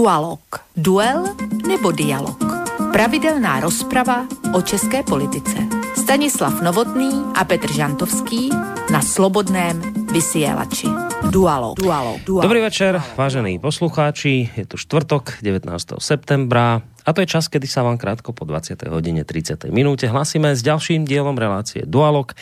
Dualog. Duel nebo dialog. Pravidelná rozprava o české politice. Stanislav Novotný a Petr Žantovský na Slobodném vysielači. Dualo. Dualo. Dualo. Dobrý večer, vážení poslucháči. Je tu štvrtok, 19. septembra. A to je čas, kedy sa vám krátko po 20. hodine 30. minúte hlasíme s ďalším dielom relácie Dualog.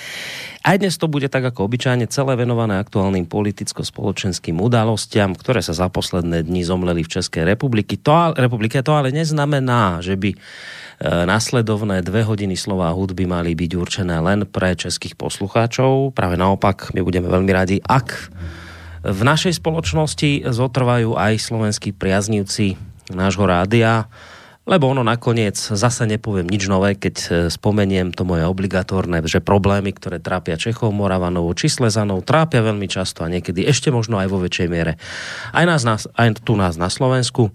Aj dnes to bude tak ako obyčajne celé venované aktuálnym politicko-spoločenským udalostiam, ktoré sa za posledné dni zomleli v Českej republiky. To, republike. To ale neznamená, že by e, nasledovné dve hodiny slova hudby mali byť určené len pre českých poslucháčov. Práve naopak, my budeme veľmi radi, ak v našej spoločnosti zotrvajú aj slovenskí priaznivci nášho rádia, lebo ono nakoniec zase nepoviem nič nové, keď e, spomeniem to moje obligatórne, že problémy, ktoré trápia Čechov, Moravanov či Slezanov, trápia veľmi často a niekedy ešte možno aj vo väčšej miere. Aj, nás, aj tu nás na Slovensku.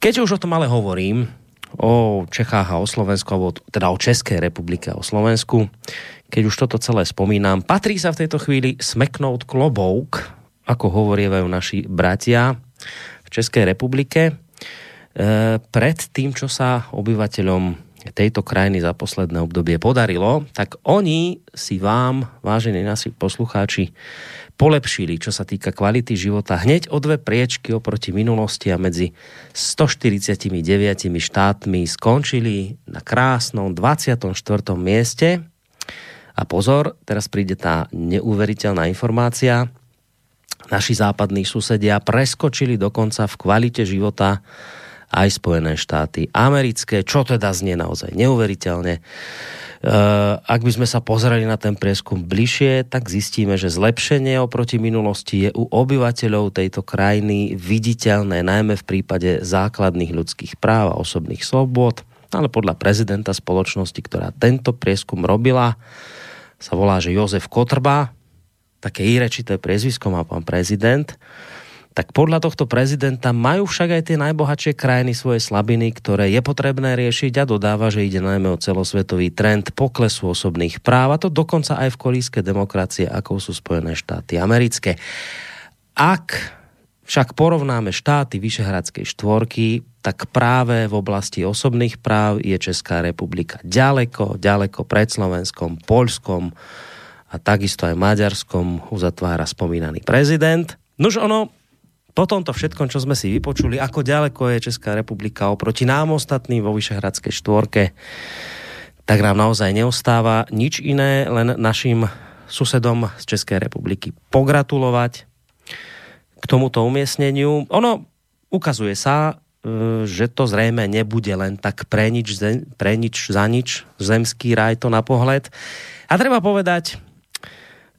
Keď už o tom ale hovorím, o Čechách a o Slovensku, alebo teda o Českej republike a o Slovensku, keď už toto celé spomínam, patrí sa v tejto chvíli smeknout klobouk, ako hovorievajú naši bratia v Českej republike pred tým, čo sa obyvateľom tejto krajiny za posledné obdobie podarilo, tak oni si vám, vážení naši poslucháči, polepšili, čo sa týka kvality života, hneď o dve priečky oproti minulosti a medzi 149 štátmi skončili na krásnom 24. mieste. A pozor, teraz príde tá neuveriteľná informácia. Naši západní susedia preskočili dokonca v kvalite života aj Spojené štáty americké, čo teda znie naozaj neuveriteľne. Uh, ak by sme sa pozreli na ten prieskum bližšie, tak zistíme, že zlepšenie oproti minulosti je u obyvateľov tejto krajiny viditeľné, najmä v prípade základných ľudských práv a osobných slobod. Ale podľa prezidenta spoločnosti, ktorá tento prieskum robila, sa volá, že Jozef Kotrba, také irečité priezvisko má pán prezident, tak podľa tohto prezidenta majú však aj tie najbohatšie krajiny svoje slabiny, ktoré je potrebné riešiť a dodáva, že ide najmä o celosvetový trend poklesu osobných práv a to dokonca aj v kolíske demokracie, ako sú Spojené štáty americké. Ak však porovnáme štáty Vyšehradskej štvorky, tak práve v oblasti osobných práv je Česká republika ďaleko, ďaleko pred Slovenskom, Polskom a takisto aj Maďarskom uzatvára spomínaný prezident. Nož ono, po tomto všetkom, čo sme si vypočuli, ako ďaleko je Česká republika oproti nám ostatným vo Vyšehradskej štvorke, tak nám naozaj neostáva nič iné, len našim susedom z České republiky pogratulovať k tomuto umiestneniu. Ono ukazuje sa, e, že to zrejme nebude len tak pre nič, pre nič za nič, zemský raj to na pohled. A treba povedať,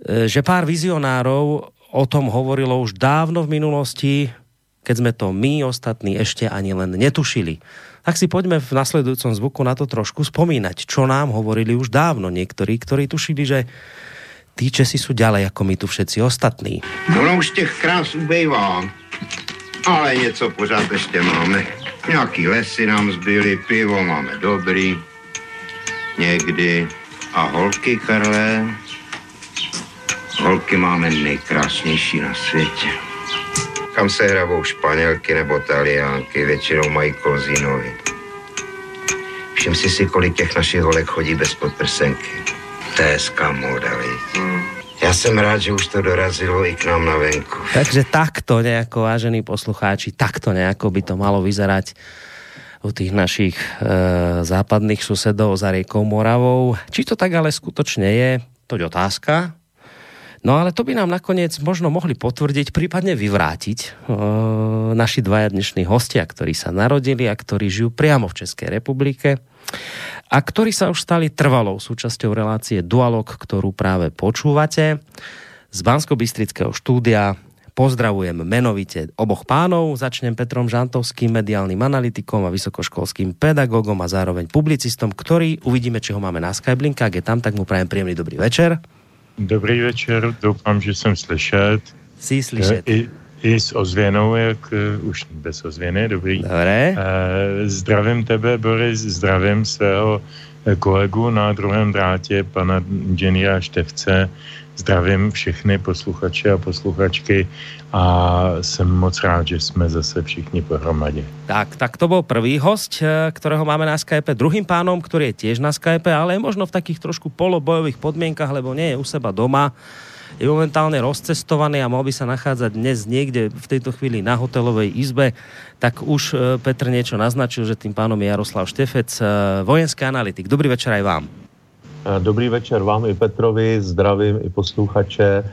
e, že pár vizionárov o tom hovorilo už dávno v minulosti, keď sme to my ostatní ešte ani len netušili. Tak si poďme v nasledujúcom zvuku na to trošku spomínať, čo nám hovorili už dávno niektorí, ktorí tušili, že tí Česi sú ďalej ako my tu všetci ostatní. Ono už těch krás ubejvá, ale něco pořád ještě máme. Nějaký lesy nám zbyly, pivo máme dobrý, někdy. A holky, Karle, Holky máme nejkrásnější na světě. Kam se hrabou španělky nebo taliánky, většinou mají kozínovi. Všim si si, kolik těch našich holek chodí bez podprsenky. To je móda, Já jsem rád, že už to dorazilo i k nám na venku. Takže takto nejako, vážení poslucháči, takto nejako by to malo vyzerať u tých našich e, západných susedov za riekou Moravou. Či to tak ale skutočne je, to je otázka. No ale to by nám nakoniec možno mohli potvrdiť, prípadne vyvrátiť e, naši dvaja dnešní hostia, ktorí sa narodili a ktorí žijú priamo v Českej republike a ktorí sa už stali trvalou súčasťou relácie Dualog, ktorú práve počúvate. Z Bansko-Bystrického štúdia pozdravujem menovite oboch pánov. Začnem Petrom Žantovským, mediálnym analytikom a vysokoškolským pedagogom a zároveň publicistom, ktorý uvidíme, či ho máme na Skype link. Ak je tam, tak mu prajem príjemný dobrý večer. Dobrý večer, doufám, že jsem slyšet. Jsi slyšet. I, i s ozvěnou, jak uh, už bez ozvěny, dobrý. Dobré. Uh, zdravím tebe, Boris, zdravím svého kolegu na druhém drátě, pana inženýra Števce. Zdravím všechny posluchače a posluchačky a jsem moc rád, že jsme zase všichni pohromadě. Tak, tak to byl prvý host, eh, kterého máme na Skype. Druhým pánom, který je tiež na Skype, ale je možno v takých trošku polobojových podmienkach, lebo nie je u seba doma je momentálne rozcestovaný a mal by sa nachádzať dnes niekde v tejto chvíli na hotelovej izbe, tak už e, Petr niečo naznačil, že tým pánom je Jaroslav Štefec, e, vojenský analytik. Dobrý večer aj vám. Dobrý večer vám i Petrovi, zdravím i posluchače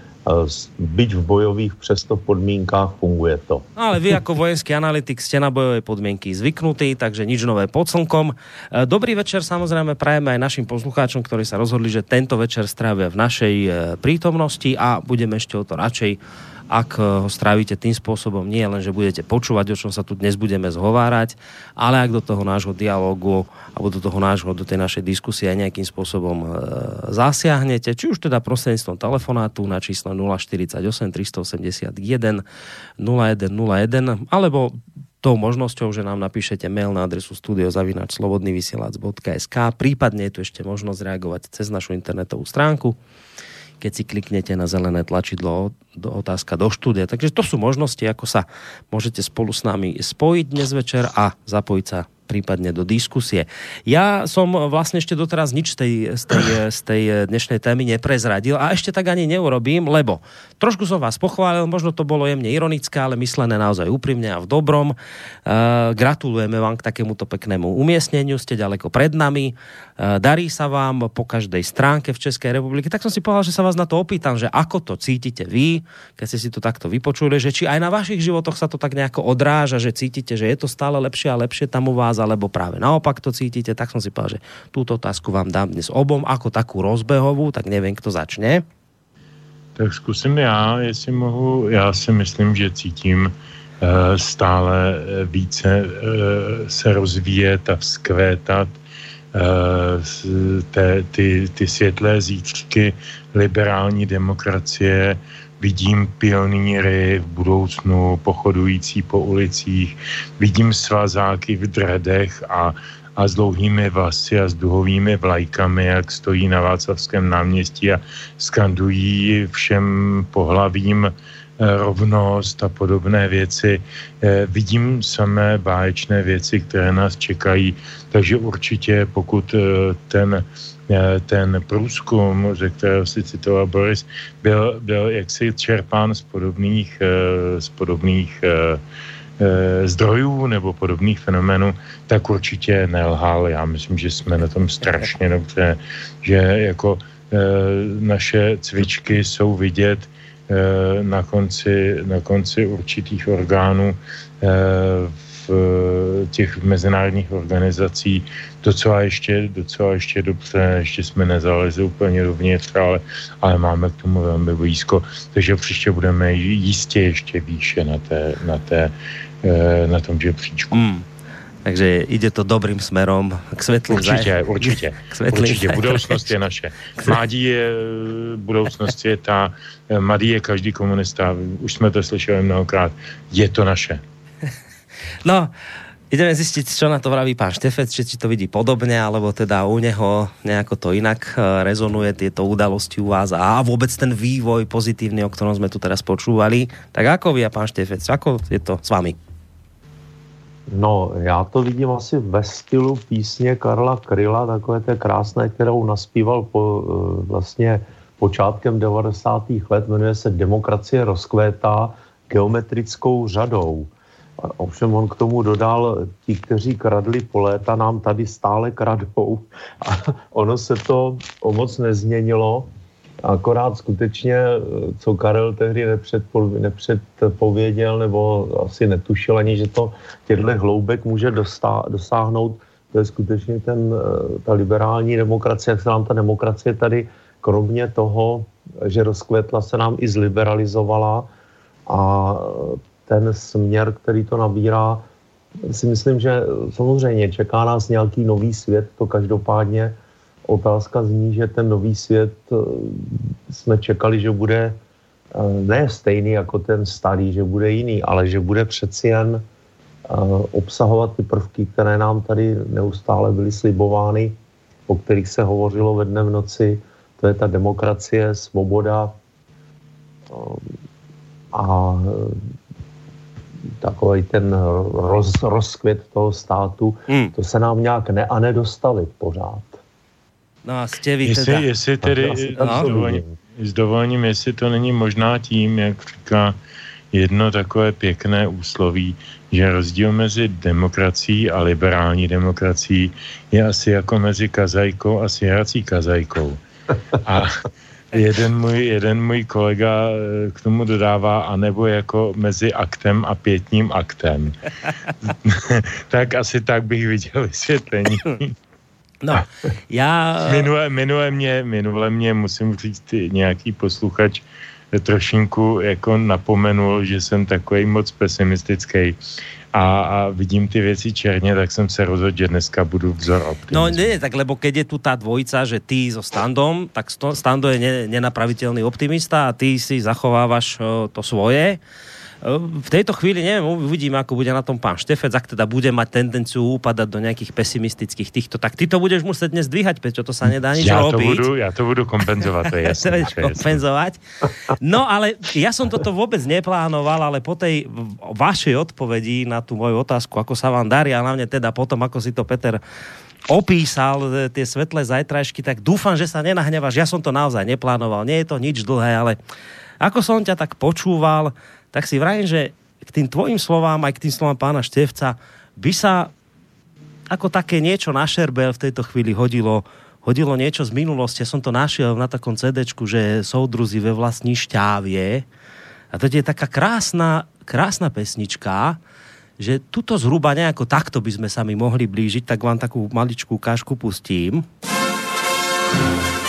byť v bojových přesto podmínkách funguje to. Ale vy jako vojenský analytik ste na bojové podmienky zvyknutí, takže nič nové pod slnkom. E, dobrý večer samozrejme prajeme aj našim poslucháčom, ktorí sa rozhodli, že tento večer strávia v našej prítomnosti a budeme ešte o to radšej ak ho strávíte tým spôsobom, nie len, že budete počúvať, o čom sa tu dnes budeme zhovárať, ale ak do toho nášho dialogu alebo do toho nášho, do tej našej diskusie aj nejakým spôsobom e, zasiahnete, či už teda prostredníctvom telefonátu na číslo 048 381 0101, alebo tou možnosťou, že nám napíšete mail na adresu studiozavinačslobodnyvysielac.sk prípadne je tu ešte možnosť reagovať cez našu internetovú stránku keď si kliknete na zelené tlačidlo do otázka do štúdia. Takže to sú možnosti, ako sa môžete spolu s nami spojiť dnes večer a zapojiť sa prípadne do diskusie. Ja som vlastne ešte doteraz nič z tej, z tej, z tej dnešnej témy neprezradil a ešte tak ani neurobím, lebo trošku som vás pochválil, možno to bolo jemne ironické, ale myslené naozaj úprimne a v dobrom. Uh, gratulujeme vám k takémuto peknému umiestneniu, ste ďaleko pred nami, darí sa vám po každej stránke v Českej republike. Tak som si povedal, že sa vás na to opýtam, že ako to cítite vy, keď ste si to takto vypočuli, že či aj na vašich životoch sa to tak nejako odráža, že cítite, že je to stále lepšie a lepšie tam u vás alebo práve naopak to cítite, tak som si povedal, že túto otázku vám dám dnes obom ako takú rozbehovú, tak nevím, kdo začne. Tak zkusím já, jestli mohu. Já si myslím, že cítím uh, stále eh, více se rozvíjet a vzkvétat uh, té, ty, ty světlé zítřky liberální demokracie, vidím pionýry v budoucnu pochodující po ulicích, vidím svazáky v dredech a, a s dlouhými vlasy a s duhovými vlajkami, jak stojí na Václavském náměstí a skandují všem pohlavím eh, rovnost a podobné věci. Eh, vidím samé báječné věci, které nás čekají, takže určitě pokud eh, ten Eh, ten průzkum, ze kterého si citoval Boris, byl, byl jaksi čerpán z podobných, eh, z podobných eh, zdrojů nebo podobných fenoménů, tak určitě nelhal. Já myslím, že jsme na tom strašně dobře, že jako naše cvičky jsou vidět na konci, na konci určitých orgánů v těch mezinárodních organizací docela ještě, docela ještě dobře, ještě jsme nezalezli úplně dovnitř, ale, ale máme k tomu velmi blízko, takže příště budeme jistě ještě výše na, té, na, té, eh, na tom žebříčku. Mm. Takže ide to dobrým smerom k světlým Určitě, zaj... určitě. K určitě. Budoucnost je naše. Mladí je budoucnost světa, mladý je každý komunista, už jsme to slyšeli mnohokrát, je to naše. No, ideme zistiť, čo na to vraví pán Štefec, či to vidí podobne, alebo teda u neho nejako to inak eh, rezonuje tieto udalosti u vás a vôbec ten vývoj pozitívny, o ktorom sme tu teraz počúvali. Tak ako vy a pán Štefec, ako je to s vami? No, já to vidím asi ve stylu písně Karla Kryla, takové té krásné, kterou naspíval po, eh, vlastně počátkem 90. let, jmenuje se Demokracie rozkvétá geometrickou řadou. Ovšem on k tomu dodal, ti, kteří kradli po léta, nám tady stále kradou. A ono se to o moc nezměnilo, akorát skutečně, co Karel tehdy nepředpověděl, nebo asi netušil ani, že to těchto hloubek může dosáhnout, to je skutečně ten, ta liberální demokracie, jak se nám ta demokracie tady, kromě toho, že rozkvetla, se nám i zliberalizovala a ten směr, který to nabírá, si myslím, že samozřejmě čeká nás nějaký nový svět, to každopádně otázka zní, že ten nový svět eh, jsme čekali, že bude eh, ne stejný jako ten starý, že bude jiný, ale že bude přeci jen eh, obsahovat ty prvky, které nám tady neustále byly slibovány o kterých se hovořilo ve dne v noci, to je ta demokracie, svoboda a takový ten roz, rozkvět toho státu, hmm. to se nám nějak ne a nedostali pořád. No a jste vy jestli, teda... Jestli tedy, no. s, dovolením, s dovolením, jestli to není možná tím, jak říká jedno takové pěkné úsloví, že rozdíl mezi demokracií a liberální demokracií je asi jako mezi kazajkou a svěrací kazajkou. A jeden můj, jeden můj kolega eh, k tomu dodává, anebo jako mezi aktem a pětním aktem. tak asi tak bych viděl vysvětlení. No, já... Minule, minule, mě, minule mě, musím říct, nějaký posluchač trošinku jako napomenul, že jsem takový moc pesimistický a, a vidím ty věci černě, tak jsem se rozhodl, že dneska budu vzor optimismu. No nie, tak lebo keď je tu tá dvojica, že ty so Standom, tak Stando je nenapraviteľný optimista a ty si zachovávaš to svoje v tejto chvíli neviem, uvidíme, ako bude na tom pán Štefec, ak teda bude mať tendenciu upadať do nejakých pesimistických týchto, tak ty to budeš musieť dnes dvíhať, Peťo, to sa nedá nič ja robiť. To budu, ja to budu kompenzovať, to je jasné. kompenzovať. No ale ja som toto vôbec neplánoval, ale po tej vašej odpovedi na tú moju otázku, ako sa vám darí a hlavne teda potom, ako si to Peter opísal e, tie svetlé zajtrajšky, tak dúfam, že sa nenahnevaš. Ja som to naozaj neplánoval. Nie je to nič dlhé, ale ako som ťa tak počúval, tak si vrajím, že k tým tvojim slovám, aj k tým slovám pána Števca, by sa ako také niečo na šerbel v tejto chvíli hodilo, hodilo niečo z minulosti. Ja som to našiel na takom CD, že soudruzi ve vlastní šťávie. A to je taká krásna, krásna pesnička, že tuto zhruba nejako takto by sme sa mi mohli blížiť, tak vám takú maličkú kážku pustím. No,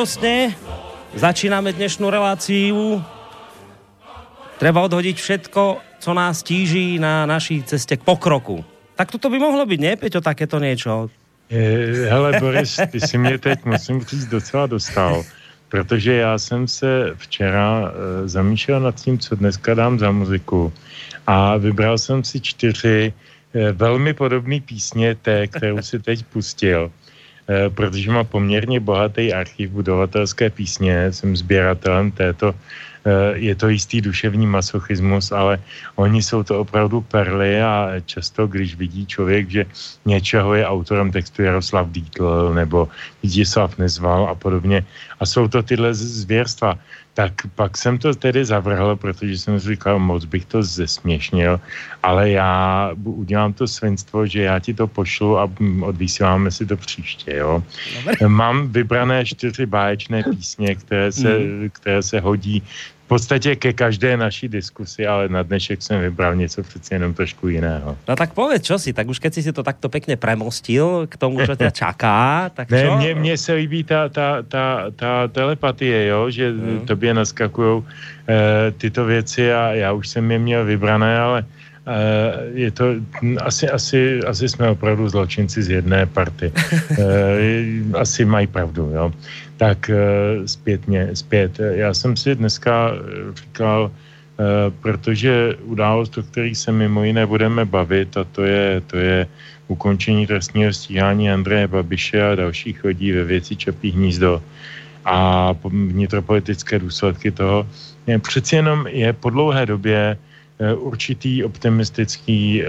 radostne začíname dnešnú reláciu. Treba odhodiť všetko, co nás tíží na naší ceste k pokroku. Tak toto by mohlo byť, ne, Peťo, takéto niečo? Hele, Boris, ty si mě teď, musím říct, docela dostal, protože já jsem se včera e, zamýšlel nad tím, co dneska dám za muziku a vybral jsem si čtyři e, velmi podobné písně té, kterou si teď pustil. Eh, protože má poměrně bohatý archiv budovatelské písně, jsem sběratelem této, eh, je to jistý duševní masochismus, ale oni jsou to opravdu perly a často, když vidí člověk, že něčeho je autorem textu Jaroslav Dítl nebo Vítězslav Nezval a podobně. A jsou to tyhle zvěrstva, tak pak jsem to tedy zavrhl, protože jsem říkal, moc bych to zesměšnil, ale já udělám to svinstvo, že já ti to pošlu a odvysíláme si to příště, jo. Mám vybrané čtyři báječné písně, které se, mm. které se hodí podstatě ke každé naší diskusi, ale na dnešek jsem vybral něco přeci jenom trošku jiného. No tak povedz, čo si, tak už keď si si to takto pekne premostil k tomu, čo ťa čaká, tak čo? Ne, mně, mně se líbí ta, ta, ta, ta telepatie, jo, že mm. tobě naskakují e, tyto věci a já už jsem je měl vybrané, ale Uh, je to, asi, asi, asi jsme opravdu zločinci z jedné party. Uh, asi mají pravdu, jo tak eh, zpětně, zpět. Já jsem si dneska eh, říkal, eh, protože událost, o který se mimo jiné budeme bavit, a to je, to je ukončení trestního stíhání Andreje Babiše a dalších lidí ve věci Čapí hnízdo, a vnitropolitické důsledky toho. Přeci jenom je po dlouhé době určitý optimistický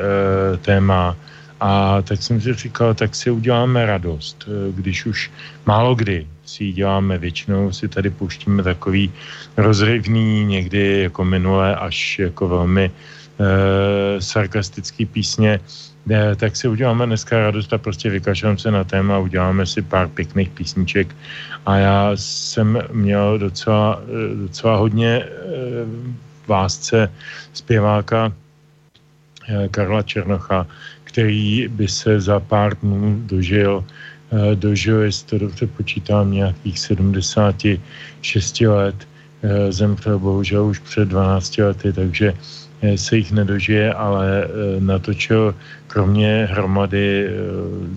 téma a tak jsem si říkal, tak si uděláme radost, když už málo kdy si ji děláme. Většinou, si tady pouštíme takový rozrivný, někdy jako minulé, až jako velmi e, sarkastický písně, e, tak si uděláme dneska radost a prostě vykašlám se na téma, uděláme si pár pěkných písniček. A já jsem měl docela, eh, docela hodně e, vásce zpěváka Karla Černocha, který by se za pár dnů dožil Eh, dožil, jestli to dobře počítám, nějakých 76 let. Eh, zemřel bohužel už před 12 lety, takže eh, se jich nedožije, ale natočil kromě hromady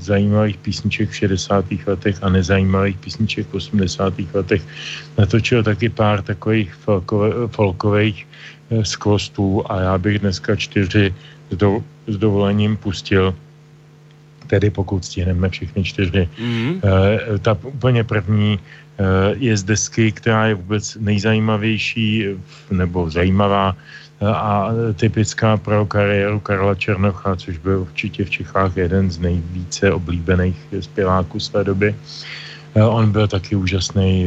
zajímavých písniček v 60. letech a nezajímavých písniček v 80. letech, natočil taky pár takových folkových skvostů a já bych dneska čtyři s dovolením pustil tedy pokud stihneme všechny čtyři. Mm-hmm. E, ta úplně první e, je z desky, která je vůbec nejzajímavější nebo zajímavá e, a typická pro kariéru Karla Černocha, což byl určitě v Čechách jeden z nejvíce oblíbených zpěváků své doby. On byl taky úžasný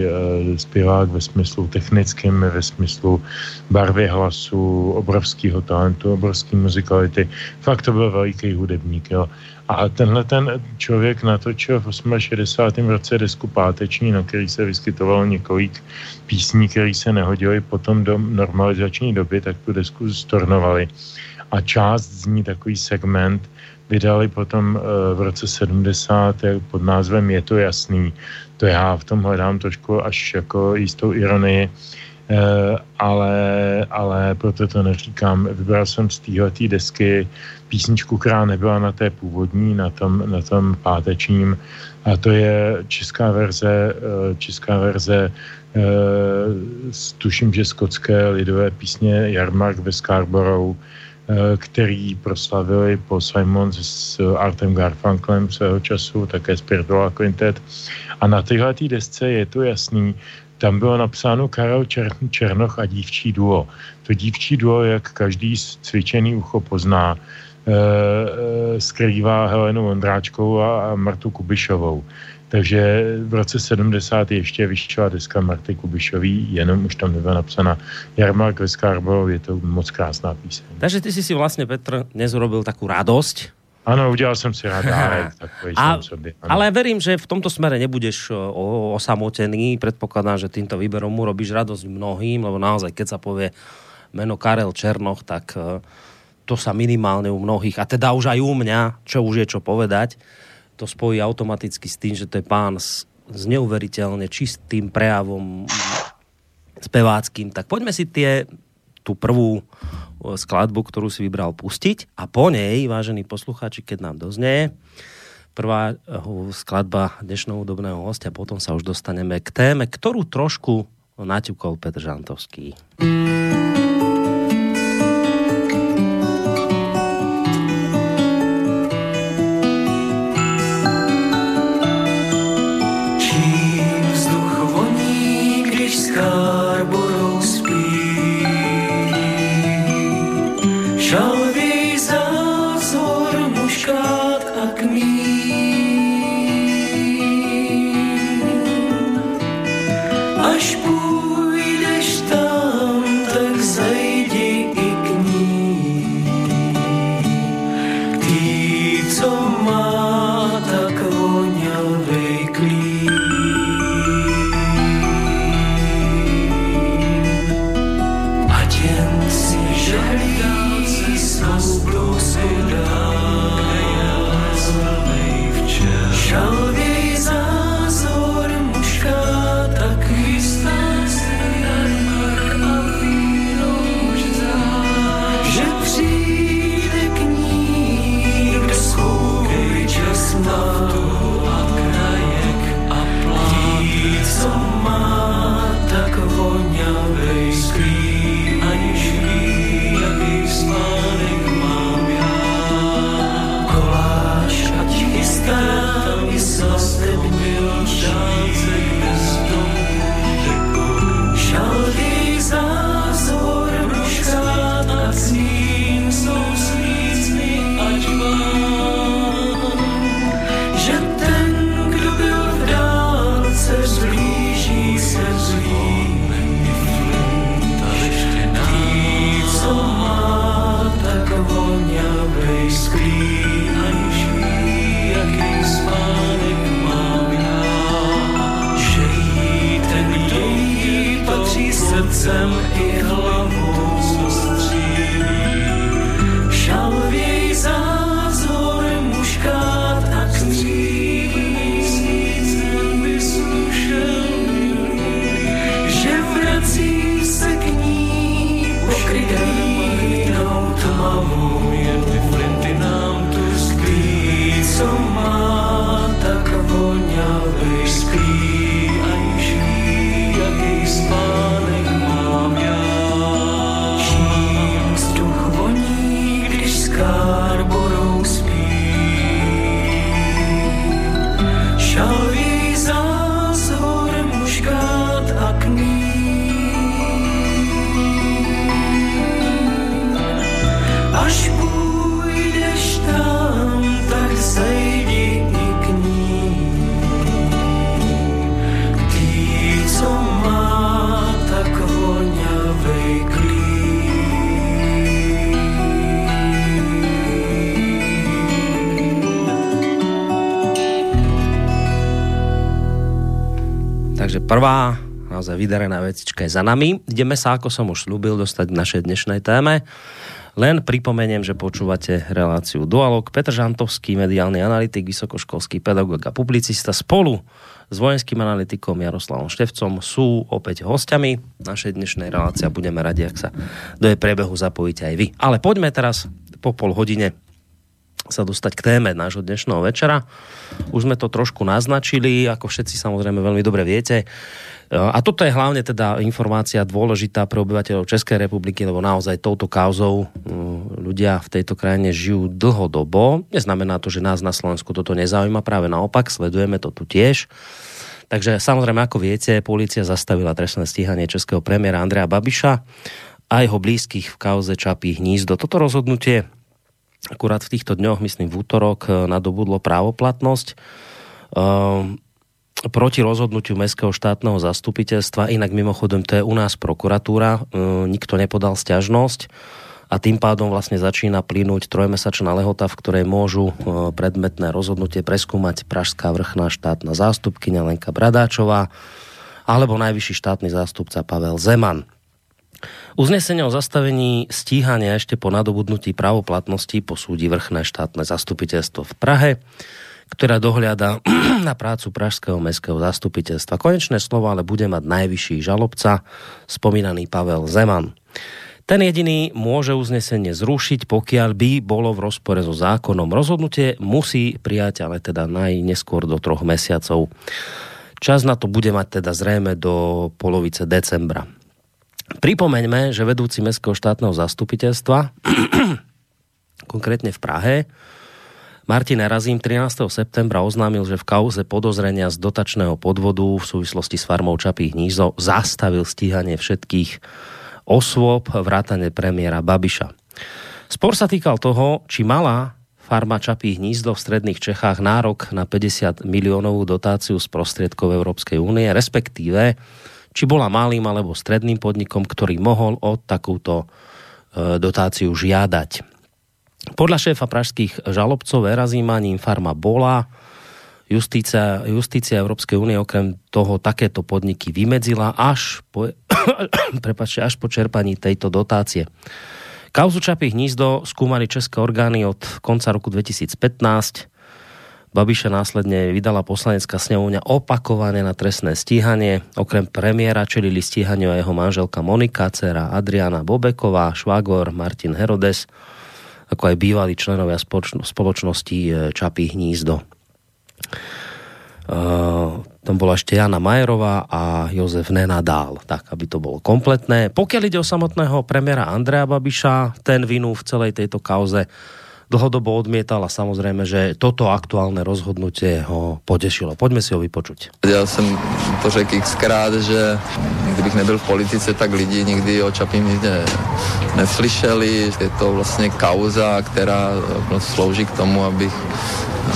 zpěvák ve smyslu technickém, ve smyslu barvy hlasu, obrovského talentu, obrovské muzikality. Fakt to byl veliký hudebník. Jo. A tenhle ten člověk natočil v 68. roce desku Páteční, na který se vyskytovalo několik písní, které se nehodily potom do normalizační doby, tak tu desku stornovali. A část z ní, takový segment, vydali potom eh, v roce 70 pod názvem Je to jasný. To já v tom hledám trošku až jako jistou ironii, Eh, ale, ale proto to neříkám. Vybral jsem z téhletý desky písničku, která nebyla na té původní, na tom, na tom pátečním. A to je česká verze, eh, česká verze tuším, že skotské lidové písně Jarmark ve Scarborough, který proslavili po Simon s Artem Garfunklem svého času, také Spiritual Quintet. A na téhle desce je to jasný, tam bylo napsáno Karel Čer, Černoch a dívčí duo. To dívčí duo, jak každý cvičený ucho pozná, e, e, skrývá Helenu Vondráčkovou a, a Martu Kubišovou. Takže v roce 70 ještě vyšla deska Marty Kubišový, jenom už tam nebyla napsána Jarmark Veskarbo, je to moc krásná píseň. Takže ty si si vlastně, Petr, dnes urobil takú radosť, Ano, udělal jsem si rád dárek. A, sobě, ale verím, že v tomto smere nebudeš osamotený. Predpokladám, že týmto výberom mu robíš radosť mnohým, lebo naozaj, keď sa povie meno Karel Černoch, tak e, to sa minimálne u mnohých, a teda už aj u mňa, čo už je čo povedať, to spojí automaticky s tým, že to je pán s, s neuveriteľne čistým prejavom speváckým. Tak poďme si tie, tú prvú skladbu, ktorú si vybral pustiť a po nej, vážení poslucháči, keď nám doznie, prvá eh, skladba dnešného hudobného hostia, potom sa už dostaneme k téme, ktorú trošku naťukol Petr Žantovský. Čím vydarená vecička je za nami. Ideme sa, ako som už slúbil, dostať k našej dnešnej téme. Len pripomeniem, že počúvate reláciu Dualog. Petr Žantovský, mediálny analytik, vysokoškolský pedagóg a publicista spolu s vojenským analytikom Jaroslavom Števcom sú opäť hostiami našej dnešnej relácie a budeme radi, ak sa do jej priebehu zapojíte aj vy. Ale poďme teraz po pol hodine sa dostať k téme nášho dnešného večera. Už sme to trošku naznačili, ako všetci samozrejme veľmi dobre viete. A toto je hlavne teda informácia dôležitá pre obyvateľov Českej republiky, lebo naozaj touto kauzou ľudia v tejto krajine žijú dlhodobo. Neznamená to, že nás na Slovensku toto nezaujíma, práve naopak, sledujeme to tu tiež. Takže samozrejme, ako viete, policia zastavila trestné stíhanie českého premiéra Andreja Babiša a jeho blízkych v kauze Čapí hnízdo. Toto rozhodnutie akurát v týchto dňoch, myslím v útorok, nadobudlo právoplatnosť. Um, proti rozhodnutiu Mestského štátneho zastupiteľstva, inak mimochodom to je u nás prokuratúra, um, nikto nepodal stiažnosť a tým pádom vlastne začína plynúť trojmesačná lehota, v ktorej môžu uh, predmetné rozhodnutie preskúmať Pražská vrchná štátna zástupkyňa Lenka Bradáčová alebo najvyšší štátny zástupca Pavel Zeman. Uznesenie o zastavení stíhania ešte po nadobudnutí právoplatnosti posúdi vrchné štátne zastupiteľstvo v Prahe, ktorá dohliada na prácu Pražského mestského zastupiteľstva. Konečné slovo ale bude mať najvyšší žalobca, spomínaný Pavel Zeman. Ten jediný môže uznesenie zrušiť, pokiaľ by bolo v rozpore so zákonom. Rozhodnutie musí prijať ale teda najneskôr do troch mesiacov. Čas na to bude mať teda zrejme do polovice decembra. Pripomeňme, že vedúci Mestského štátneho zastupiteľstva, konkrétne v Prahe, Martin Erazím 13. septembra oznámil, že v kauze podozrenia z dotačného podvodu v súvislosti s farmou Čapí hnízdo zastavil stíhanie všetkých osôb vrátane premiéra Babiša. Spor sa týkal toho, či mala farma Čapí hnízdo v stredných Čechách nárok na 50 miliónovú dotáciu z prostriedkov Európskej únie, respektíve či bola malým alebo stredným podnikom, ktorý mohol o takúto e, dotáciu žiadať. Podľa šéfa pražských žalobcov Erazíma Farma bola, justícia, justícia Európskej únie okrem toho takéto podniky vymedzila až po, prepáčte, až po čerpaní tejto dotácie. Kauzu Čapí hnízdo skúmali české orgány od konca roku 2015 Babiša následne vydala poslanecká snemovňa opakovane na trestné stíhanie. Okrem premiéra čelili stíhaniu jeho manželka Monika, dcera Adriana Bobeková, švagor Martin Herodes, ako aj bývalí členovia spoločnosti e, Čapí hnízdo. Uh, tam bola ešte Jana Majerová a Jozef Nenadál, tak aby to bolo kompletné. Pokiaľ ide o samotného premiéra Andreja Babiša, ten vinu v celej tejto kauze dlhodobo odmietal a samozrejme, že toto aktuálne rozhodnutie ho potešilo. Poďme si ho vypočuť. Já jsem to řekl xkrát, že kdybych nebyl v politice, tak lidi nikdy o Čapím nikde neslyšeli. Je to vlastně kauza, která slouží k tomu, abych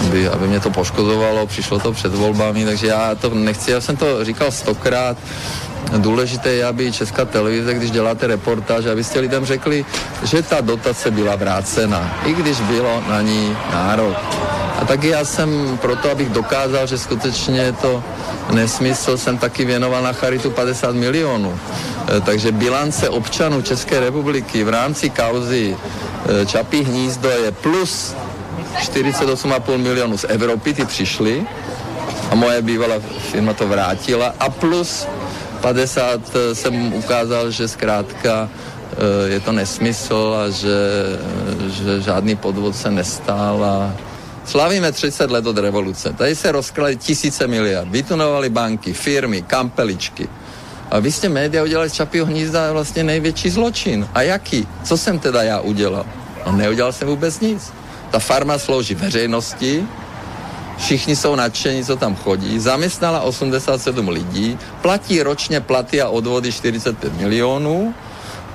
aby, aby mě to poškozovalo, přišlo to před volbami, takže já to nechci, já jsem to říkal stokrát, důležité je, aby Česká televize, když děláte reportáž, abyste lidem řekli, že ta dotace byla vrácena, i když bylo na ní nárok. A taky já jsem proto, abych dokázal, že skutečně je to nesmysl, jsem taky věnoval na charitu 50 milionů. E, takže bilance občanů České republiky v rámci kauzy e, Čapí hnízdo je plus 48,5 milionů z Evropy, ty přišly a moje bývalá firma to vrátila a plus 50 e, jsem ukázal, že zkrátka je to nesmysl a že, že žádný podvod se nestál a Slavíme 30 let od revoluce. Tady se rozklali tisíce miliard. Vytunovali banky, firmy, kampeličky. A vy jste média udělali z Čapího hnízda vlastně největší zločin. A jaký? Co jsem teda já udělal? No neudělal jsem vůbec nic. Ta farma slouží veřejnosti, všichni jsou nadšení, co tam chodí, zaměstnala 87 lidí, platí ročně platy a odvody 45 milionů,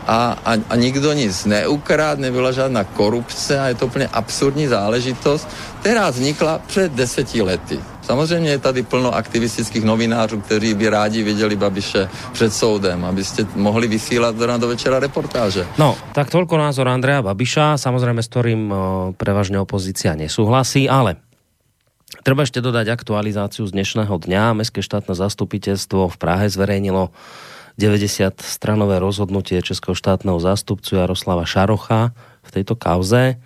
a, a, a nikdo nic neukrát, nebyla žádná korupce a je to úplně absurdní záležitost, která vznikla před deseti lety. Samozřejmě je tady plno aktivistických novinářů, kteří by rádi viděli Babiše před soudem, abyste mohli vysílat do, do večera reportáže. No, tak toľko názor Andreja Babiša, samozrejme s ktorým o, prevažne opozícia nesúhlasí, ale Treba ešte dodať aktualizáciu z dnešného dňa. Mestské štátne zastupiteľstvo v Prahe zverejnilo 90-stranové rozhodnutie Českého štátneho zástupcu Jaroslava Šarocha v tejto kauze.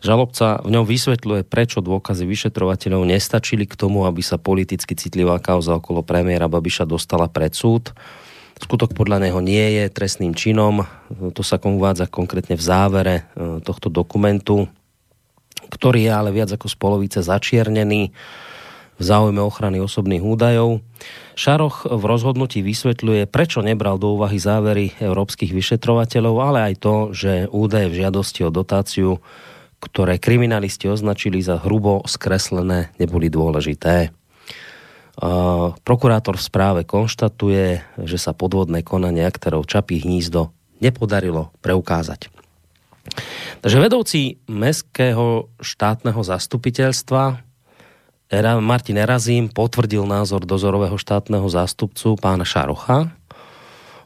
Žalobca v ňom vysvetľuje, prečo dôkazy vyšetrovateľov nestačili k tomu, aby sa politicky citlivá kauza okolo premiéra Babiša dostala pred súd. Skutok podľa neho nie je trestným činom. To sa uvádza konkrétne v závere e, tohto dokumentu, ktorý je ale viac ako z polovice začiernený v záujme ochrany osobných údajov. Šaroch v rozhodnutí vysvetľuje, prečo nebral do úvahy závery európskych vyšetrovateľov, ale aj to, že údaje v žiadosti o dotáciu, ktoré kriminalisti označili za hrubo skreslené, neboli dôležité. Prokurátor v správe konštatuje, že sa podvodné konanie aktérov Čapí hnízdo nepodarilo preukázať. Takže vedoucí Mestského štátneho zastupiteľstva Martin Erazím potvrdil názor dozorového štátneho zástupcu pána Šarocha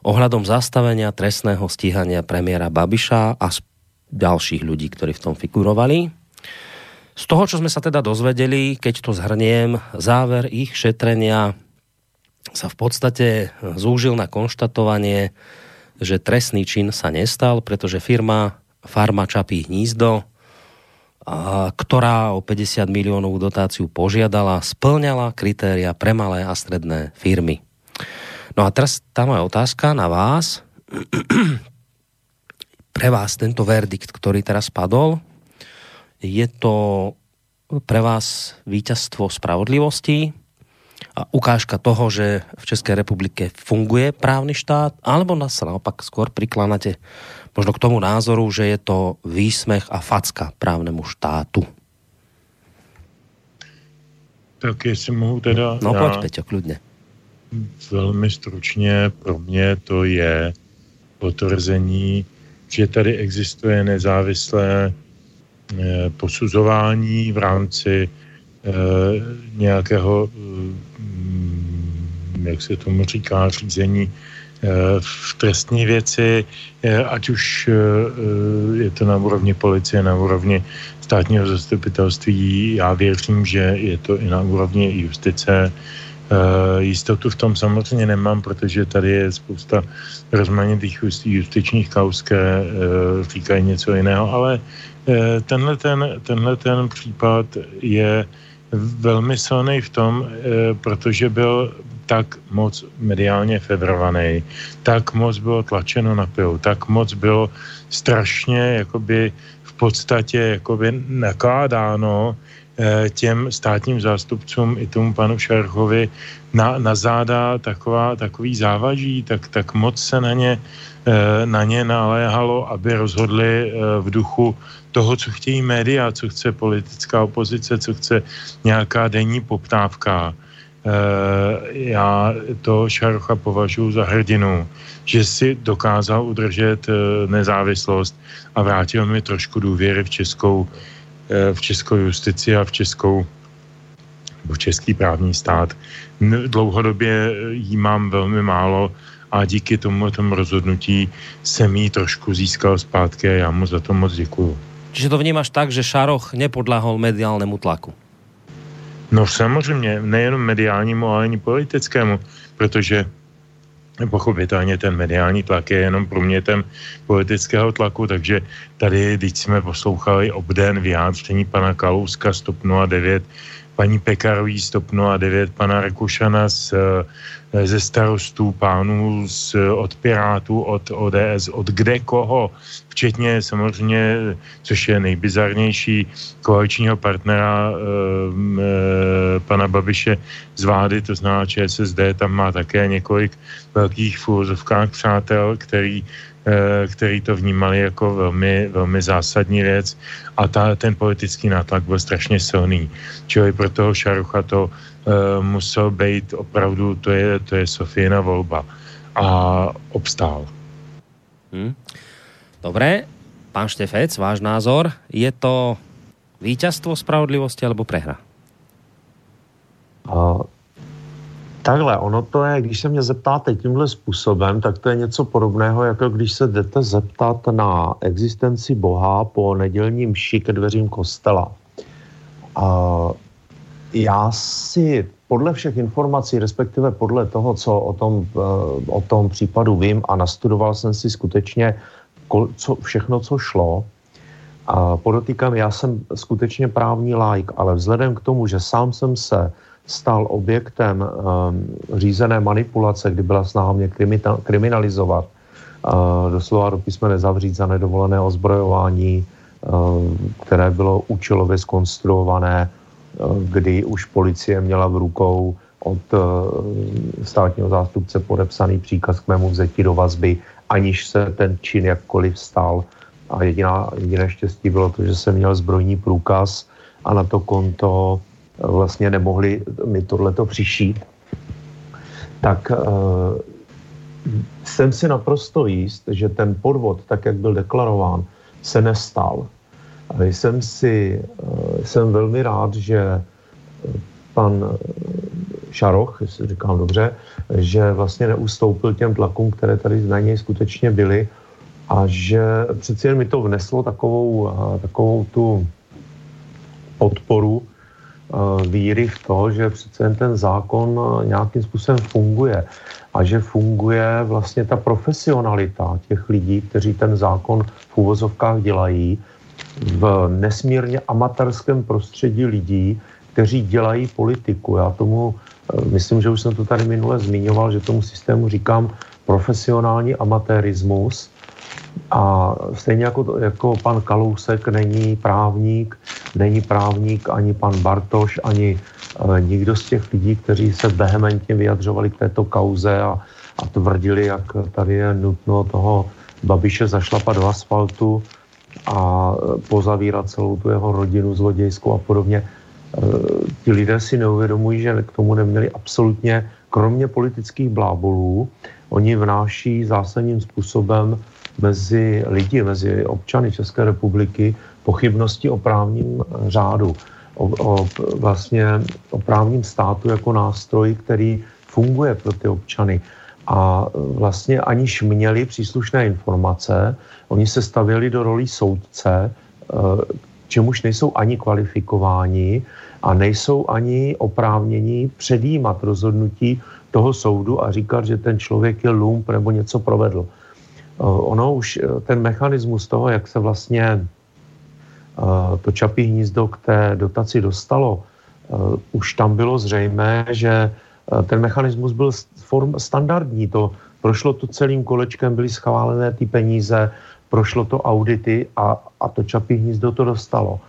ohľadom zastavenia trestného stíhania premiéra Babiša a ďalších ľudí, ktorí v tom figurovali. Z toho, čo sme sa teda dozvedeli, keď to zhrniem, záver ich šetrenia sa v podstate zúžil na konštatovanie, že trestný čin sa nestal, pretože firma Farma Čapí hnízdo ktorá o 50 miliónov dotáciu požiadala, splňala kritéria pre malé a stredné firmy. No a teraz tá moja otázka na vás. pre vás tento verdikt, ktorý teraz padol, je to pre vás víťazstvo spravodlivosti a ukážka toho, že v České republike funguje právny štát, alebo nás naopak skôr prikláňate možno k tomu názoru, že je to výsmech a facka právnemu štátu. Tak jestli mohu teda... No pojď, Peťo, kludně. Velmi stručně pro mě to je potvrzení, že tady existuje nezávislé eh, posuzování v rámci eh, nějakého, hm, jak se tomu říká, řízení Eh, v trestní věci, eh, ať už eh, je to na úrovni policie, na úrovni státního zastupitelství. Já věřím, že je to i na úrovni justice. Jistotu v tom samozřejmě nemám, protože tady je spousta rozmanitých justičních kaus, které říkají něco jiného, ale tenhle ten, tenhle ten případ je velmi silný v tom, protože byl tak moc mediálně fevrovaný, tak moc bylo tlačeno na pilu, tak moc bylo strašně jakoby v podstatě jakoby nakládáno eh, těm státním zástupcům i tomu panu Šarchovi na, na záda taková, takový závaží, tak, tak moc se na ně, eh, na ně naléhalo, aby rozhodli eh, v duchu toho, co chtějí média, co chce politická opozice, co chce nějaká denní poptávka. Eh, já to Šarocha považuji za hrdinu, že si dokázal udržet eh, nezávislost a vrátil mi trošku důvěry v českou eh, v českou justici a v českou v český právní stát. Dlouhodobě jí mám velmi málo a díky tomu tomu rozhodnutí jsem jí trošku získal zpátky a já mu za to moc děkuju. Čiže to vnímáš tak, že Šaroch nepodlahol mediálnemu tlaku? No samozřejmě, nejenom mediálnímu, ale ani politickému, protože pochopitelně ten mediální tlak je jenom průmětem politického tlaku, takže tady, když jsme poslouchali obden vyjádření pana Kalouska z TOP 09, paní Pekarový z TOP 09, pana Rekušana z, eh, ze starostů, pánů z, od Pirátů, od ODS, od kde koho, včetně samozřejmě, což je nejbizarnější, koaličního partnera e, e, pana Babiše z vlády, to znamená ČSSD, tam má také několik velkých fůzovkách přátel, který Eh, který to vnímali jako velmi, velmi zásadní věc a ta, ten politický nátlak byl strašně silný. Čili pro toho Šarucha to uh, musel být opravdu, to je, to je Sofína volba. A obstál. Hmm. Dobré, pán Štefec, váš názor, je to víťazstvo spravodlivosti alebo prehra? Uh, Takhle, ono to je, když se mě zeptáte tímhle způsobem, tak to je něco podobného, jako když se jdete zeptat na existenci Boha po nedělním mši ke dveřím kostela. A já si podle všech informací, respektive podle toho, co o tom, eh, o tom případu vím a nastudoval jsem si skutečně co, všechno, co šlo, a podotýkám, já jsem skutečně právní like, ale vzhledem k tomu, že sám jsem se stal objektem um, řízené manipulace, kdy byla snaha mě kriminalizovat, uh, doslova do písmene zavřít za nedovolené ozbrojování, uh, které bylo účelově skonstruované, uh, kdy už policie měla v rukou od uh, státního zástupce podepsaný příkaz k mému vzetí do vazby, aniž se ten čin jakkoliv stal. A jediná, jediné štěstí bylo to, že jsem měl zbrojní průkaz a na to konto vlastně nemohli mi tohleto přišít, tak uh, jsem si naprosto jist, že ten podvod, tak jak byl deklarován, se nestal. A jsem si, uh, jsem velmi rád, že pan Šaroch, jestli říkám dobře, že vlastně neustoupil těm tlakům, které tady na něj skutečně byly a že přeci jen mi to vneslo takovou, takovou tu podporu, Eh, víry v to, že přece jen ten zákon eh, nějakým způsobem funguje a že funguje vlastně ta profesionalita těch lidí, kteří ten zákon v úvozovkách dělají v nesmírně amatérském prostředí lidí, kteří dělají politiku. Já tomu, eh, myslím, že už jsem to tady minule zmiňoval, že tomu systému říkám profesionální amatérismus, a stejně jako, jako pan Kalousek není právník, není právník ani pan Bartoš, ani e, nikdo z těch lidí, kteří se vehementně vyjadřovali k této kauze a, a tvrdili, jak tady je nutno toho Babiše zašlapat do asfaltu a e, pozavírat celou tu jeho rodinu zlodějskou a podobně. E, ti lidé si neuvědomují, že k tomu neměli absolutně, kromě politických blábolů, oni vnáší zásadním způsobem mezi lidi, mezi občany České republiky pochybnosti o právním řádu, o, o, vlastně o právním státu jako nástroj, který funguje pro ty občany. A vlastně aniž měli příslušné informace, oni se stavěli do roli soudce, eh, čemuž nejsou ani kvalifikováni a nejsou ani oprávnění předjímat rozhodnutí toho soudu a říkat, že ten člověk je lump nebo něco provedl. Eh, ono už eh, ten mechanismus toho, jak se vlastně eh, to čapí hnízdo k té dotaci dostalo, už tam bylo zřejmé, že ten mechanismus byl form standardní. To prošlo to celým kolečkem, byly schválené ty peníze, prošlo to audity a, a to čapí hnízdo to dostalo.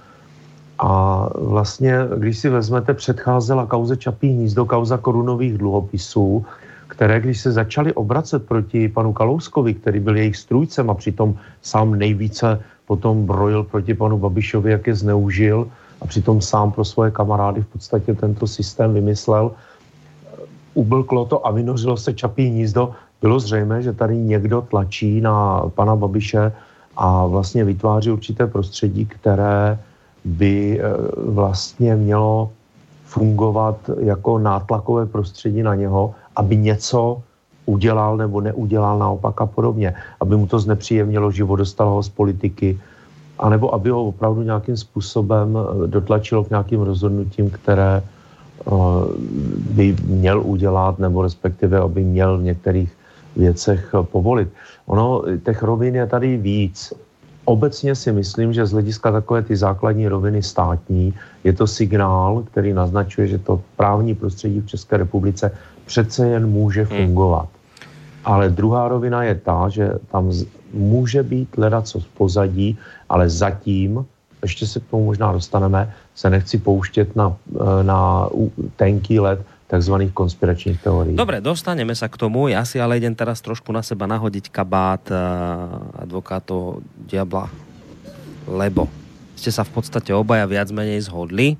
A vlastně, když si vezmete, předcházela kauze Čapí hnízdo, kauza korunových dluhopisů, které, když se začaly obracet proti panu Kalouskovi, který byl jejich strůjcem a přitom sám nejvíce potom brojil proti panu Babišovi, jak je zneužil a přitom sám pro svoje kamarády v podstatě tento systém vymyslel, ublklo to a vynořilo se čapí hnízdo. Bylo zřejmé, že tady někdo tlačí na pana Babiše a vlastně vytváří určité prostředí, které by vlastně mělo fungovat jako nátlakové prostředí na něho, aby něco udělal nebo neudělal naopak a podobně. Aby mu to znepříjemnilo život, dostalo ho z politiky, anebo aby ho opravdu nějakým způsobem dotlačilo k nějakým rozhodnutím, které by měl udělat, nebo respektive aby měl v některých věcech povolit. Ono, těch rovin je tady víc. Obecně si myslím, že z hlediska takové ty základní roviny státní je to signál, který naznačuje, že to právní prostředí v České republice přece jen může hmm. fungovat. Ale druhá rovina je ta, že tam může být hledat co z pozadí, ale zatím, ještě se k tomu možná dostaneme, se nechci pouštět na, na tenký let takzvaných konspiračních teorií. Dobre, dostaneme sa k tomu. Ja si ale idem teraz trošku na seba nahodiť kabát uh, advokátov diabla, lebo ste sa v podstate obaja viac menej zhodli,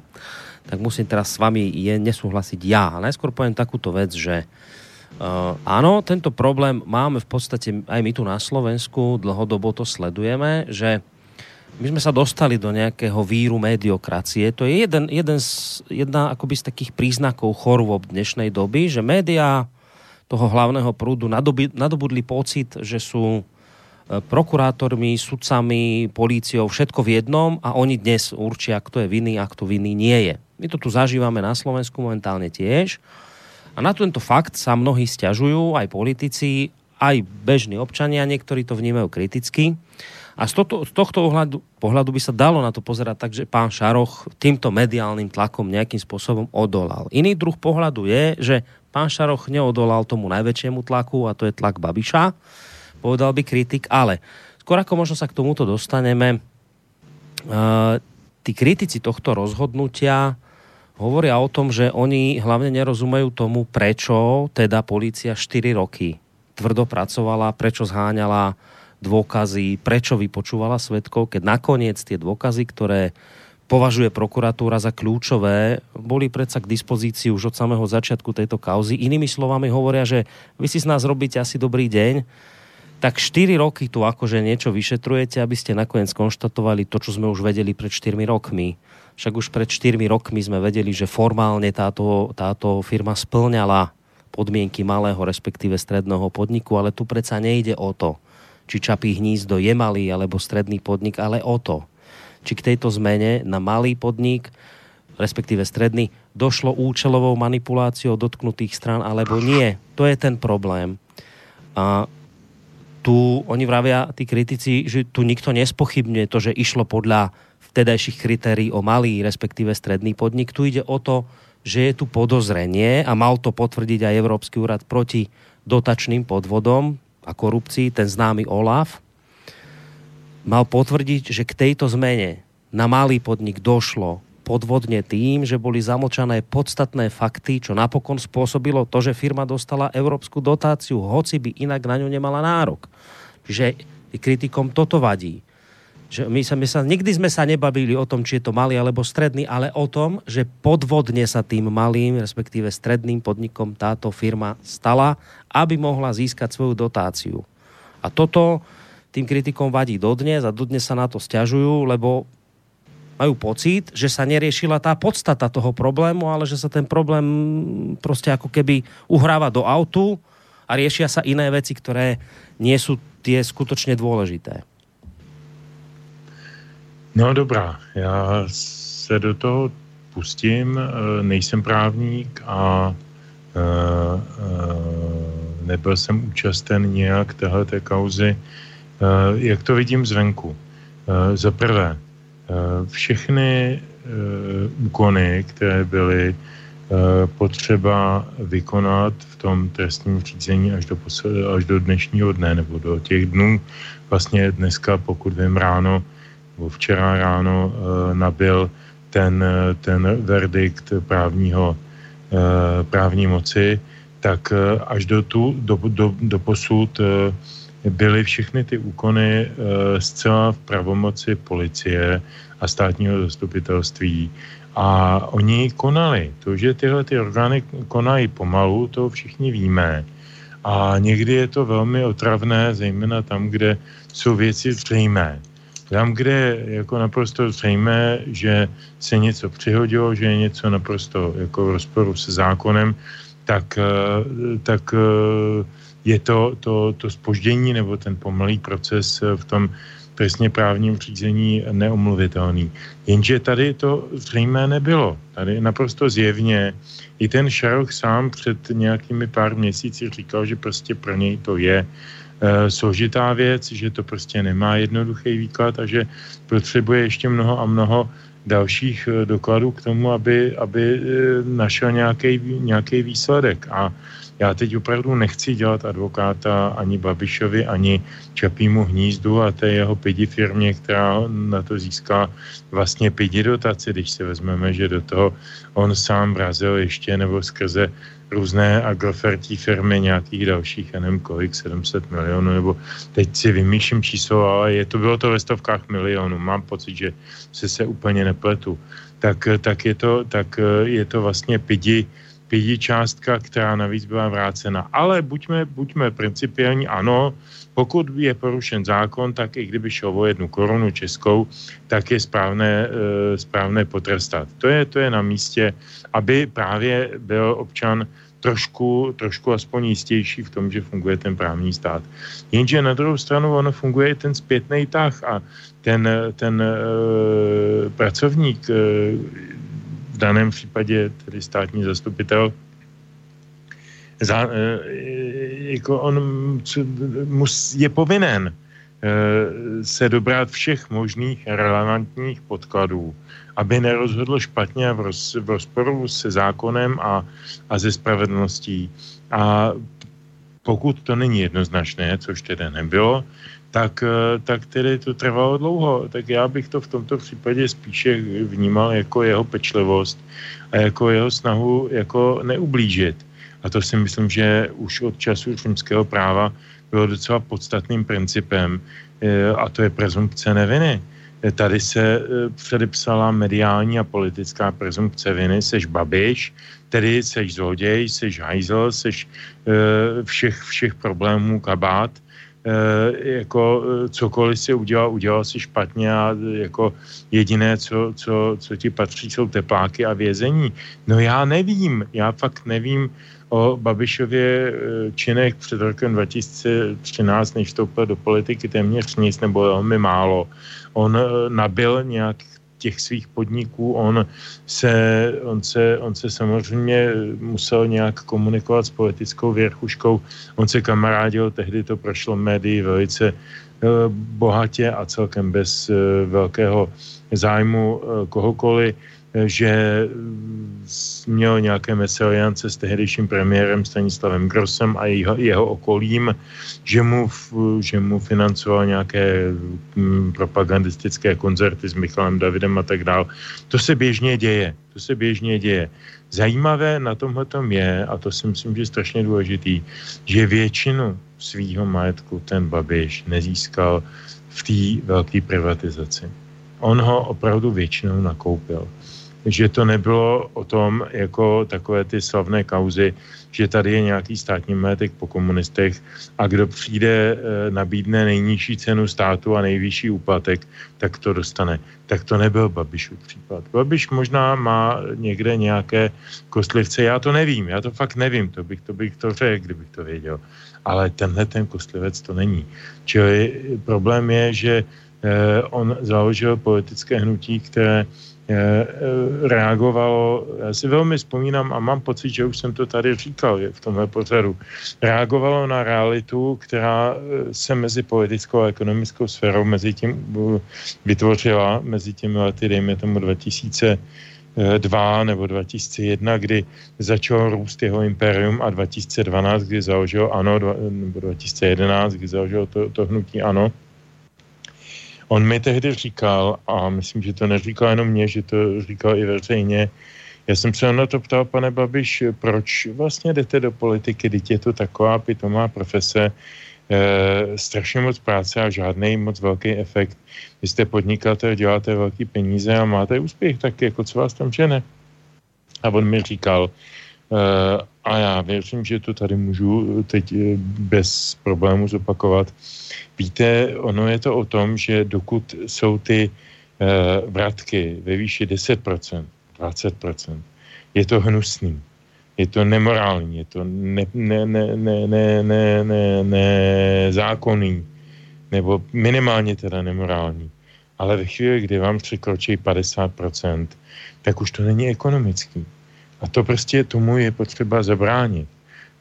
tak musím teraz s vami je nesúhlasiť ja. A najskôr poviem takúto vec, že uh, áno, tento problém máme v podstate aj my tu na Slovensku, dlhodobo to sledujeme, že my sme sa dostali do nejakého víru mediokracie. To je jeden, jeden z, jedna akoby z takých príznakov chorôb dnešnej doby, že médiá toho hlavného prúdu nadobi, nadobudli pocit, že sú e, prokurátormi, sudcami, políciou, všetko v jednom a oni dnes určia, kto je vinný a kto vinný nie je. My to tu zažívame na Slovensku momentálne tiež. A na tento fakt sa mnohí stiažujú, aj politici, aj bežní občania, niektorí to vnímajú kriticky. A z, toto, z tohto ohľadu, pohľadu by sa dalo na to pozerať tak, že pán Šaroch týmto mediálnym tlakom nejakým spôsobom odolal. Iný druh pohľadu je, že pán Šaroch neodolal tomu najväčšiemu tlaku a to je tlak Babiša, povedal by kritik, ale skôr ako možno sa k tomuto dostaneme, uh, tí kritici tohto rozhodnutia hovoria o tom, že oni hlavne nerozumejú tomu, prečo teda policia 4 roky tvrdo pracovala, prečo zháňala dôkazy, prečo vypočúvala svetkov, keď nakoniec tie dôkazy, ktoré považuje prokuratúra za kľúčové, boli predsa k dispozícii už od samého začiatku tejto kauzy. Inými slovami hovoria, že vy si z nás robíte asi dobrý deň, tak 4 roky tu akože niečo vyšetrujete, aby ste nakoniec konštatovali to, čo sme už vedeli pred 4 rokmi. Však už pred 4 rokmi sme vedeli, že formálne táto, táto firma splňala podmienky malého, respektíve stredného podniku, ale tu predsa nejde o to či Čapí hnízdo je malý alebo stredný podnik, ale o to, či k tejto zmene na malý podnik, respektíve stredný, došlo účelovou manipuláciou dotknutých stran alebo nie. To je ten problém. A tu oni vravia, tí kritici, že tu nikto nespochybňuje to, že išlo podľa vtedajších kritérií o malý, respektíve stredný podnik. Tu ide o to, že je tu podozrenie a mal to potvrdiť aj Európsky úrad proti dotačným podvodom, a korupcii, ten známy OLAF, mal potvrdiť, že k tejto zmene na malý podnik došlo podvodne tým, že boli zamlčané podstatné fakty, čo napokon spôsobilo to, že firma dostala európsku dotáciu, hoci by inak na ňu nemala nárok. Čiže kritikom toto vadí že my, sa, my sa, nikdy sme sa nebavili o tom, či je to malý alebo stredný, ale o tom, že podvodne sa tým malým, respektíve stredným podnikom táto firma stala, aby mohla získať svoju dotáciu. A toto tým kritikom vadí dodnes a dodnes sa na to stiažujú, lebo majú pocit, že sa neriešila tá podstata toho problému, ale že sa ten problém prostě ako keby uhráva do autu a riešia sa iné veci, ktoré nie sú tie skutočne dôležité. No dobrá, já se do toho pustím, eh, nejsem právník a eh, eh, nebyl jsem účasten nějak téhleté kauzy. Jak to vidím zvenku? Za prvé, všechny úkony, které byly potřeba vykonat v tom trestním řízení až do, až do dnešního dne, nebo do těch dnů, vlastně dneska, pokud vím ráno, včera ráno eh, nabil ten, eh, ten verdikt právního, eh, právní moci, tak až do, tu, do, do, do posud byly všechny ty úkony zcela v pravomoci policie a státního zastupitelství. A oni konali. To, že tyhle ty orgány konají pomalu, to všichni víme. A někdy je to velmi otravné, zejména tam, kde jsou věci zřejmé. Tam, kde jako naprosto zřejmé, že se něco přihodilo, že je něco naprosto jako v rozporu se zákonem, tak, eh, tak eh, je to, to, to spoždění nebo ten pomalý proces v tom trestně právním řízení neomluvitelný. Jenže tady to zřejmé nebylo. Tady naprosto zjevně i ten Šaroch sám před nějakými pár měsíci říkal, že prostě pro něj to je složitá věc, že to prostě nemá jednoduchý výklad a že potřebuje ještě mnoho a mnoho dalších e, dokladů k tomu, aby, aby e, našel nějaký výsledek. A já teď opravdu nechci dělat advokáta ani Babišovi, ani Čapímu hnízdu a té jeho pidi firmě, která na to získá vlastně pidi dotaci, když si vezmeme, že do toho on sám vrazil ještě nebo skrze různé agrofertí firmy nějakých dalších, já nevím kolik, 700 milionů, nebo teď si vymýšlím číslo, ale je to, bylo to ve stovkách milionů. Mám pocit, že se se úplně nepletu. Tak, tak, je, to, tak je to vlastně pidi, pidi částka, která navíc byla vrácena. Ale buďme, buďme principiální, ano, pokud je porušen zákon, tak i kdyby šlo o jednu korunu českou, tak je správné, e, správné potrestat. To je, to je na místě, aby právě byl občan trošku, trošku aspoň jistější v tom, že funguje ten právní stát. Jenže na druhou stranu ono funguje i ten zpětný tah a ten, ten e, pracovník e, v daném případě tedy státní zastupitel, za, e, jako on mus, je povinen e, se dobrat všech možných relevantních podkladů, aby nerozhodl špatně v, roz, v rozporu se zákonem a, a ze spravedlností. A pokud to není jednoznačné, což tedy nebylo, tak, eh, tak tedy to trvalo dlouho. Tak já bych to v tomto případě spíše vnímal jako jeho pečlivost a jako jeho snahu jako neublížit. A to si myslím, že už od času římského práva bylo docela podstatným principem eh, a to je prezumpce neviny. Eh, tady se předepsala mediální a politická prezumpce viny, seš babiš, tedy seš zloděj, seš hajzel, seš všech, všech problémů kabát, jako eh, cokoliv si udělal, udělal si špatně a eh, jako jediné, co, co, co ti patří, jsou tepláky a vězení. No já nevím, já fakt nevím o Babišově činech před rokem 2013, než vstoupil do politiky téměř nic nebo velmi málo. On nabil nějak těch svých podniků. On se, on, se, on se samozřejmě musel nějak komunikovat s politickou věrchuškou. On se kamarádil, tehdy to prošlo médií velice eh, bohatě a celkem bez eh, velkého zájmu eh, kohokoliv že měl nějaké meseliance s tehdejším premiérem Stanislavem Grossem a jeho, jeho okolím, že mu, že mu financoval nějaké mm, propagandistické koncerty s Michalem Davidem a tak dále. To se běžně děje. To se běžně děje. Zajímavé na tomhle tom je, a to si myslím, že je strašně důležitý, že většinu svýho majetku ten Babiš nezískal v té velké privatizaci. On ho opravdu většinou nakoupil že to nebylo o tom, jako takové ty slavné kauzy, že tady je nějaký státní majetek po komunistech a kdo přijde, e, nabídne nejnižší cenu státu a nejvyšší úplatek, tak to dostane. Tak to nebyl Babišův případ. Babiš možná má někde nějaké kostlivce, já to nevím, já to fakt nevím, to bych to, bych to řekl, kdybych to věděl. Ale tenhle ten kostlivec to není. Čili problém je, že e, on založil politické hnutí, které Eh, eh, reagovalo, já si velmi vzpomínám a mám pocit, že už jsem to tady říkal v tomhle pořadu, reagovalo na realitu, která eh, se mezi politickou a ekonomickou sférou mezi tím vytvořila, mezi těmi lety, dejme tomu 2000 2 nebo 2001, kdy začal růst jeho imperium a 2012, kdy založil ANO, nebo 2011, kdy založil to, to hnutí ANO, On mi tehdy říkal, a myslím, že to neříkal jenom mě, že to říkal i veřejně, já jsem se na to ptal, pane Babiš, proč vlastně jdete do politiky, teď je to taková pitomá profese, e, strašně moc práce a žádný moc velký efekt. Vy jste podnikatel, děláte velký peníze a máte úspěch, tak jako co vás tam žene? A on mi říkal, e, a já věřím, že to tady můžu teď eh, bez problému zopakovat. Víte, ono je to o tom, že dokud jsou ty uh, vratky ve výši 10%, 20%, je to hnusný, je to nemorální, je to ne, ne, ne, ne, ne, ne, ne, nezákonný, nebo minimálně teda nemorální. Ale ve chvíli, kdy vám překročí 50%, tak už to není ekonomický. A to prostě tomu je potřeba zabránit.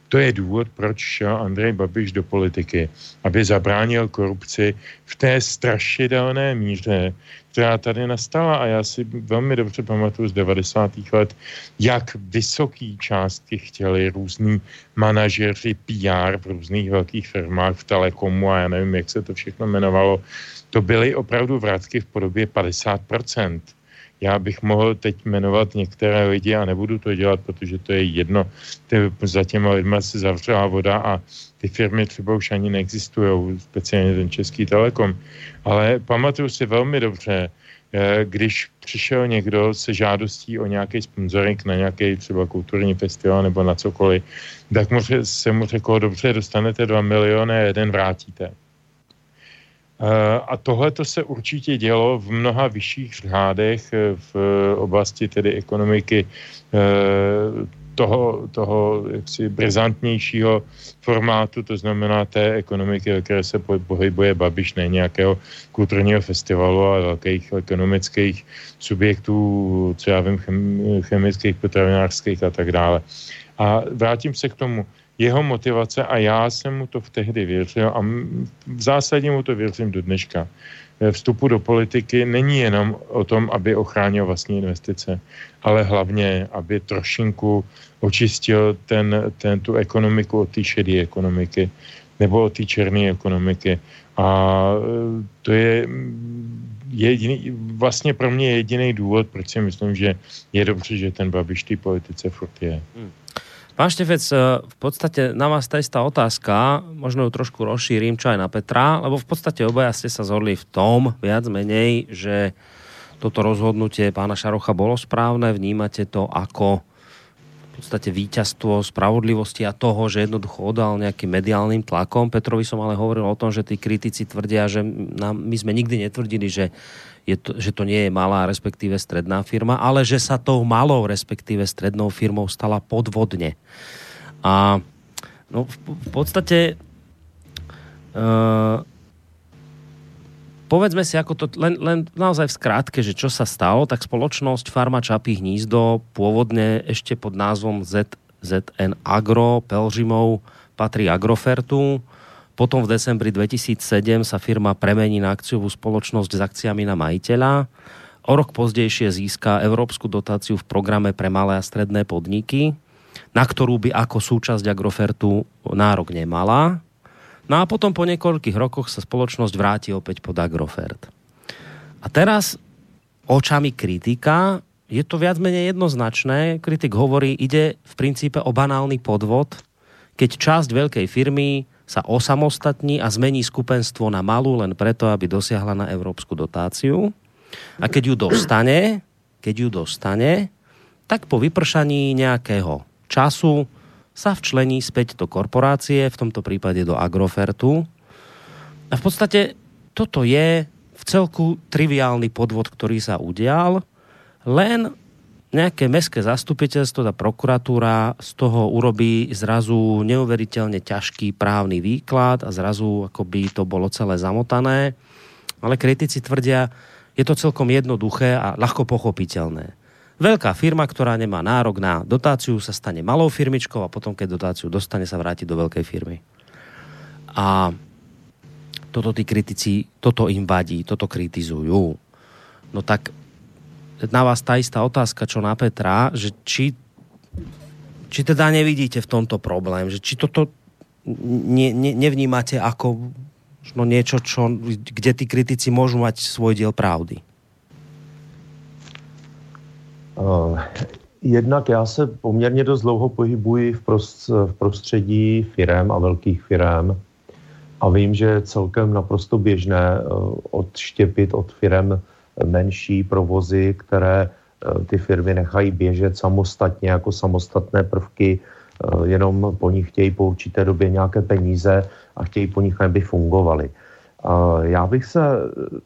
To je důvod, proč šel Andrej Babiš do politiky, aby zabránil korupci v té strašidelné míře, která tady nastala. A já si velmi dobře pamatuju z 90. let, jak vysoký částky chtěli různí manažeři PR v různých velkých firmách v Telekomu a já nevím, jak se to všechno jmenovalo. To byly opravdu vrátky v podobě 50%. Já bych mohl teď jmenovat některé lidi a nebudu to dělat, protože to je jedno. Ty, za těma lidma se zavřela voda a ty firmy třeba už ani neexistují, speciálně ten Český Telekom. Ale pamatuju si velmi dobře, eh, když přišel někdo se žádostí o nějaký sponsoring na nějaký třeba kulturní festival nebo na cokoliv, tak mu se mu řeklo, dobře, dostanete 2 miliony a jeden vrátíte. Eh, a tohle to se určitě dělo v mnoha vyšších řádech eh, v oblasti tedy ekonomiky eh, toho, toho jaksi brizantnějšího formátu, to znamená té ekonomiky, ve které se pohybuje Babiš, ne nějakého kulturního festivalu a velkých ekonomických subjektů, co já vím, chemických, potravinářských a tak dále. A vrátím se k tomu jeho motivace a já jsem mu to v tehdy věřil a v zásadě mu to věřím do dneška. Vstupu do politiky není jenom o tom, aby ochránil vlastní investice, ale hlavně, aby trošinku očistil ten, ten, tu ekonomiku od té šedé ekonomiky nebo od té černé ekonomiky. A to je jediný, vlastně pro mě jediný důvod, proč si myslím, že je dobře, že ten Babiš té politice furt je. Hmm. Pán Štefec, eh, v podstate na vás tá istá otázka, možno ju trošku rozšírim, čo aj na Petra, lebo v podstate obaja ste sa zhodli v tom, viac menej, že toto rozhodnutie pána Šarocha bolo správne, vnímate to ako podstate víťazstvo spravodlivosti a toho, že jednoducho odal nejakým mediálnym tlakom. Petrovi som ale hovoril o tom, že tí kritici tvrdia, že nám, my sme nikdy netvrdili, že je to, že to nie je malá, respektíve stredná firma, ale že sa tou malou, respektíve strednou firmou stala podvodne. A no, v, v podstate uh, povedzme si, ako to, len, len naozaj v skrátke, že čo sa stalo, tak spoločnosť Farma Čapí hnízdo pôvodne ešte pod názvom Z, ZN Agro Pelžimov patrí Agrofertu, potom v decembri 2007 sa firma premení na akciovú spoločnosť s akciami na majiteľa. O rok pozdejšie získa európsku dotáciu v programe pre malé a stredné podniky, na ktorú by ako súčasť Agrofertu nárok nemala. No a potom po niekoľkých rokoch sa spoločnosť vráti opäť pod Agrofert. A teraz očami kritika je to viac menej jednoznačné. Kritik hovorí, ide v princípe o banálny podvod, keď časť veľkej firmy sa osamostatní a zmení skupenstvo na malú len preto, aby dosiahla na európsku dotáciu. A keď ju dostane, keď ju dostane, tak po vypršaní nejakého času sa včlení späť do korporácie, v tomto prípade do Agrofertu. A v podstate toto je v celku triviálny podvod, ktorý sa udial, len nejaké mestské zastupiteľstvo, tá prokuratúra z toho urobí zrazu neuveriteľne ťažký právny výklad a zrazu akoby to bolo celé zamotané. Ale kritici tvrdia, je to celkom jednoduché a ľahko pochopiteľné. Veľká firma, ktorá nemá nárok na dotáciu, sa stane malou firmičkou a potom, keď dotáciu dostane, sa vráti do veľkej firmy. A toto tí kritici, toto im vadí, toto kritizujú. No tak na vás tá istá otázka, čo na Petra, že či, či teda nevidíte v tomto problém, že či toto ne, ne, nevnímate ako no niečo, čo, kde tí kritici môžu mať svoj diel pravdy? Uh, jednak já se poměrně dost dlouho pohybuji v, prost, v prostředí firem a velkých firem a vím, že je celkem naprosto běžné uh, odštěpit od firem menší provozy, které eh, ty firmy nechají běžet samostatně jako samostatné prvky jenom po nich chtějí po určité době nějaké peníze a chtějí po nich, aby fungovali. Já bych se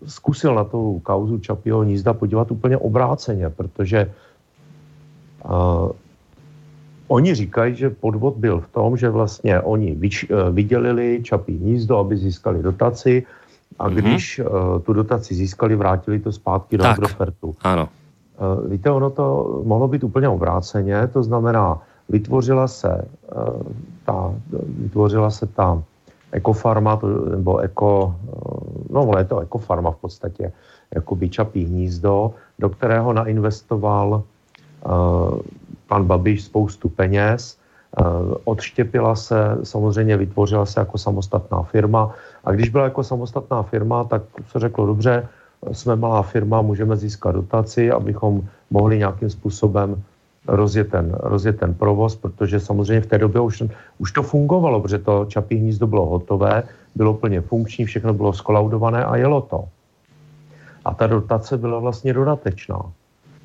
zkusil na tu kauzu Čapího hnízda podívat úplně obráceně, protože Oni říkají, že podvod byl v tom, že vlastně oni vyč, eh, vydělili čapí hnízdo, aby získali dotaci a mm-hmm. když uh, tu dotaci získali, vrátili to zpátky do Agrofertu. Ano. Uh, víte, ono to mohlo být úplně obráceně, to znamená, vytvořila se uh, ta, vytvořila se ta ekofarma, nebo eko, no je to ekofarma v podstatě, jako by čapí hnízdo, do kterého nainvestoval pan Babiš spoustu peněz, eh, odštěpila se, samozřejmě vytvořila se jako samostatná firma. A když byla jako samostatná firma, tak se řeklo, dobře, jsme malá firma, můžeme získat dotaci, abychom mohli nějakým způsobem rozjet ten, rozjet ten provoz, protože samozřejmě v té době už, už to fungovalo, protože to Čapí hnízdo bylo hotové, bylo plně funkční, všechno bylo skolaudované a jelo to. A ta dotace byla vlastně dodatečná.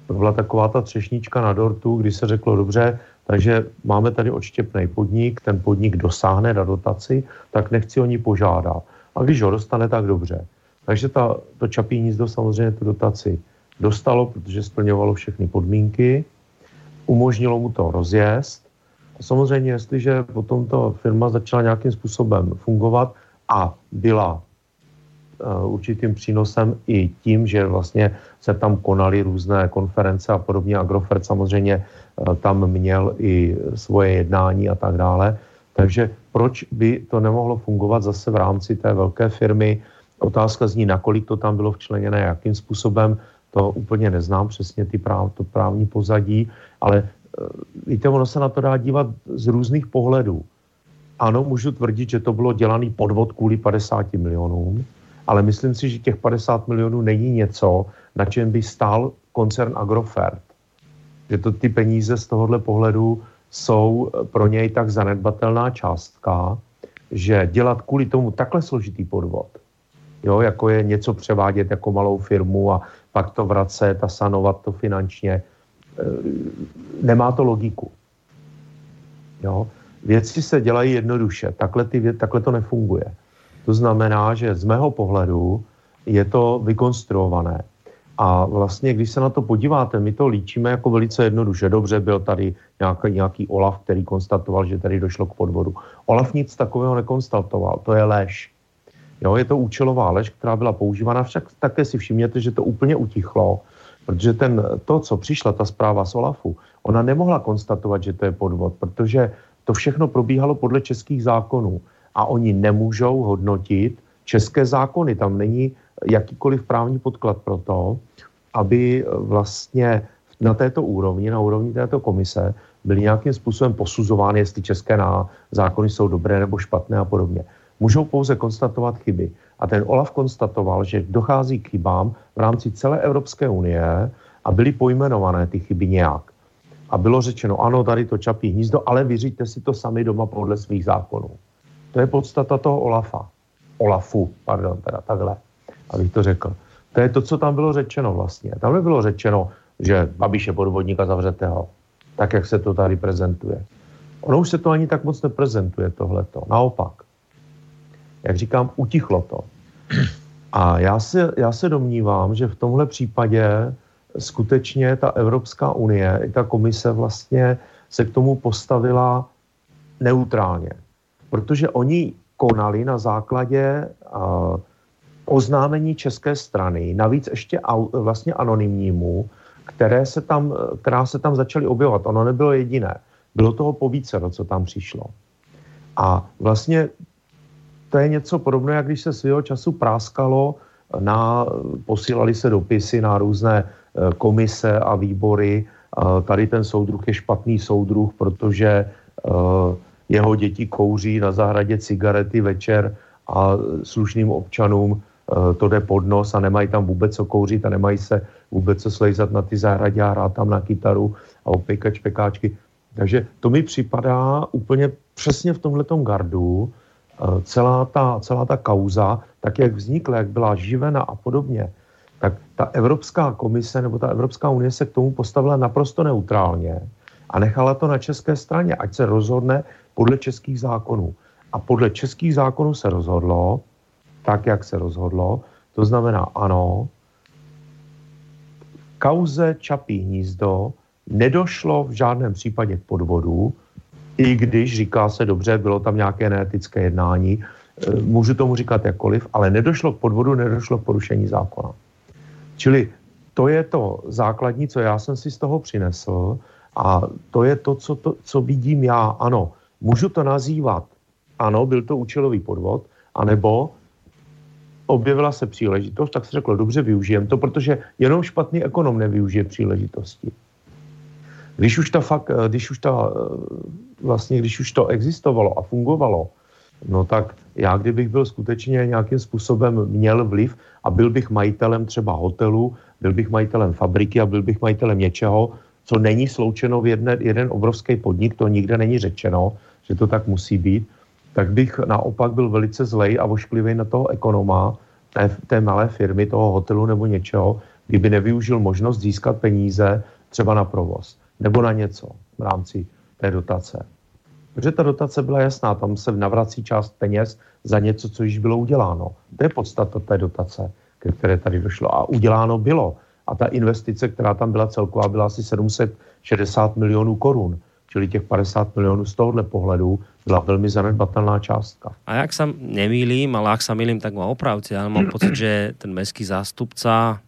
To byla taková ta třešnička na dortu, kdy se řeklo, dobře, takže máme tady odštěpný podnik, ten podnik dosáhne na dotaci, tak nechci o ní požádat. A když ho dostane, tak dobře. Takže ta, to čapí hnízdo samozřejmě tu dotaci dostalo, protože splňovalo všechny podmínky, umožnilo mu to rozjezd. Samozřejmě, jestliže potom ta firma začala nějakým způsobem fungovat a byla Eh, určitým přínosem i tím, že vlastně se tam konaly různé konference a podobně. Agrofert samozřejmě eh, tam měl i svoje jednání a tak dále. Takže proč by to nemohlo fungovat zase v rámci té velké firmy? Otázka zní, nakolik to tam bylo včleněné, jakým způsobem, to úplně neznám přesně ty práv, to právní pozadí, ale eh, víte, ono se na to dá dívat z různých pohledů. Ano, můžu tvrdit, že to bylo dělaný podvod kvůli 50 milionům, ale myslím si, že těch 50 milionů není něco, na čem by stál koncern Agrofert. Že to ty peníze z tohohle pohledu jsou pro něj tak zanedbatelná částka, že dělat kvůli tomu takhle složitý podvod, jo, jako je něco převádět jako malou firmu a pak to vracet a sanovat to finančně, nemá to logiku. Jo. Věci se dělají jednoduše, takhle, ty, takhle to nefunguje. To znamená, že z mého pohledu je to vykonstruované. A vlastně, když se na to podíváte, my to líčíme jako velice jednoduše. Dobře, byl tady nějaký, nějaký Olaf, který konstatoval, že tady došlo k podvodu. Olaf nic takového nekonstatoval, to je lež. Jo, je to účelová lež, která byla používána, však také si všimněte, že to úplně utichlo, protože ten, to, co přišla, ta zpráva z Olafu, ona nemohla konstatovat, že to je podvod, protože to všechno probíhalo podle českých zákonů a oni nemůžou hodnotit české zákony. Tam není jakýkoliv právní podklad pro to, aby vlastně na této úrovni, na úrovni této komise, byly nějakým způsobem posuzovány, jestli české zákony jsou dobré nebo špatné a podobně. Můžou pouze konstatovat chyby. A ten Olaf konstatoval, že dochází k chybám v rámci celé Evropské unie a byly pojmenované ty chyby nějak. A bylo řečeno, ano, tady to čapí hnízdo, ale vyřiďte si to sami doma podle svých zákonů. To je podstata toho Olafa. Olafu, pardon, teda takhle, abych to řekl. To je to, co tam bylo řečeno vlastně. Tam nebylo řečeno, že Babiš je podvodník a zavřete ho. Tak, jak se to tady prezentuje. Ono už se to ani tak moc neprezentuje, tohleto. Naopak. Jak říkám, utichlo to. A já se, já se domnívám, že v tomhle případě skutečně ta Evropská unie, i ta komise vlastně se k tomu postavila neutrálně protože oni konali na základě uh, oznámení české strany, navíc ještě au, vlastně anonymnímu, které se tam, která se tam začaly objevovat. Ono nebylo jediné. Bylo toho povícero, co tam přišlo. A vlastně to je něco podobného, jak když se svého času práskalo, na, posílali se dopisy na různé uh, komise a výbory. Uh, tady ten soudruh je špatný soudruh, protože jeho děti kouří na zahradě cigarety večer a slušným občanům eh, to jde pod nos a nemají tam vůbec co kouřit a nemají se vůbec co slejzat na ty zahradě a hrát tam na kytaru a opěkat špekáčky. Takže to mi připadá úplně přesně v tomhletom gardu eh, celá ta, celá ta kauza, tak jak vznikla, jak byla živena a podobně, tak ta Evropská komise nebo ta Evropská unie se k tomu postavila naprosto neutrálně a nechala to na české straně, ať se rozhodne podle českých zákonů. A podle českých zákonů se rozhodlo, tak, jak se rozhodlo, to znamená ano, kauze Čapí hnízdo nedošlo v žádném případě k podvodu, i když říká se dobře, bylo tam nějaké neetické jednání, e, můžu tomu říkat jakkoliv, ale nedošlo k podvodu, nedošlo k porušení zákona. Čili to je to základní, co já jsem si z toho přinesl a to je to, co, to, co vidím já. Ano, můžu to nazývat, ano, byl to účelový podvod, anebo objevila se příležitost, tak se řeklo, dobře, využijem to, protože jenom špatný ekonom nevyužije příležitosti. Když už ta fakt, eh, když už ta, eh, vlastně, když už to existovalo a fungovalo, no tak já kdybych byl skutečně nějakým způsobem měl vliv a byl bych majitelem třeba hotelu, byl bych majitelem fabriky a byl bych majitelem něčeho, co není sloučeno v jedne, jeden obrovský podnik, to nikde není řečeno, že to tak musí být, tak bych naopak byl velice zlej a ošklivý na toho ekonoma té, té malé firmy, toho hotelu nebo něčeho, kdyby nevyužil možnost získat peníze třeba na provoz nebo na něco v rámci té dotace. Protože ta dotace byla jasná, tam se navrací část peněz za něco, co již bylo uděláno. To je podstata té dotace, ke které tady došlo. A uděláno bylo. A ta investice, která tam byla celková, byla asi 760 milionů korun. Čili těch 50 milionů z tohohle pohledu byla velmi zanedbatelná částka. A jak sa nemýlím, ale ak sa milím, tak ma opravte. Ja mám pocit, že ten mestský zástupca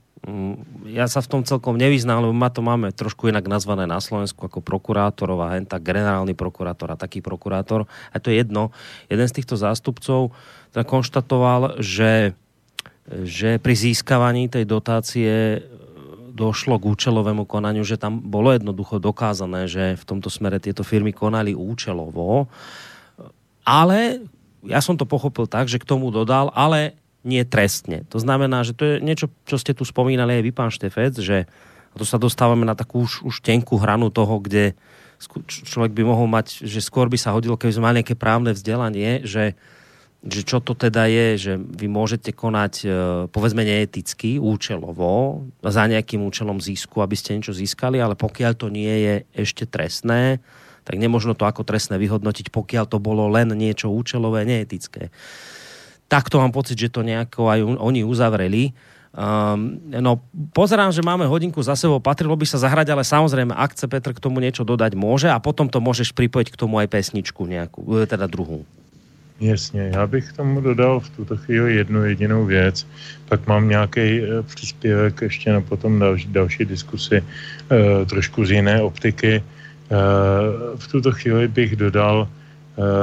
ja sa v tom celkom nevyznám, lebo ma to máme trošku inak nazvané na Slovensku ako prokurátorov a hen tak generálny prokurátor a taký prokurátor. A to je jedno. Jeden z týchto zástupcov teda konštatoval, že, že pri získavaní tej dotácie došlo k účelovému konaniu, že tam bolo jednoducho dokázané, že v tomto smere tieto firmy konali účelovo. Ale ja som to pochopil tak, že k tomu dodal, ale nie trestne. To znamená, že to je niečo, čo ste tu spomínali aj vy, pán Štefec, že to sa dostávame na takú už, už tenkú hranu toho, kde človek by mohol mať, že skôr by sa hodilo, keby sme mali nejaké právne vzdelanie, že, že čo to teda je, že vy môžete konať e, povedzme neeticky, účelovo, za nejakým účelom zisku, aby ste niečo získali, ale pokiaľ to nie je ešte trestné, tak nemožno to ako trestné vyhodnotiť, pokiaľ to bolo len niečo účelové, neetické takto mám pocit, že to nejako aj oni uzavreli. Um, no, pozerám, že máme hodinku za sebou, patrilo by sa zahrať, ale samozrejme, ak chce Petr k tomu niečo dodať, môže a potom to môžeš pripojiť k tomu aj pesničku nejakú, e, teda druhou. Jasně, já bych tomu dodal v tuto chvíli jednu jedinou věc, pak mám nějaký e, příspěvek ještě na potom další, další diskusi e, trošku z jiné optiky. V tuto chvíli bych dodal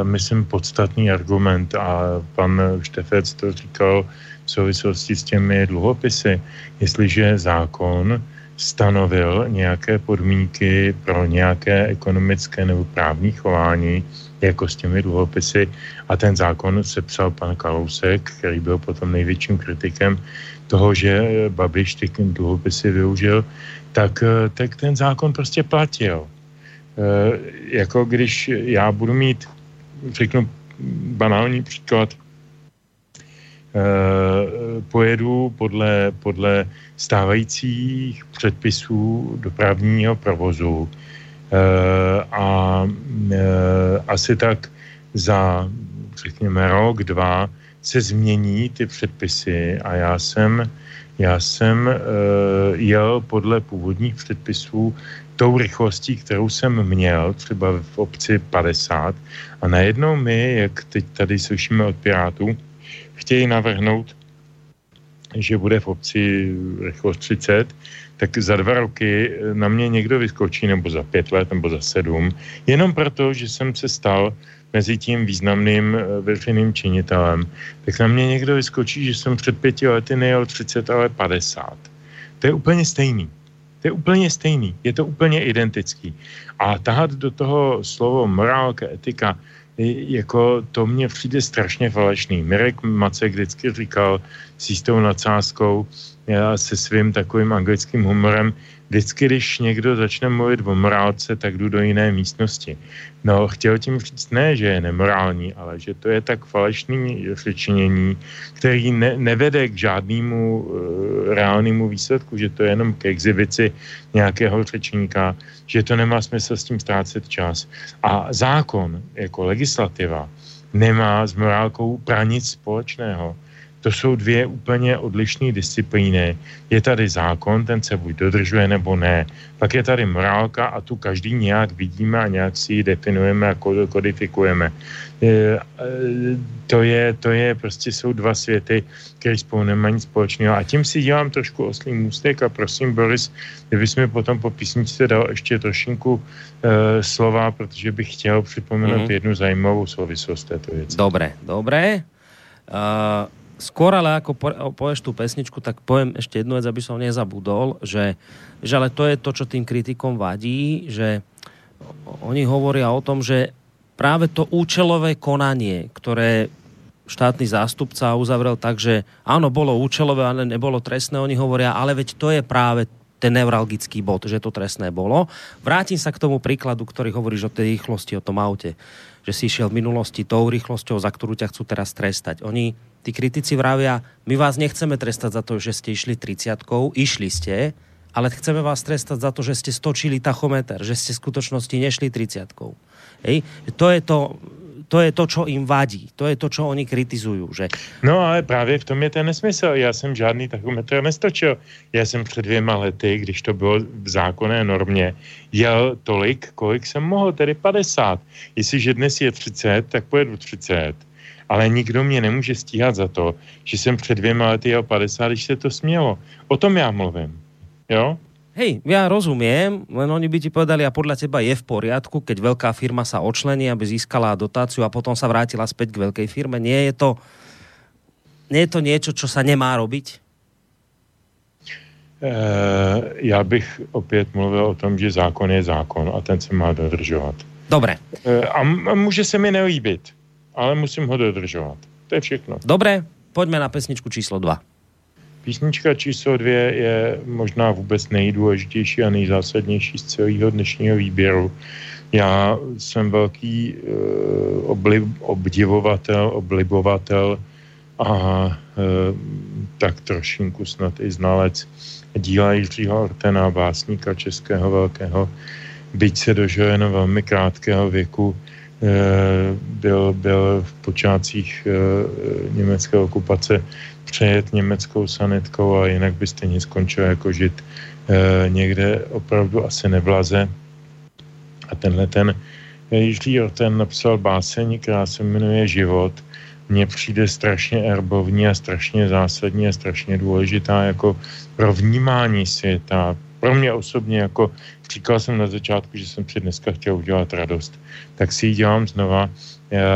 myslím, podstatný argument a pan Štefec to říkal v souvislosti s těmi dluhopisy. Jestliže zákon stanovil nějaké podmínky pro nějaké ekonomické nebo právní chování, jako s těmi dluhopisy, a ten zákon sepsal pan Kalousek, který byl potom největším kritikem toho, že Babiš ty dluhopisy využil, tak, eh, tak ten zákon prostě platil. E, jako když já budu mít řeknu banální příklad, eh, pojedu podle, podle stávajících předpisů dopravního provozu. Eh, a eh, asi tak za, řekněme, rok, dva se změní ty předpisy a já jsem, já jsem jel podle původních předpisů tou rychlostí, kterou jsem měl, třeba v obci 50, a najednou my, jak teď tady slyšíme od Pirátů, chtějí navrhnout, že bude v obci rychlost 30, tak za dva roky na mě někdo vyskočí, nebo za pět let, nebo za sedm, jenom proto, že jsem se stal mezi tím významným eh, veřejným činitelem, tak na mě někdo vyskočí, že jsem před pěti lety nejel 30, ale 50. To je úplně stejný. To je úplně stejný, je to úplně identický. A tahat do toho slovo morálka, etika, jako to mně přijde strašně falešný. Mirek Macek vždycky říkal s jistou nadsázkou já se svým takovým anglickým humorem, vždycky, když někdo začne mluvit o morálce, tak jdu do jiné místnosti. No, chtěl tím říct ne, že je nemorální, ale že to je tak falešný řečenění, který ne, nevede k žádnému uh, reálnému výsledku, že to je jenom k exibici nějakého řečníka, že to nemá smysl s tím ztrácet čas. A zákon jako legislativa nemá s morálkou pranic společného. To jsou dvě úplně odlišné disciplíny. Je tady zákon, ten se buď dodržuje nebo ne. Pak je tady morálka a tu každý nějak vidíme a nějak si ji definujeme a kodifikujeme. E, to je, to je prostě jsou dva světy, které spolu nemají nic společného. A tím si dělám trošku oslý můstek a prosím, Boris, kdybys mi potom po písničce dal ještě trošinku e, slova, protože bych chtěl připomenout mm-hmm. jednu zajímavou souvislost této věci. Dobré, dobré. Uh, skôr ale ako po, povieš tú pesničku, tak poviem ešte jednu vec, aby som nezabudol, že, že ale to je to, čo tým kritikom vadí, že oni hovoria o tom, že práve to účelové konanie, ktoré štátny zástupca uzavrel tak, že áno, bolo účelové, ale nebolo trestné, oni hovoria, ale veď to je práve ten neuralgický bod, že to trestné bolo. Vrátim sa k tomu príkladu, ktorý hovoríš o tej rýchlosti, o tom aute že si išiel v minulosti tou rýchlosťou, za ktorú ťa chcú teraz trestať. Oni, tí kritici vravia, my vás nechceme trestať za to, že ste išli 30 išli ste, ale chceme vás trestať za to, že ste stočili tachometer, že ste v skutočnosti nešli 30 Hej? To je to, to je to, čo im vadí. To je to, čo oni kritizují. Že... No ale právě v tom je ten nesmysl. Já jsem žádný tachometr nestočil. Já jsem před dvěma lety, když to bylo v zákonné normě, jel tolik, kolik jsem mohl, tedy 50. Jestliže dnes je 30, tak pojedu 30. Ale nikdo mě nemůže stíhat za to, že jsem před dvěma lety jel 50, když se to smělo. O tom já mluvím. Jo? Hej, ja rozumiem, len oni by ti povedali, a podľa teba je v poriadku, keď veľká firma sa očlení, aby získala dotáciu a potom sa vrátila späť k veľkej firme. Nie je to, nie je to niečo, čo sa nemá robiť? E, já bych opět mluvil o tom, že zákon je zákon a ten se má dodržovat. Dobre. E, a, a může se mi nelíbit, ale musím ho dodržovat. To je všechno. Dobre, poďme na pesničku číslo 2. Písnička číslo dvě je možná vůbec nejdůležitější a nejzásadnější z celého dnešního výběru. Já jsem velký uh, oblib, obdivovatel, oblibovatel a uh, tak trošinku snad i znalec díla Jiřího Ortena, básníka českého velkého, byť se dožil jen velmi krátkého věku, byl, byl v počátcích německé okupace přejet německou sanitkou a jinak by stejně skončil jako žít e, někde opravdu asi nevlaze. A tenhle ten Jiří ten napsal báseň, která se jmenuje Život. Mně přijde strašně erbovní a strašně zásadní a strašně důležitá jako pro vnímání světa. Pro mě osobně jako říkal jsem na začátku, že jsem si dneska chtěl udělat radost. Tak si ji dělám znova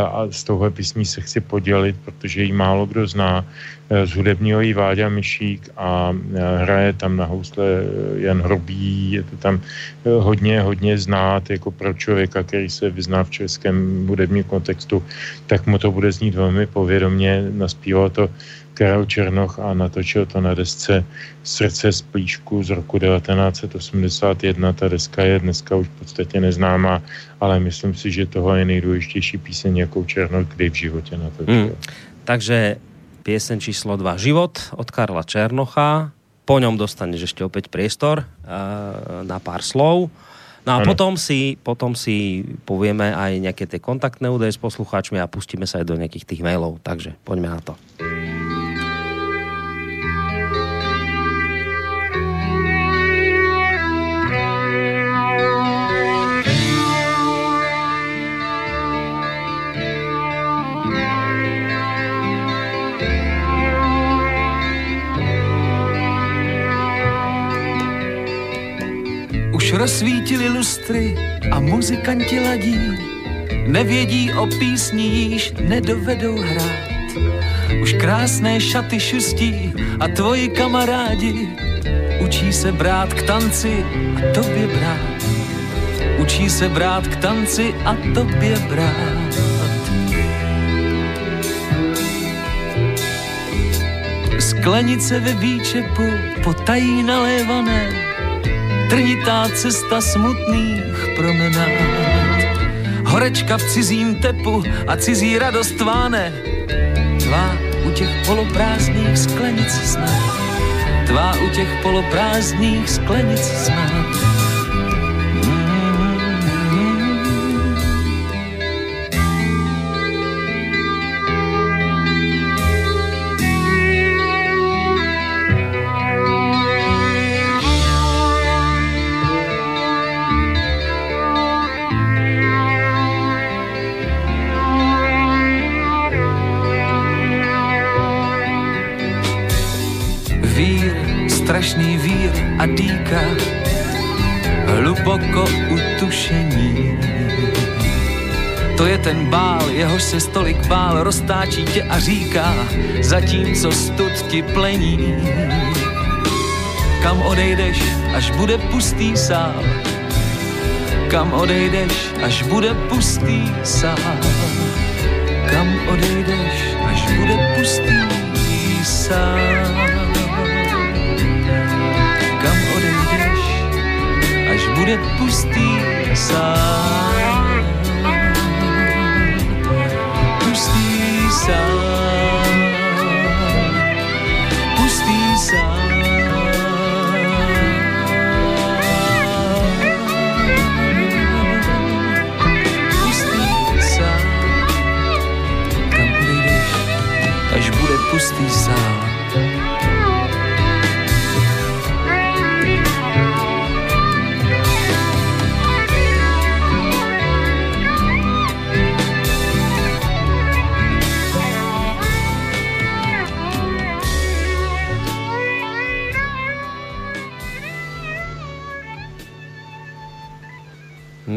a s touhle písní se chci podělit, protože ji málo kdo zná. E, zhudebního jí Váďa Myšík a e, hraje tam na housle Jan Hrobý, je to tam hodně, hodně znát jako pro člověka, který se vyzná v českém hudebním kontextu, tak mu to bude znít velmi povědomně, naspíval to Karel Černoch a natočil to na desce Srdce z plíšku z roku 1981. Ta deska je dneska už v podstatě neznámá, ale myslím si, že toho je nejdůležitější píseň, jakou Černoch kdy v životě natočil. Hmm. Takže piesen číslo 2 Život od Karla Černocha. Po ňom dostaneš ešte opäť priestor uh, na pár slov. No a ano. potom si, potom si povieme aj nejaké tie kontaktné údaje s poslucháčmi a pustíme sa aj do nejakých tých mailov. Takže poďme na to. Rozsvítili lustry a muzikanti ladí. Nevědí o písni, již nedovedou hrát. Už krásné šaty šustí a tvoji kamarádi učí se brát k tanci a tobě brát. Učí se brát k tanci a tobě brát. Sklenice ve výčepu potají nalévané trnitá cesta smutných promenád. Horečka v cizím tepu a cizí radost tváne, tvá u těch poloprázdných sklenic sna. tvá u těch poloprázdných sklenic znát. Ten bál, jehož se stolik bál, roztáčí tě a říká, zatímco stud ti plení. Kam odejdeš, až bude pustý sál? Kam odejdeš, až bude pustý sál? Kam odejdeš, až bude pustý sál? Kam odejdeš, až bude pustý sál?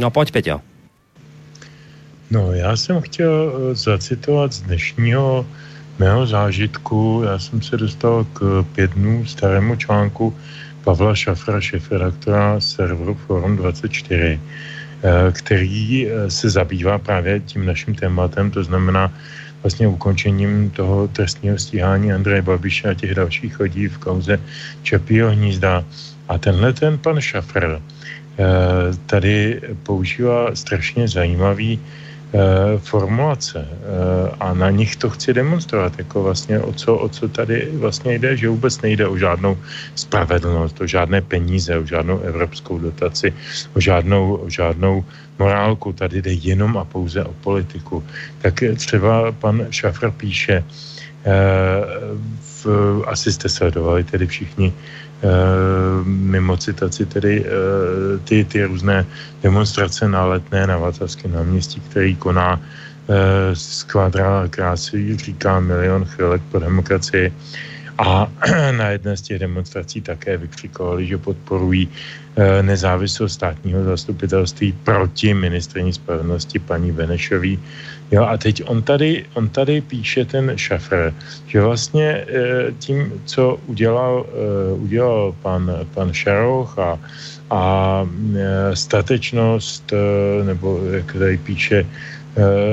No poď, Peťo. No, já jsem chtěl eh, zacitovat z dnešního mého zážitku. Já jsem se dostal k pět dnů starému článku Pavla Šafra, šefredaktora serveru Forum 24, eh, který eh, se zabývá právě tím naším tématem, to znamená vlastně ukončením toho trestního stíhání Andreje Babiše a těch dalších chodí v kauze Čapího hnízda. A tenhle ten pan Šafr tady používá strašně zajímavý eh, formulace eh, a na nich to chci demonstrovat, jako vlastně o co, o co tady vlastně jde, že vůbec nejde o žádnou spravedlnost, o žádné peníze, o žádnou evropskou dotaci, o žádnou, o žádnou morálku, tady jde jenom a pouze o politiku. Tak třeba pan Šafr píše, v, asi jste sledovali tedy všichni mimo citaci tedy ty, ty různé demonstrace na letné na Václavském náměstí, který koná z kvadra krásy, říká milion chvilek pro demokracii. A na jedné z těch demonstrací také vykřikovali, že podporují nezávislost státního zastupitelství proti ministrině spravedlnosti paní Benešový. Jo, a teď on tady, on tady píše ten šafr, že vlastně tím, co udělal, udělal pan, pan Šaroch a, a statečnost, nebo jak tady píše,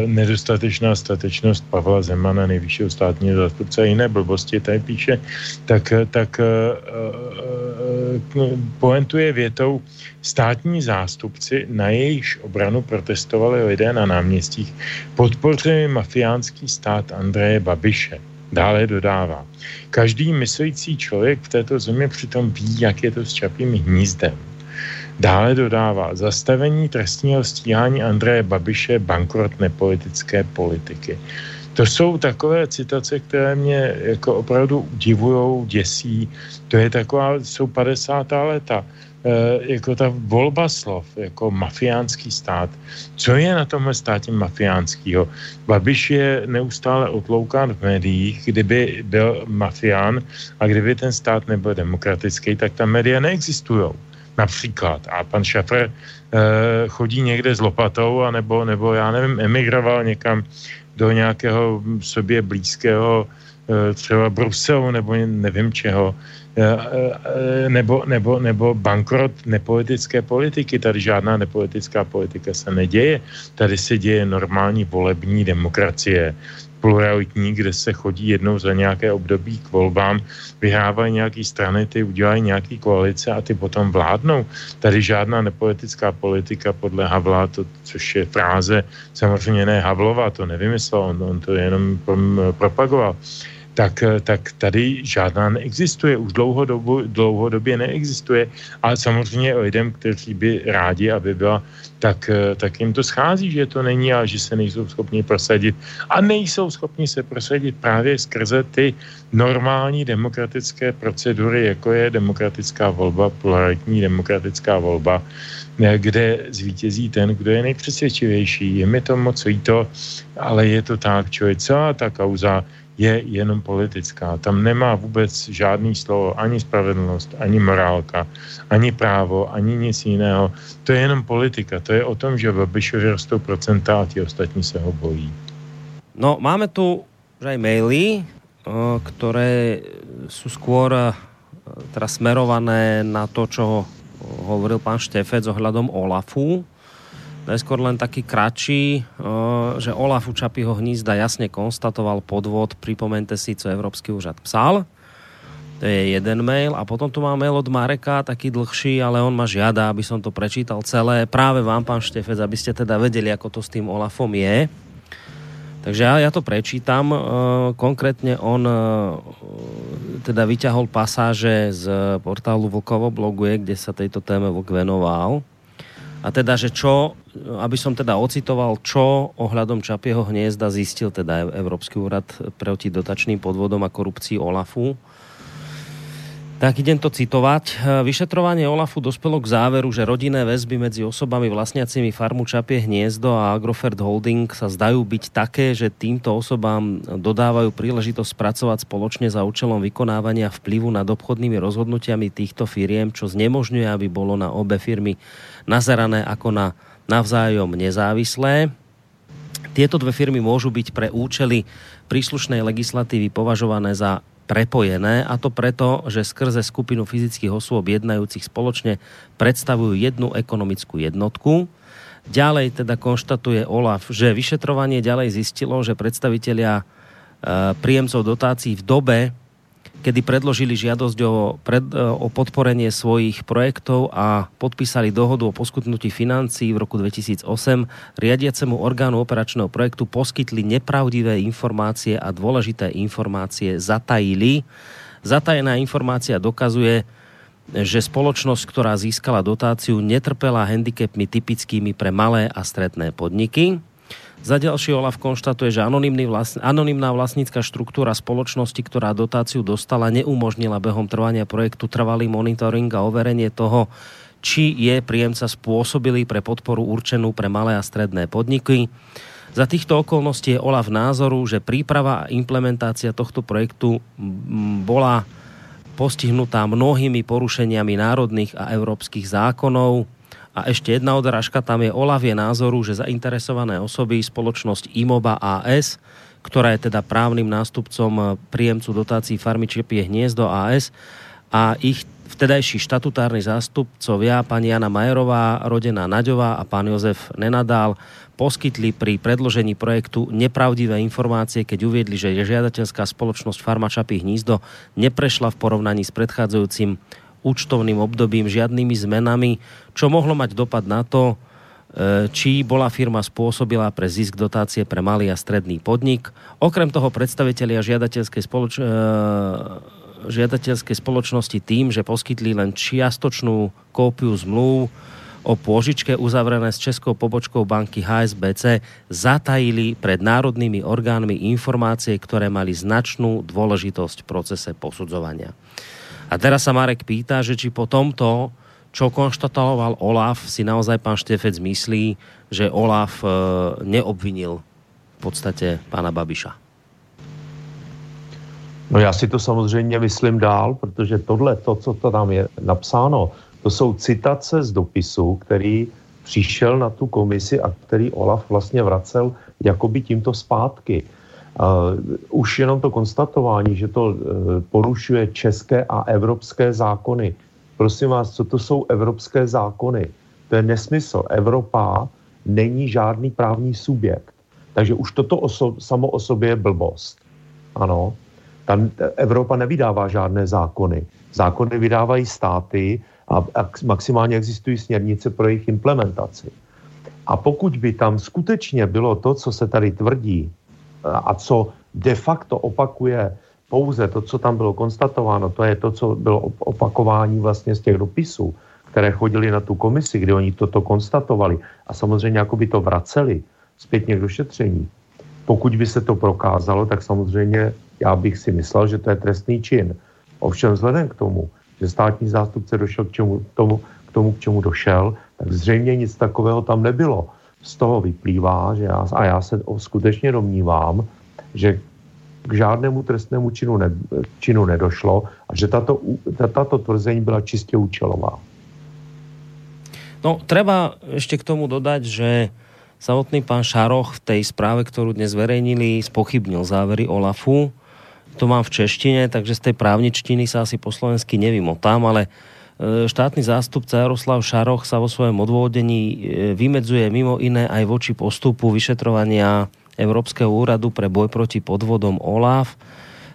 nedostatečná statečnost Pavla Zemana, nejvyššího státního zástupce a jiné blbosti tady píše, tak, tak poentuje větou státní zástupci, na jejichž obranu protestovali lidé na náměstích, podpořili mafiánský stát Andreje Babiše. Dále dodává, každý myslící člověk v této zemi přitom ví, jak je to s Čapým hnízdem. Dále dodává, zastavení trestního stíhání Andreje Babiše bankrot nepolitické politiky. To jsou takové citace, které mě jako opravdu udivujou, děsí. To je taková, jsou 50. léta. E, jako ta volba slov, jako mafiánský stát. Co je na tomhle státě mafiánského? Babiš je neustále otloukán v médiích, kdyby byl mafián a kdyby ten stát nebyl demokratický, tak ta média neexistují například. A pan Šafr e, chodí někde s lopatou, anebo, nebo já nevím, emigroval někam do nějakého sobě blízkého e, třeba Bruselu nebo nevím čeho, e, e, nebo, nebo, nebo bankrot nepolitické politiky. Tady žádná nepolitická politika se neděje. Tady se děje normální volební demokracie pluralitní, kde se chodí jednou za nějaké období k volbám, vyhrávají nějaký strany, ty udělají nějaký koalice a ty potom vládnou. Tady žádná nepolitická politika podle Havla, to, což je fráze, samozřejmě ne Havlova, to nevymyslel, on, on to jenom propagoval tak, eh, tak tady žádná neexistuje, už dlouhodobu, dlouhodobě neexistuje. A samozřejmě lidem, kteří by rádi, aby byla, tak, eh, tak jim to schází, že to není a že se nejsou schopni prosadit. A nejsou schopni se prosadit právě skrze ty normální demokratické procedury, jako je demokratická volba, pluralitní demokratická volba, eh, kde zvítězí ten, kdo je nejpřesvědčivější. Je mi to moc líto, ale je to tak, čo je celá ta kauza je jenom politická. Tam nemá vůbec žádný slovo, ani spravedlnost, ani morálka, ani právo, ani nic jiného. To je jenom politika. To je o tom, že Babišovi rostou procenta a ti ostatní se ho bojí. No, máme tu aj maily, ktoré sú skôr teda smerované na to, čo hovoril pán Štefec ohľadom Olafu. Najskôr len taký kratší, že Olaf u Čapího hnízda jasne konstatoval podvod, pripomente si, co Európsky úřad psal. To je jeden mail. A potom tu má mail od Mareka, taký dlhší, ale on ma žiada, aby som to prečítal celé. Práve vám, pán Štefec, aby ste teda vedeli, ako to s tým Olafom je. Takže ja, ja to prečítam. E, konkrétne on e, teda vyťahol pasáže z portálu Vlkovo bloguje, kde sa tejto téme Vlk venoval. A teda, že čo, aby som teda ocitoval, čo ohľadom Čapieho hniezda zistil teda Európsky úrad proti dotačným podvodom a korupcii OLAFu. Tak idem to citovať. Vyšetrovanie OLAFu dospelo k záveru, že rodinné väzby medzi osobami vlastniacimi farmu Čapie hniezdo a Agrofert Holding sa zdajú byť také, že týmto osobám dodávajú príležitosť pracovať spoločne za účelom vykonávania vplyvu nad obchodnými rozhodnutiami týchto firiem, čo znemožňuje, aby bolo na obe firmy nazerané ako na navzájom nezávislé. Tieto dve firmy môžu byť pre účely príslušnej legislatívy považované za prepojené a to preto, že skrze skupinu fyzických osôb jednajúcich spoločne predstavujú jednu ekonomickú jednotku. Ďalej teda konštatuje OLAF, že vyšetrovanie ďalej zistilo, že predstavitelia e, príjemcov dotácií v dobe, kedy predložili žiadosť o, pred, e, o podporenie svojich projektov a podpísali dohodu o poskutnutí financií v roku 2008, riadiacemu orgánu operačného projektu poskytli nepravdivé informácie a dôležité informácie zatajili. Zatajená informácia dokazuje, že spoločnosť, ktorá získala dotáciu, netrpela handicapmi typickými pre malé a stredné podniky. Za ďalší Olaf konštatuje, že vlastn- anonimná vlastnícka štruktúra spoločnosti, ktorá dotáciu dostala, neumožnila behom trvania projektu trvalý monitoring a overenie toho, či je príjemca spôsobilý pre podporu určenú pre malé a stredné podniky. Za týchto okolností je Olaf názoru, že príprava a implementácia tohto projektu bola postihnutá mnohými porušeniami národných a európskych zákonov, a ešte jedna odrážka, tam je Olaf je názoru, že zainteresované osoby, spoločnosť IMOBA AS, ktorá je teda právnym nástupcom príjemcu dotácií farmy Čepie hniezdo AS a ich vtedajší štatutárni zástupcovia, pani Jana Majerová, rodená Naďová a pán Jozef Nenadál, poskytli pri predložení projektu nepravdivé informácie, keď uviedli, že žiadateľská spoločnosť Farma hnízdo neprešla v porovnaní s predchádzajúcim účtovným obdobím žiadnymi zmenami, čo mohlo mať dopad na to, e, či bola firma spôsobila pre zisk dotácie pre malý a stredný podnik. Okrem toho predstavitelia žiadateľskej, spoloč- e, žiadateľskej spoločnosti tým, že poskytli len čiastočnú kópiu zmluv o pôžičke uzavrené s českou pobočkou banky HSBC, zatajili pred národnými orgánmi informácie, ktoré mali značnú dôležitosť v procese posudzovania. A teraz sa Marek pýta, že či po tomto, čo konštatoval Olaf, si naozaj pán Štefec myslí, že Olaf e, neobvinil v podstatě pana Babiša. No já si to samozřejmě myslím dál, protože tohle, to, co to tam je napsáno, to jsou citace z dopisu, který přišel na tu komisi a který Olaf vlastně vracel jakoby tímto zpátky. Už jenom to konstatování, že to uh, porušuje české a evropské zákony. Prosím vás, co to jsou evropské zákony? To je nesmysl. Evropa není žádný právní subjekt. Takže už toto oso- samo o sobě je blbost. Ano. Tam Evropa nevydává žádné zákony. Zákony vydávají státy a, a maximálně existují směrnice pro jejich implementaci. A pokud by tam skutečně bylo to, co se tady tvrdí, a co de facto opakuje pouze to, co tam bylo konstatováno, to je to, co bylo opakování vlastně z těch dopisů, které chodili na tu komisi, kde oni toto konstatovali a samozřejmě jako by to vraceli zpětně k došetření. Pokud by se to prokázalo, tak samozřejmě já bych si myslel, že to je trestný čin. Ovšem vzhledem k tomu, že státní zástupce došel k, čemu, tomu, k tomu, k čemu došel, tak zřejmě nic takového tam nebylo. Z toho vyplývá, že já, a já se skutečně domnívám, že k žádnému trestnému činu, ne, činu nedošlo a že tato, tato tvrzení byla čistě účelová. No, treba ešte k tomu dodať, že samotný pán Šaroch v tej správe, ktorú dnes zverejnili, spochybnil závery Olafu. To mám v češtine, takže z tej právničtiny sa asi po slovensky nevymotám, ale štátny zástupca Jaroslav Šaroch sa vo svojom odvodení e, vymedzuje mimo iné aj voči postupu vyšetrovania Európskeho úradu pre boj proti podvodom OLAF.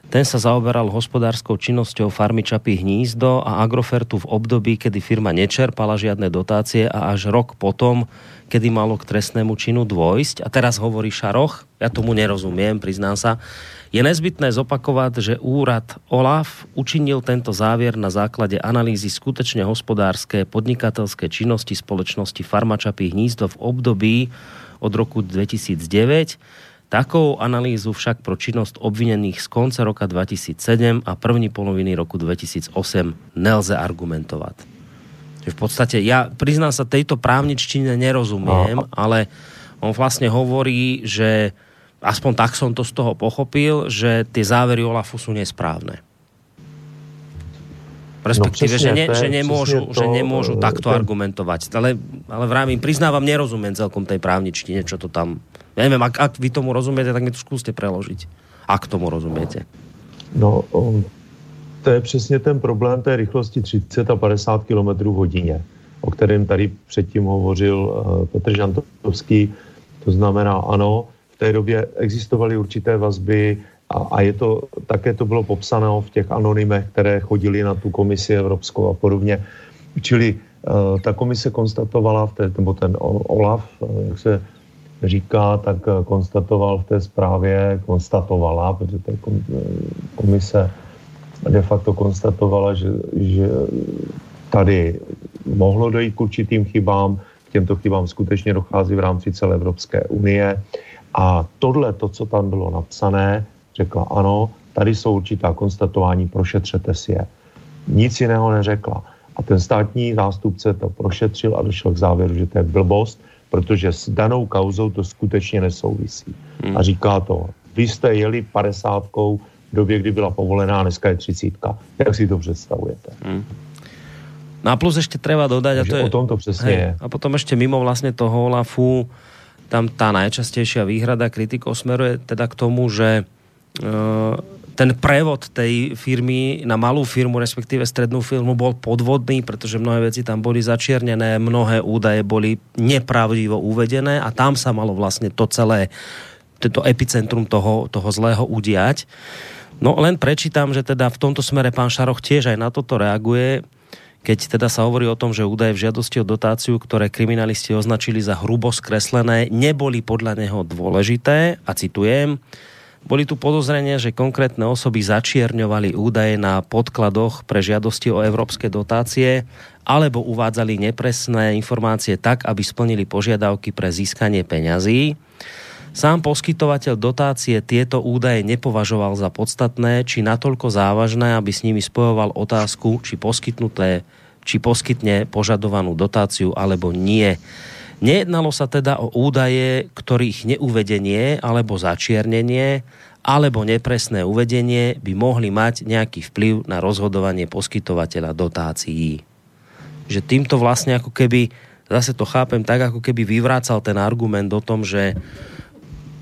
Ten sa zaoberal hospodárskou činnosťou farmy Čapí hnízdo a Agrofertu v období, kedy firma nečerpala žiadne dotácie a až rok potom, kedy malo k trestnému činu dôjsť. A teraz hovorí Šaroch, ja tomu nerozumiem, priznám sa, je nezbytné zopakovať, že úrad OLAF učinil tento závier na základe analýzy skutečne hospodárske podnikatelské činnosti spoločnosti Farmačapí hnízdo v období od roku 2009. Takou analýzu však pro činnosť obvinených z konce roka 2007 a první poloviny roku 2008 nelze argumentovat. V podstate, ja priznám sa, tejto právničtine nerozumiem, ale on vlastne hovorí, že aspoň tak som to z toho pochopil, že tie závery Olafu sú nesprávne. Respektíve, no, že, ne, že nemôžu, to, že nemôžu takto ten... argumentovať. Ale, ale vravím, priznávam, nerozumiem celkom tej právničtine, čo to tam... Ja neviem, ak, ak vy tomu rozumiete, tak mi to skúste preložiť. Ak tomu rozumiete. No, to je přesně ten problém té rychlosti 30 a 50 km hodině, o kterém tady předtím hovořil uh, Petr Žantovský. To znamená, ano, v té době existovaly určité vazby a, a je to, také to bylo popsáno v těch anonymech, které chodili na tu komisi evropskou a podobně. Čili uh, ta komise konstatovala, v té, nebo ten OLAF, uh, jak se říká, tak uh, konstatoval v té zprávě, konstatovala, protože ta komise de facto konstatovala, že, že tady mohlo dojít k určitým chybám, k těmto chybám skutečně dochází v rámci celé Evropské unie. A tohle, to, co tam bylo napsané, řekla ano, tady jsou určitá konstatování, prošetřete si je. Nic jiného neřekla. A ten státní zástupce to prošetřil a došel k závěru, že to je blbost, protože s danou kauzou to skutečně nesouvisí. Hmm. A říká to, vy jste jeli padesátkou v době, kdy byla povolená, dneska je třicítka. Jak si to představujete? Hmm. No a plus ještě treba dodať, Takže a to je, o tom to přesně hej, je. A potom ještě mimo vlastně toho Olafu, tam tá najčastejšia výhrada kritikov smeruje teda k tomu, že Eh, ten prevod tej firmy na malú firmu, respektíve strednú firmu bol podvodný, pretože mnohé veci tam boli začiernené, mnohé údaje boli nepravdivo uvedené a tam sa malo vlastne to celé, tento epicentrum toho, toho zlého udiať. No len prečítam, že teda v tomto smere pán Šaroch tiež aj na toto reaguje, keď teda sa hovorí o tom, že údaje v žiadosti o dotáciu, ktoré kriminalisti označili za hrubo skreslené, neboli podľa neho dôležité, a citujem, boli tu podozrenia, že konkrétne osoby začierňovali údaje na podkladoch pre žiadosti o európske dotácie alebo uvádzali nepresné informácie tak, aby splnili požiadavky pre získanie peňazí. Sám poskytovateľ dotácie tieto údaje nepovažoval za podstatné či natoľko závažné, aby s nimi spojoval otázku, či poskytnuté či poskytne požadovanú dotáciu alebo nie. Nejednalo sa teda o údaje, ktorých neuvedenie alebo začiernenie alebo nepresné uvedenie by mohli mať nejaký vplyv na rozhodovanie poskytovateľa dotácií. Že týmto vlastne ako keby, zase to chápem tak, ako keby vyvrácal ten argument o tom, že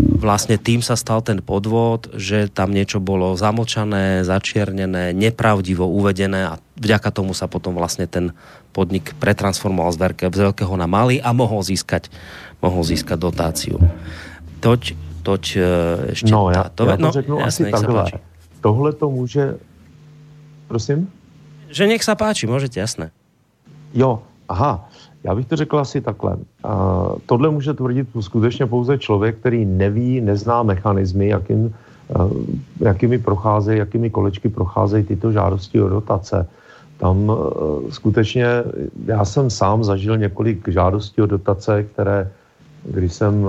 vlastne tým sa stal ten podvod, že tam niečo bolo zamlčané, začiernené, nepravdivo uvedené a vďaka tomu sa potom vlastne ten podnik pretransformoval z, veľké, z veľkého na malý a mohol získať, mohol získať dotáciu. Toť, toť e, ešte no, já, táto... já to no, řeknu jasne, asi takhle. Tohle to může... Prosím? Že nech sa páči, můžete, jasné. Jo, aha. Já bych to řekl asi takhle. Uh, tohle může tvrdit skutečně pouze člověk, který neví, nezná mechanismy, jakým jakými procházejí, jakými kolečky procházejí tyto žádosti o dotace. Tam skutečně, já jsem sám zažil několik žádostí o dotace, které, když jsem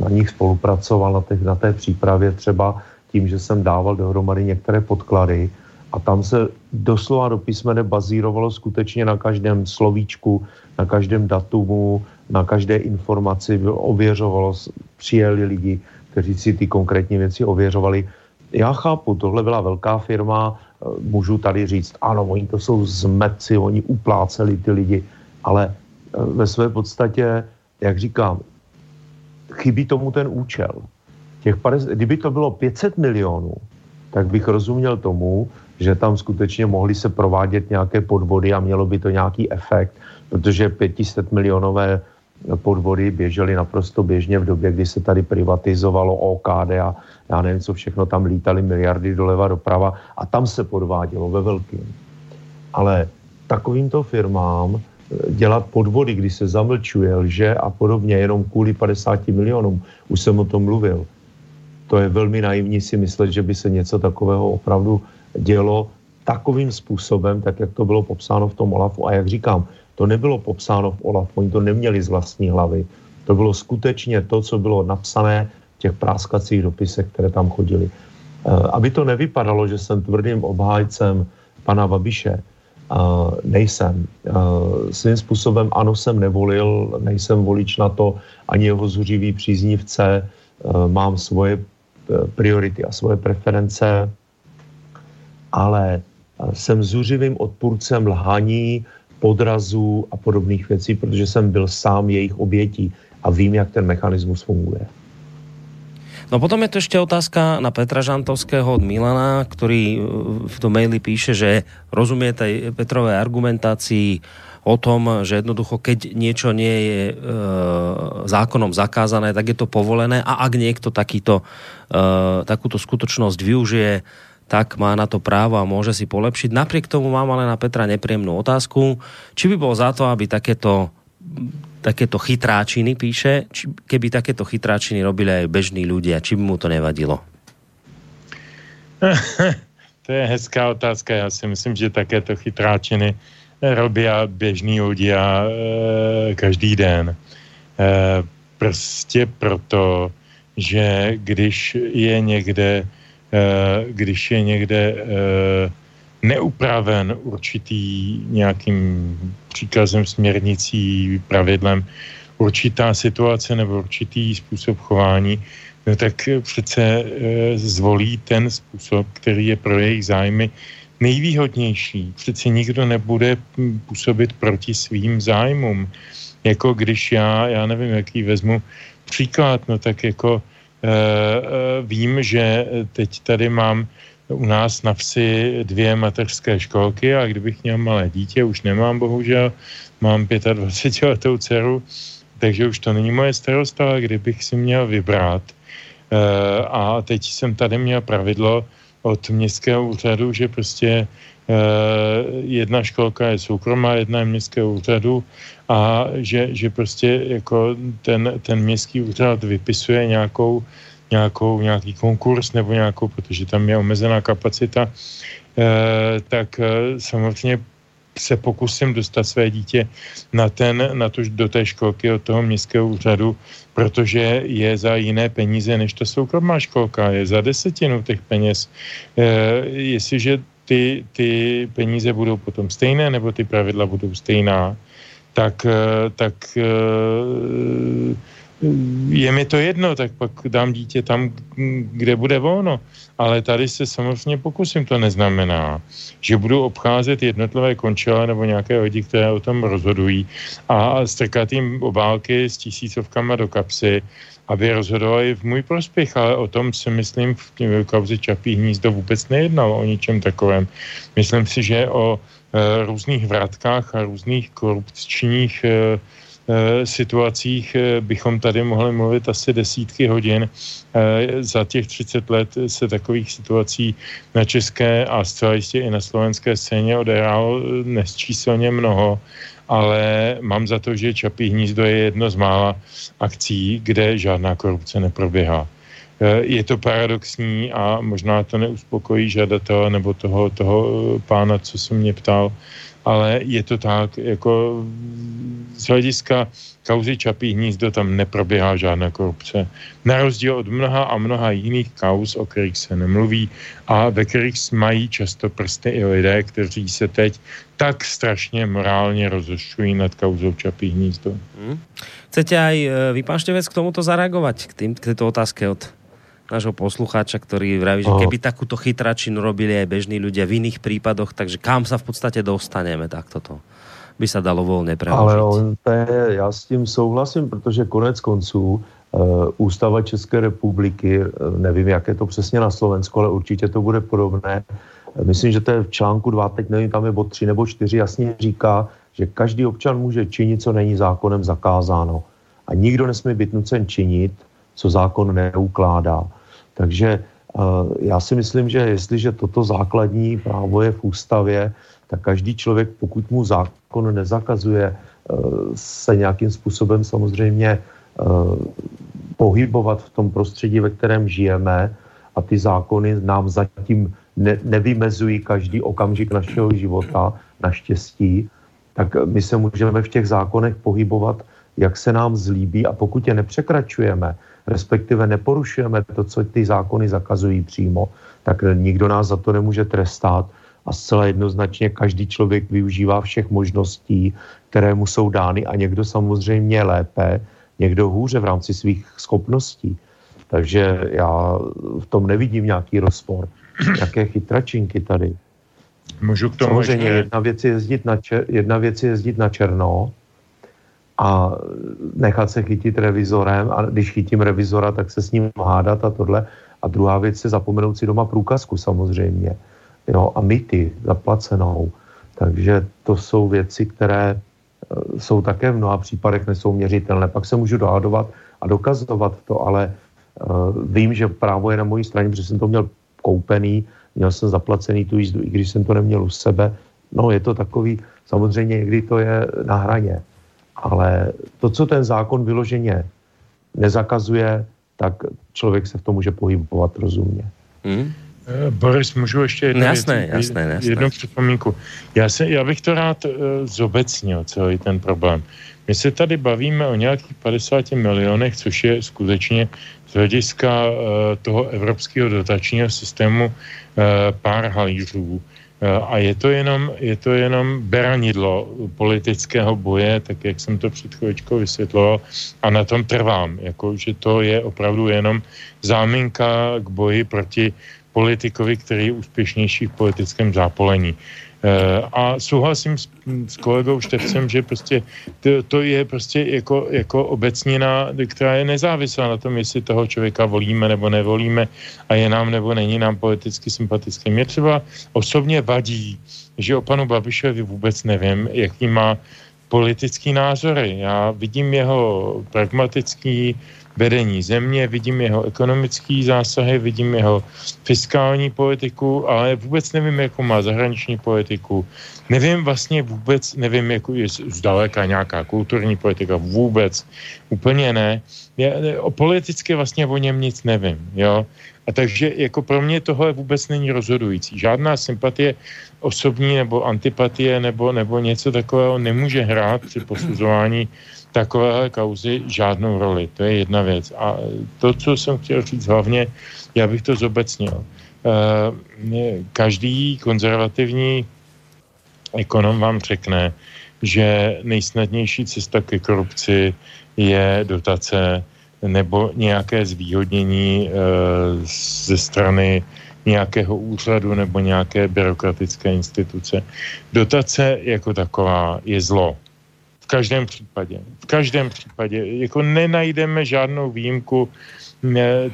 na nich spolupracoval, na, těch, na té přípravě třeba tím, že jsem dával dohromady některé podklady, a tam se doslova do písmene bazírovalo skutečně na každém slovíčku, na každém datumu, na každé informaci, ověřovalo, přijeli lidi, kteří si ty konkrétní věci ověřovali. Já chápu, tohle byla velká firma, eh, můžu tady říct, ano, oni to jsou zmetci, oni upláceli ty lidi, ale eh, ve své podstatě, jak říkám, chybí tomu ten účel. Těch 50, kdyby to bylo 500 milionů, tak bych rozuměl tomu, že tam skutečně mohly se provádět nějaké podvody a mělo by to nějaký efekt, protože 500 milionové podvody běžely naprosto běžně v době, kdy se tady privatizovalo OKD a já nevím, co všechno, tam lítaly miliardy doleva doprava a tam se podvádělo ve velkým. Ale takovýmto firmám eh, dělat podvody, kdy se zamlčuje, lže a podobně, jenom kvůli 50 milionům, už jsem o tom mluvil, to je velmi naivní si myslet, že by se něco takového opravdu dělo takovým způsobem, tak jak to bylo popsáno v tom Olafu. A jak říkám, to nebylo popsáno v Olafu, oni to neměli z vlastní hlavy. To bylo skutečně to, co bylo napsané v těch práskacích dopisech, které tam chodili. Eh, aby to nevypadalo, že jsem tvrdým obhájcem pana Babiše, eh, nejsem. Eh, svým způsobem ano, jsem nevolil, nejsem volič na to, ani jeho zuřivý příznivce, mám svoje priority a svoje preference ale eh, jsem zuřivým odpůrcem lhaní, podrazů a podobných věcí, protože jsem byl sám jejich obětí a vím, jak ten mechanismus funguje. No potom je to ešte otázka na Petra Žantovského od Milana, ktorý eh, v tom maili píše, že rozumie tej Petrovej argumentácii o tom, že jednoducho, keď niečo nie je e, zákonom zakázané, tak je to povolené a ak niekto takýto, e, takúto skutočnosť využije tak má na to právo a môže si polepšiť. Napriek tomu mám ale na Petra nepríjemnú otázku. Či by bol za to, aby takéto, takéto chytráčiny, píše, či, keby takéto chytráčiny robili aj bežní ľudia, či by mu to nevadilo? to je hezká otázka. Já si myslím, že takéto chytráčiny robí běžní ľudia e, každý den. E, prostě proto, že když je někde když je někde eh, neupraven určitý nějakým příkazem, směrnicí, pravidlem, určitá situace nebo určitý způsob chování, no tak přece e, zvolí ten způsob, který je pro jejich zájmy nejvýhodnější. Přece nikdo nebude působit proti svým zájmům. Jako když já, já nevím, jaký vezmu příklad, no tak jako Eh, eh, vím, že teď tady mám u nás na vsi dvě mateřské školky a kdybych měl malé dítě, už nemám bohužel, mám 25 letou dceru, takže už to není moje starost, ale kdybych si měl vybrat. Eh, a teď jsem tady měl pravidlo od městského úřadu, že prostě jedna školka je soukromá, jedna je městského úřadu a že, že prostě jako ten, ten městský úřad vypisuje nějakou, nějakou, nějaký konkurs nebo nějakou, protože tam je omezená kapacita, eh, tak eh, samozřejmě se pokusím dostat své dítě na, ten, na to, do té školky od toho městského úřadu, protože je za jiné peníze, než to soukromá školka, je za desetinu těch peněz. E, jestliže ty, ty peníze budou potom stejné, nebo ty pravidla budou stejná, tak, eh, tak eh, je mi to jedno, tak pak dám dítě tam, kde bude volno. Ale tady se samozřejmě pokusím, to neznamená, že budu obcházet jednotlivé končele nebo nějaké lidi, které o tom rozhodují a strkat jim obálky s tisícovkama do kapsy, aby rozhodovali v můj prospěch, ale o tom si myslím v kauze Čapí hnízdo vůbec nejednalo, o ničem takovém. Myslím si, že o Eh, různých vratkách a různých korupčních eh, situacích bychom tady mohli mluvit asi desítky hodin. Za těch 30 let se takových situací na české a zcela jistě i na slovenské scéně odehrálo nesčíselně mnoho, ale mám za to, že Čapí hnízdo je jedno z mála akcí, kde žádná korupce neproběhá. Eh, je to paradoxní a možná to neuspokojí žadatele nebo toho, toho eh, pána, co se mě ptal, ale je to tak, jako z hlediska kauzy Čapí hnízdo tam neproběhá žádná korupce. Na rozdíl od mnoha a mnoha jiných kauz, o kterých se nemluví a ve kterých mají často prsty i lidé, kteří se teď tak strašně morálně rozošťují nad kauzou Čapí hnízdo. Hmm. Chcete aj e, vy, pán Števec, k tomuto zareagovať, k, tým, k této otázke od nášho poslucháča, ktorý vraví, že keby takúto chytračinu robili aj bežní ľudia v iných prípadoch, takže kam sa v podstate dostaneme takto to by sa dalo volně preložit. Ale on, to je, já s tím souhlasím, protože konec konců uh, Ústava České republiky, uh, nevím, jak je to přesně na Slovensku, ale určitě to bude podobné. Myslím, že to je v článku 2, teď nevím, tam je bod 3 nebo 4, jasně říká, že každý občan může činit, co není zákonem zakázáno. A nikdo nesmí být nucen činit, co zákon neukládá. Takže uh, já si myslím, že jestliže toto základní právo je v ústavě, tak každý člověk, pokud mu zákon nezakazuje uh, se nějakým způsobem samozřejmě uh, pohybovat v tom prostředí, ve kterém žijeme a ty zákony nám zatím ne, nevymezují každý okamžik našeho života, naštěstí, tak my se můžeme v těch zákonech pohybovat, jak se nám zlíbí a pokud je nepřekračujeme, respektive neporušujeme to, co ty zákony zakazují přímo, tak nikdo nás za to nemůže trestat a zcela jednoznačně každý člověk využívá všech možností, které mu jsou dány a někdo samozřejmě lépe, někdo hůře v rámci svých schopností. Takže já v tom nevidím nějaký rozpor. Jaké chytračinky tady. Můžu k tomu Samozřejmě ještě... jedna věc, je jezdit na čer, jedna věc je jezdit na černo a nechat se chytit revizorem a když chytím revizora, tak se s ním hádat a tohle. A druhá věc je zapomenout si doma průkazku samozřejmě. Jo, a myty zaplacenou. Takže to jsou věci, které eh, jsou také v mnoha případech nesouměřitelné. Pak se můžu dohadovat a dokazovat to, ale uh, vím, že právo je na mojí straně, protože jsem to měl koupený, měl jsem zaplacený tu jízdu, i když jsem to neměl u sebe. No je to takový, samozřejmě někdy to je na hraně, ale to, co ten zákon vyloženě nezakazuje, tak člověk se v tom může pohybovat rozumně. Hmm. Boris, můžu ještě jednu, no, jasné, věc, jasné, jasné. jednu připomínku. Já, se, já bych to rád uh, zobecnil, celý ten problém. My se tady bavíme o nějakých 50 milionech, což je skutečně z hlediska uh, toho evropského dotačního systému uh, pár halířů. Uh, a je to, jenom, je to jenom beranidlo politického boje, tak jak jsem to před chvíličkou vysvětloval, a na tom trvám, jako, že to je opravdu jenom záminka k boji proti politikovi, který je úspěšnější v politickém zápolení. Eh, a souhlasím s, s kolegou Števcem, že prostě to, to je prostě jako, jako obecnina, která je nezávislá na tom, jestli toho člověka volíme nebo nevolíme a je nám nebo není nám politicky sympatický. Mě třeba osobně vadí, že o panu Babišovi vůbec nevím, jaký má politický názory. Já vidím jeho pragmatický vedení země, vidím jeho ekonomický zásahy, vidím jeho fiskální politiku, ale vůbec nevím, jakou má zahraniční politiku. Nevím vlastně vůbec, nevím, jakou je zdaleka nějaká kulturní politika, vůbec, úplně ne. Já, o politicky vlastně o něm nic nevím, jo. A takže jako pro mě tohle vůbec není rozhodující. Žádná sympatie osobní nebo antipatie nebo, nebo něco takového nemůže hrát při posuzování takovéhle kauzy žádnou roli. To je jedna věc. A to, co jsem chtěl říct hlavně, já bych to zobecnil. Eh, každý konzervativní ekonom vám řekne, že nejsnadnější cesta ke korupci je dotace nebo nějaké zvýhodnění eh, ze strany nějakého úřadu nebo nějaké byrokratické instituce. Dotace jako taková je zlo. V každém případě. V každém případě. Jako nenajdeme žádnou výjimku.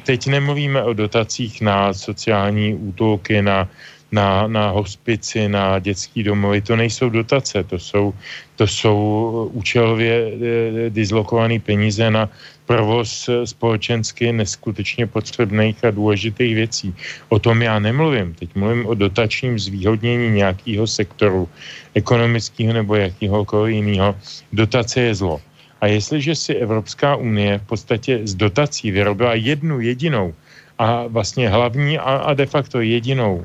Teď nemluvíme o dotacích na sociální útulky, na, na, na hospici, na dětský domovy. To nejsou dotace, to jsou, to jsou účelově eh, dislokované peníze na provoz společensky neskutečně potřebných a důležitých věcí. O tom já nemluvím. Teď mluvím o dotačním zvýhodnění nějakého sektoru, ekonomického nebo jakýhokoliv jiného. Dotace je zlo. A jestliže si Evropská unie v podstatě z dotací vyrobila jednu jedinou a vlastně hlavní a, a de facto jedinou,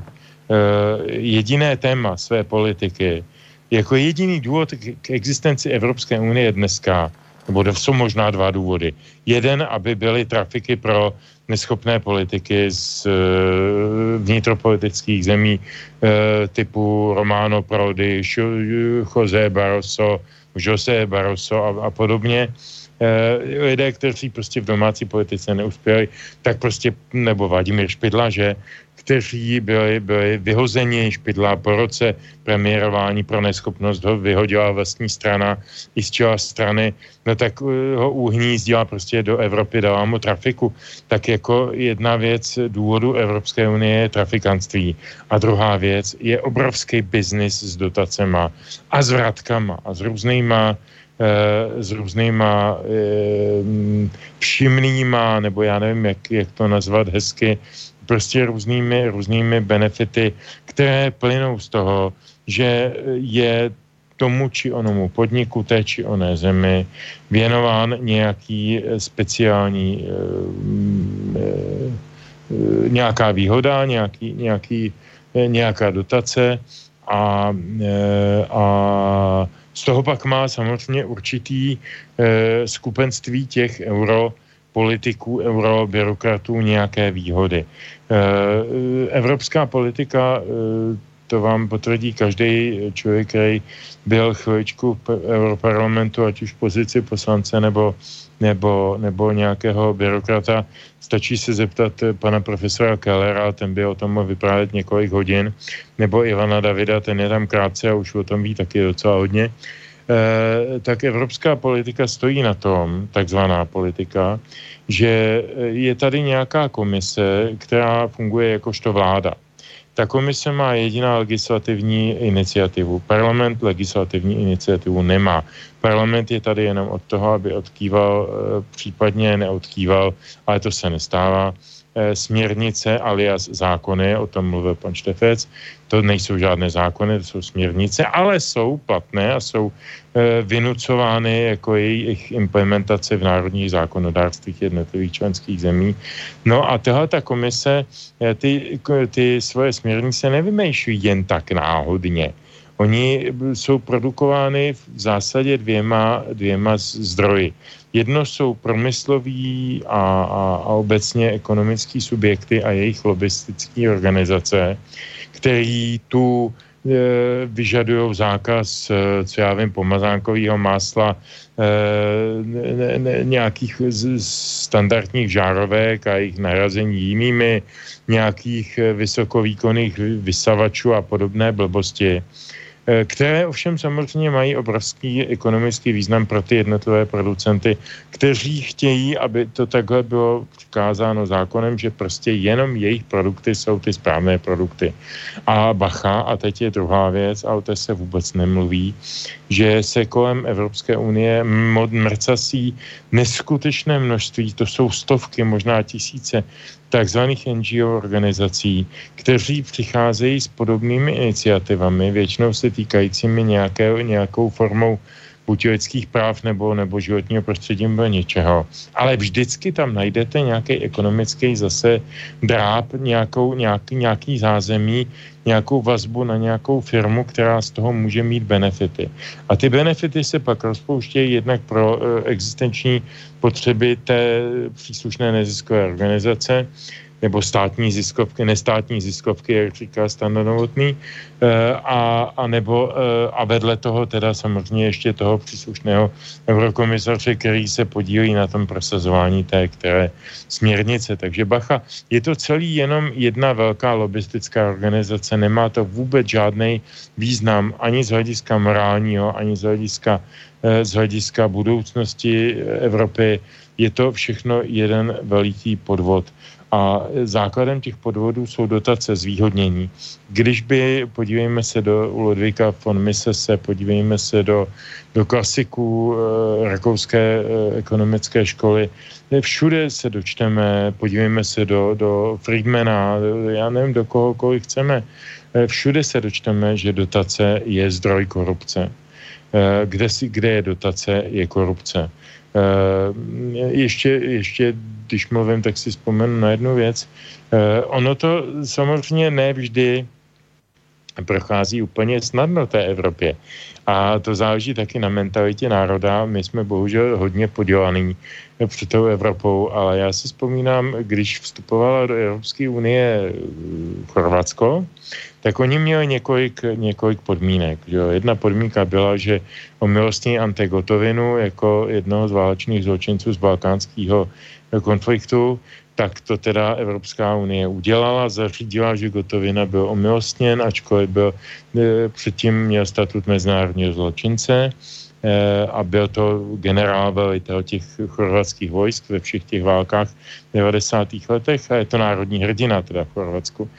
jediné téma své politiky, jako jediný důvod k, existenci Evropské unie dneska, nebo jsou možná dva důvody. Jeden, aby byly trafiky pro neschopné politiky z e, vnitropolitických zemí e, typu Romano Prodi, José Barroso, José Barroso a, a podobně. Lidé, kteří prostě v domácí politice neuspěli, tak prostě, nebo Vladimír Špidla, že kteří byli, byli vyhozeni špidla po roce premiérování pro neschopnost ho vyhodila vlastní strana i z čela strany, no tak eh, ho uhnízdila prostě do Evropy, dala mu trafiku. Tak jako jedna věc důvodu Evropské unie je trafikantství a druhá věc je obrovský biznis s dotacema a s vratkama a s různýma eh, s různýma e, všimnýma, nebo já nevím, jak, jak to nazvat hezky, prostě různými, různými benefity, které plynou z toho, že je tomu či onomu podniku, té či oné zemi věnován nějaký speciální, e, nějaká výhoda, nějaký, nějaký, nějaká dotace a, a z toho pak má samozřejmě určitý skupenství těch euro politiků, eurobyrokratů nějaké výhody. Eh, evropská politika, eh, to vám potvrdí každý člověk, který byl chvíličku v Europarlamentu, ať už v pozici poslance nebo, nebo, nebo nějakého byrokrata. Stačí se zeptat pana profesora Kellera, ten by o tom mohl vyprávět několik hodin, nebo Ivana Davida, ten je tam krátce a už o tom ví taky docela hodně. Eh, tak evropská politika stojí na tom, takzvaná politika, že je tady nějaká komise, která funguje jakožto vláda. Ta komise má jediná legislativní iniciativu. Parlament legislativní iniciativu nemá. Parlament je tady jenom od toho, aby odkýval, eh, případně neodkýval, ale to se nestává Eh, směrnice alias zákony, o tom mluvil pan Štefec, to nejsou žádné zákony, to jsou směrnice, ale jsou platné a jsou e, vynucovány jako jejich implementace v národních zákonodárstvích jednotlivých členských zemí. No a tahle ta komise e, ty, ty svoje směrnice nevymýšlí jen tak náhodně. Oni jsou produkovány v zásadě dvěma, dvěma zdroji. Jedno jsou promysloví a, a, a obecně ekonomický subjekty a jejich lobistické organizace, který tu e, vyžadují zákaz, e, co já vím, pomazánkového másla, e, ne, ne, nějakých z, standardních žárovek a jejich narazení jinými, nějakých e, vysokovýkonných vysavačů a podobné blbosti. Eh, které ovšem samozřejmě mají obrovský ekonomický význam pro ty jednotlivé producenty, kteří chtějí, aby to takhle bylo přikázáno zákonem, že prostě jenom jejich produkty jsou ty správné produkty. A bacha, a teď je druhá věc, a o té se vůbec nemluví, že se kolem Evropské unie mrcasí neskutečné množství, to jsou stovky, možná tisíce takzvaných NGO organizací, kteří přicházejí s podobnými iniciativami, většinou se týkajícími nějaké, nějakou formou buď lidských práv nebo, nebo životního prostředí nebo něčeho. Ale vždycky tam najdete nějaký ekonomický zase dráp, nějakou, nějaký, nějaký zázemí, nějakou vazbu na nějakou firmu, která z toho může mít benefity. A ty benefity se pak rozpouštějí jednak pro uh, existenční potřeby té příslušné neziskové organizace, nebo státní ziskovky, nestátní ziskovky, jak říká Stan Novotný, eh, a, a nebo eh, a vedle toho teda samozřejmě ještě toho příslušného eurokomisaře, který se podílí na tom prosazování té které směrnice. Takže bacha, je to celý jenom jedna velká lobistická organizace, nemá to vůbec žádný význam ani z hlediska morálního, ani z hlediska, eh, z hlediska budoucnosti Evropy. Je to všechno jeden veliký podvod. A základem těch podvodů jsou dotace zvýhodnění. Když by, podívejme se do Ludvíka von Misese, podívejme se do, do klasiků e, rakouské e, ekonomické školy, všude se dočteme, podívejme se do, do Friedmana, já nevím, do kohokoliv chceme, e, všude se dočteme, že dotace je zdroj korupce. Eh, kde, si, kde je dotace, je korupce. Eh, ještě, ještě, když mluvím, tak si vzpomenu na jednu věc. Eh, ono to samozřejmě nevždy prochází úplně snadno té Evropě. A to záleží taky na mentalitě národa. My jsme bohužel hodně podělaný před tou Evropou, ale já si vzpomínám, když vstupovala do Evropské unie Chorvatsko, tak oni měli několik, několik podmínek. Že Jedna podmínka byla, že omilostní Antegotovinu jako jednoho z válečných zločinců z balkánského konfliktu, tak to teda Evropská unie udělala, zařídila, že Gotovina byl omilostněn, ačkoliv byl e, předtím měl statut mezinárodního zločince. Eh, a byl to generál velitel těch chorvatských vojsk ve všech těch válkách v 90. letech a je to národní hrdina teda v Chorvatsku.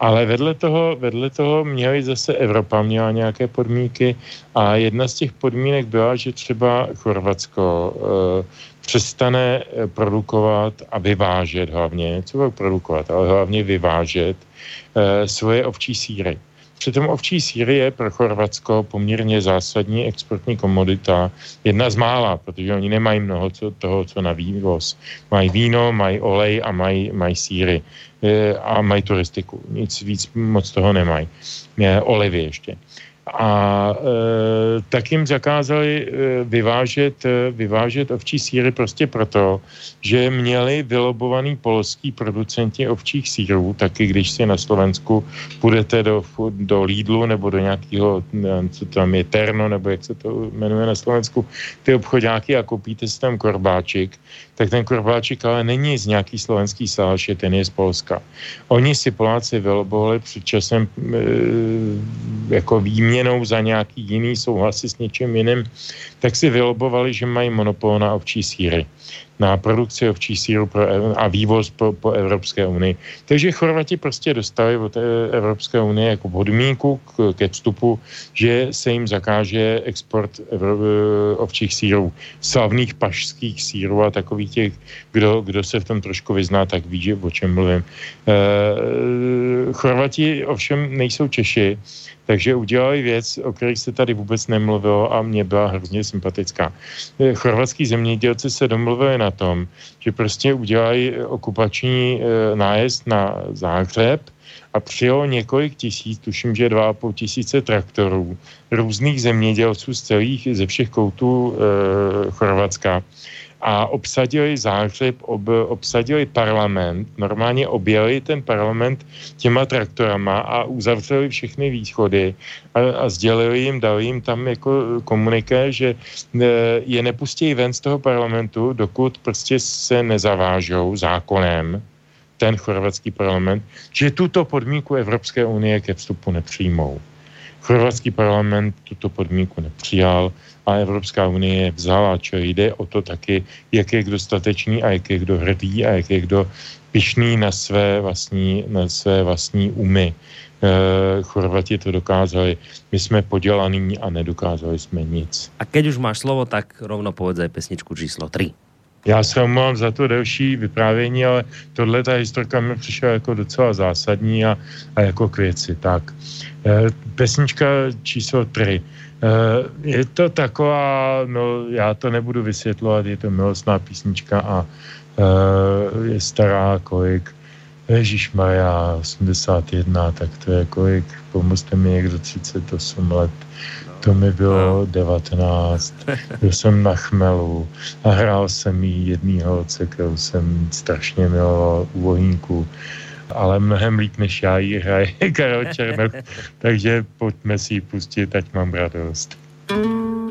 Ale vedle toho, vedle toho měli zase Evropa, měla nějaké podmínky a jedna z těch podmínek byla, že třeba Chorvatsko e, přestane eh, produkovat a vyvážet hlavně, co produkovat, ale hlavně vyvážet e, svoje ovčí síry. Přitom ovčí síry je pro Chorvatsko poměrně zásadní exportní komodita, jedna z mála, protože oni nemají mnoho co, toho, co na vývoz. Mají víno, mají olej a mají, mají síry e, a mají turistiku. Nic víc moc toho nemají. E, olivy ještě a e, tak jim zakázali e, vyvážet, e, vyvážet ovčí síry prostě proto, že měli vylobovaný polský producenti ovčích sírů, taky když si na Slovensku půjdete do, do Lidlu nebo do nějakého, co tam je, Terno, nebo jak se to jmenuje na Slovensku, ty obchodáky a koupíte si tam korbáčik, tak ten korbáček ale není z nějaký slovenský sáše, ten je z Polska. Oni si Poláci vylobovali před časem e, jako výměnou za nějaký jiný souhlasy s něčím jiným, tak si vylobovali, že mají monopol na ovčí síry na produkci ovčí síru pro, a vývoz po, po Evropské unii. Takže Chorvati prostě dostali od Evropské unie jako podmínku k, ke vstupu, že se jim zakáže export evro, ovčích sírů, slavných pašských sírů a takových těch, kdo, kdo se v tom trošku vyzná, tak ví, že o čem mluvím. E, Chorvati ovšem nejsou Češi, takže udělali věc, o které se tady vůbec nemluvilo a mě byla hrozně sympatická. Chorvatský zemědělci se domluvili na tom, že prostě udělají okupační e, nájezd na Záhřeb a přijelo několik tisíc, tuším, že dva a půl tisíce traktorů různých zemědělců z celých, ze všech koutů e, Chorvatska a obsadili Záhřeb, ob, obsadili parlament, normálně objeli ten parlament těma traktorama a uzavřeli všechny východy a, a sdělili jim, dali jim tam jako komuniké, že e, je nepustí ven z toho parlamentu, dokud prostě se nezavážou zákonem ten chorvatský parlament, že tuto podmínku Evropské unie ke vstupu nepřijmou. Chorvatský parlament tuto podmínku nepřijal a Evropská unie vzala, čo jde o to taky, jak je kdo statečný a jak je kdo hrdý a jak je kdo pišný na své vlastní, na své vlastní umy. E, Chorvati to dokázali. My jsme podělaní a nedokázali jsme nic. A keď už máš slovo, tak rovno povedz aj pesničku číslo 3. Já se omlouvám za to delší vyprávění, ale tohle ta historka mi přišla jako docela zásadní a, a jako k věci. Tak, e, pesnička číslo 3. Uh, je to taková, no já to nebudu vysvětlovat, je to milostná písnička a uh, je stará kolik, Ježíš Maria 81, tak to je kolik, pomozte mi někdo 38 let, to mi bylo 19, byl jsem na chmelu a hrál jsem jí jedný holce, kterou jsem strašně miloval u vohínku ale mnohem líp než já ji hraje Karel Černoch, takže pojďme si ji pustit, ať mám radost. Asi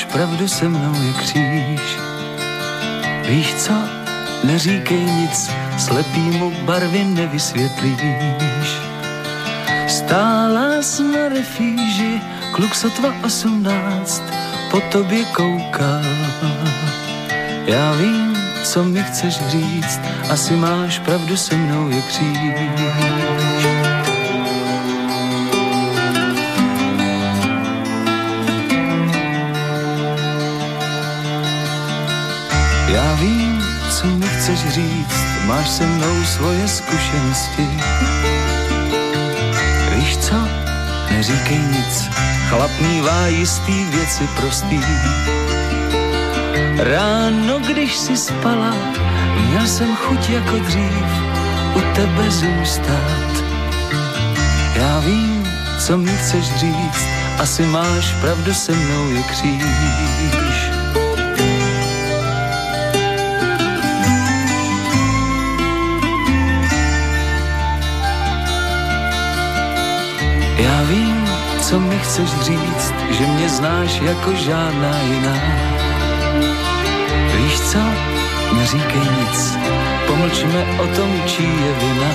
máš pravdu se mnou je kříž. Víš co? Neříkej nic, slepýmu barvy nevysvětlíš. Stála jsi na refíži, kluk sotva osmnáct, po tobě koukal. Já vím, co mi chceš říct, asi máš pravdu se mnou je kříž. Já vím, co mi chceš říct, máš se mnou svoje zkušenosti. Víš co, neříkej nic, chlap mívá jistý věci prostý. Ráno, když si spala, měl jsem chuť jako dřív u tebe zůstat. Já vím, co mi chceš říct, asi máš pravdu se mnou je kříž. Co mi chceš říct, že mě znáš jako žádná jiná. Víš co, neříkej nic, pomlčme o tom, čí je vina.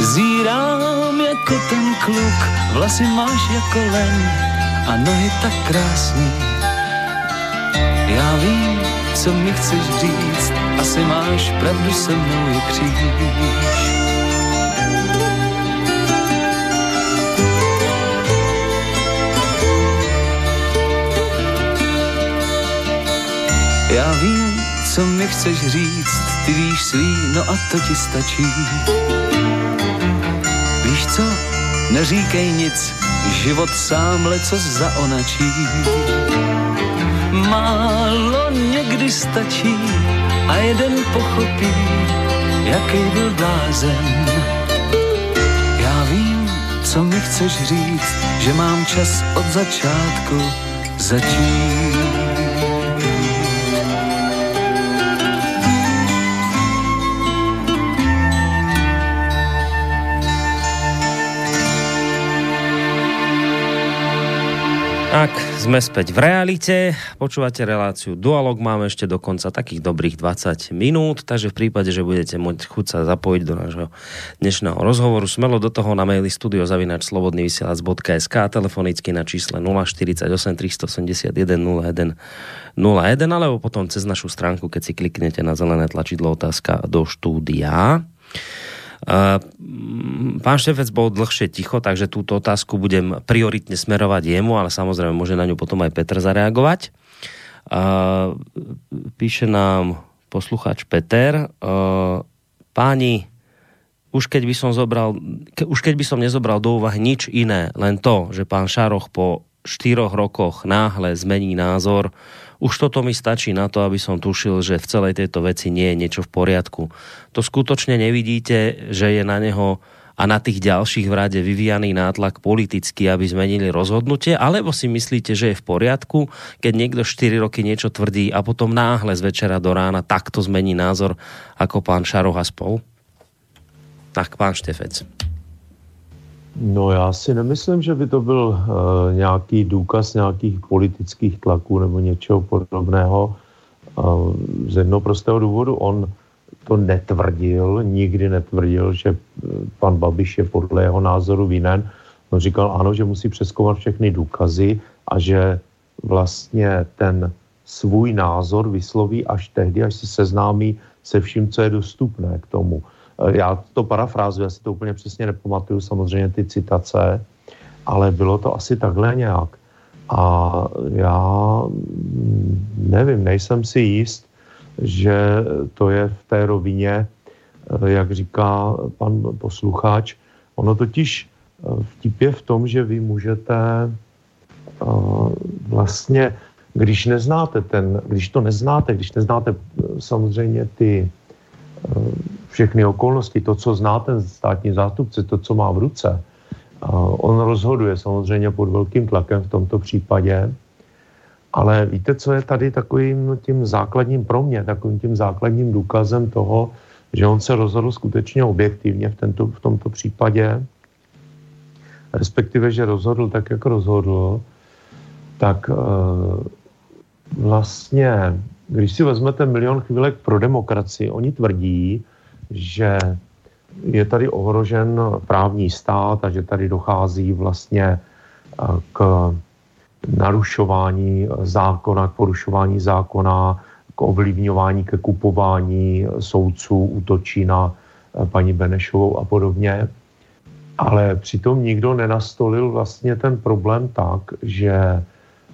Zírám jako ten kluk, vlasy máš jako len a nohy tak krásný. Já vím, co mi chceš říct, asi máš pravdu se mnou je kříž. Já vím, co mi chceš říct, ty víš svý, no a to ti stačí. Víš co, neříkej nic, život sám leco zaonačí. Málo někdy stačí a jeden pochopí, jaký byl blázen. Já vím, co mi chceš říct, že mám čas od začátku začít. Tak, sme späť v realite, počúvate reláciu Dualog, máme ešte dokonca takých dobrých 20 minút, takže v prípade, že budete môcť chuť sa zapojiť do nášho dnešného rozhovoru, smelo do toho na maili studiozavinačslobodnyvysielac.sk telefonicky na čísle 048 381 01 01, alebo potom cez našu stránku, keď si kliknete na zelené tlačidlo otázka do štúdia. Pán Štefec bol dlhšie ticho, takže túto otázku budem prioritne smerovať jemu, ale samozrejme môže na ňu potom aj Petr zareagovať. Píše nám posluchač Peter. Páni, už keď by som zobral, už keď by som nezobral do úvahy nič iné, len to, že pán Šaroch po štyroch rokoch náhle zmení názor, už toto mi stačí na to, aby som tušil, že v celej tejto veci nie je niečo v poriadku. To skutočne nevidíte, že je na neho a na tých ďalších v rade vyvíjaný nátlak politicky, aby zmenili rozhodnutie, alebo si myslíte, že je v poriadku, keď niekto 4 roky niečo tvrdí a potom náhle z večera do rána takto zmení názor ako pán Šaroh a spol? Tak, pán Štefec. No já si nemyslím, že by to byl uh, nějaký důkaz nějakých politických tlaků nebo něčeho podobného. Uh, z jednoho prostého důvodu on to netvrdil, nikdy netvrdil, že pan Babiš je podle jeho názoru vinen. On říkal ano, že musí přeskoumat všechny důkazy a že vlastně ten svůj názor vysloví až tehdy, až se seznámí se vším, co je dostupné k tomu. Eh, já to parafrázuji, já si to úplně přesně nepamatuju, samozřejmě ty citace, ale bylo to asi takhle nějak. A já mm, nevím, nejsem si jist, že to je v té rovině, eh, jak říká pan posluchač. Ono totiž eh, vtip je v tom, že vy můžete vlastně, když neznáte ten, když to neznáte, když neznáte samozřejmě ty všechny okolnosti, to, co zná ten státní zástupce, to, co má v ruce, on rozhoduje samozřejmě pod velkým tlakem v tomto případě, ale víte, co je tady takovým tím základním pro mě, takovým tím základním důkazem toho, že on se rozhodl skutečně objektivně v, tento, v tomto případě, respektive, že rozhodl tak, jak rozhodl, tak e, vlastně, když si vezmete milion chvílek pro demokracii, oni tvrdí, že je tady ohrožen právní stát a že tady dochází vlastně eh, k narušování zákona, k porušování zákona, k ovlivňování, ke kupování soudců, útočí na eh, paní Benešovou a podobně. Ale přitom nikdo nenastolil vlastně ten problém tak, že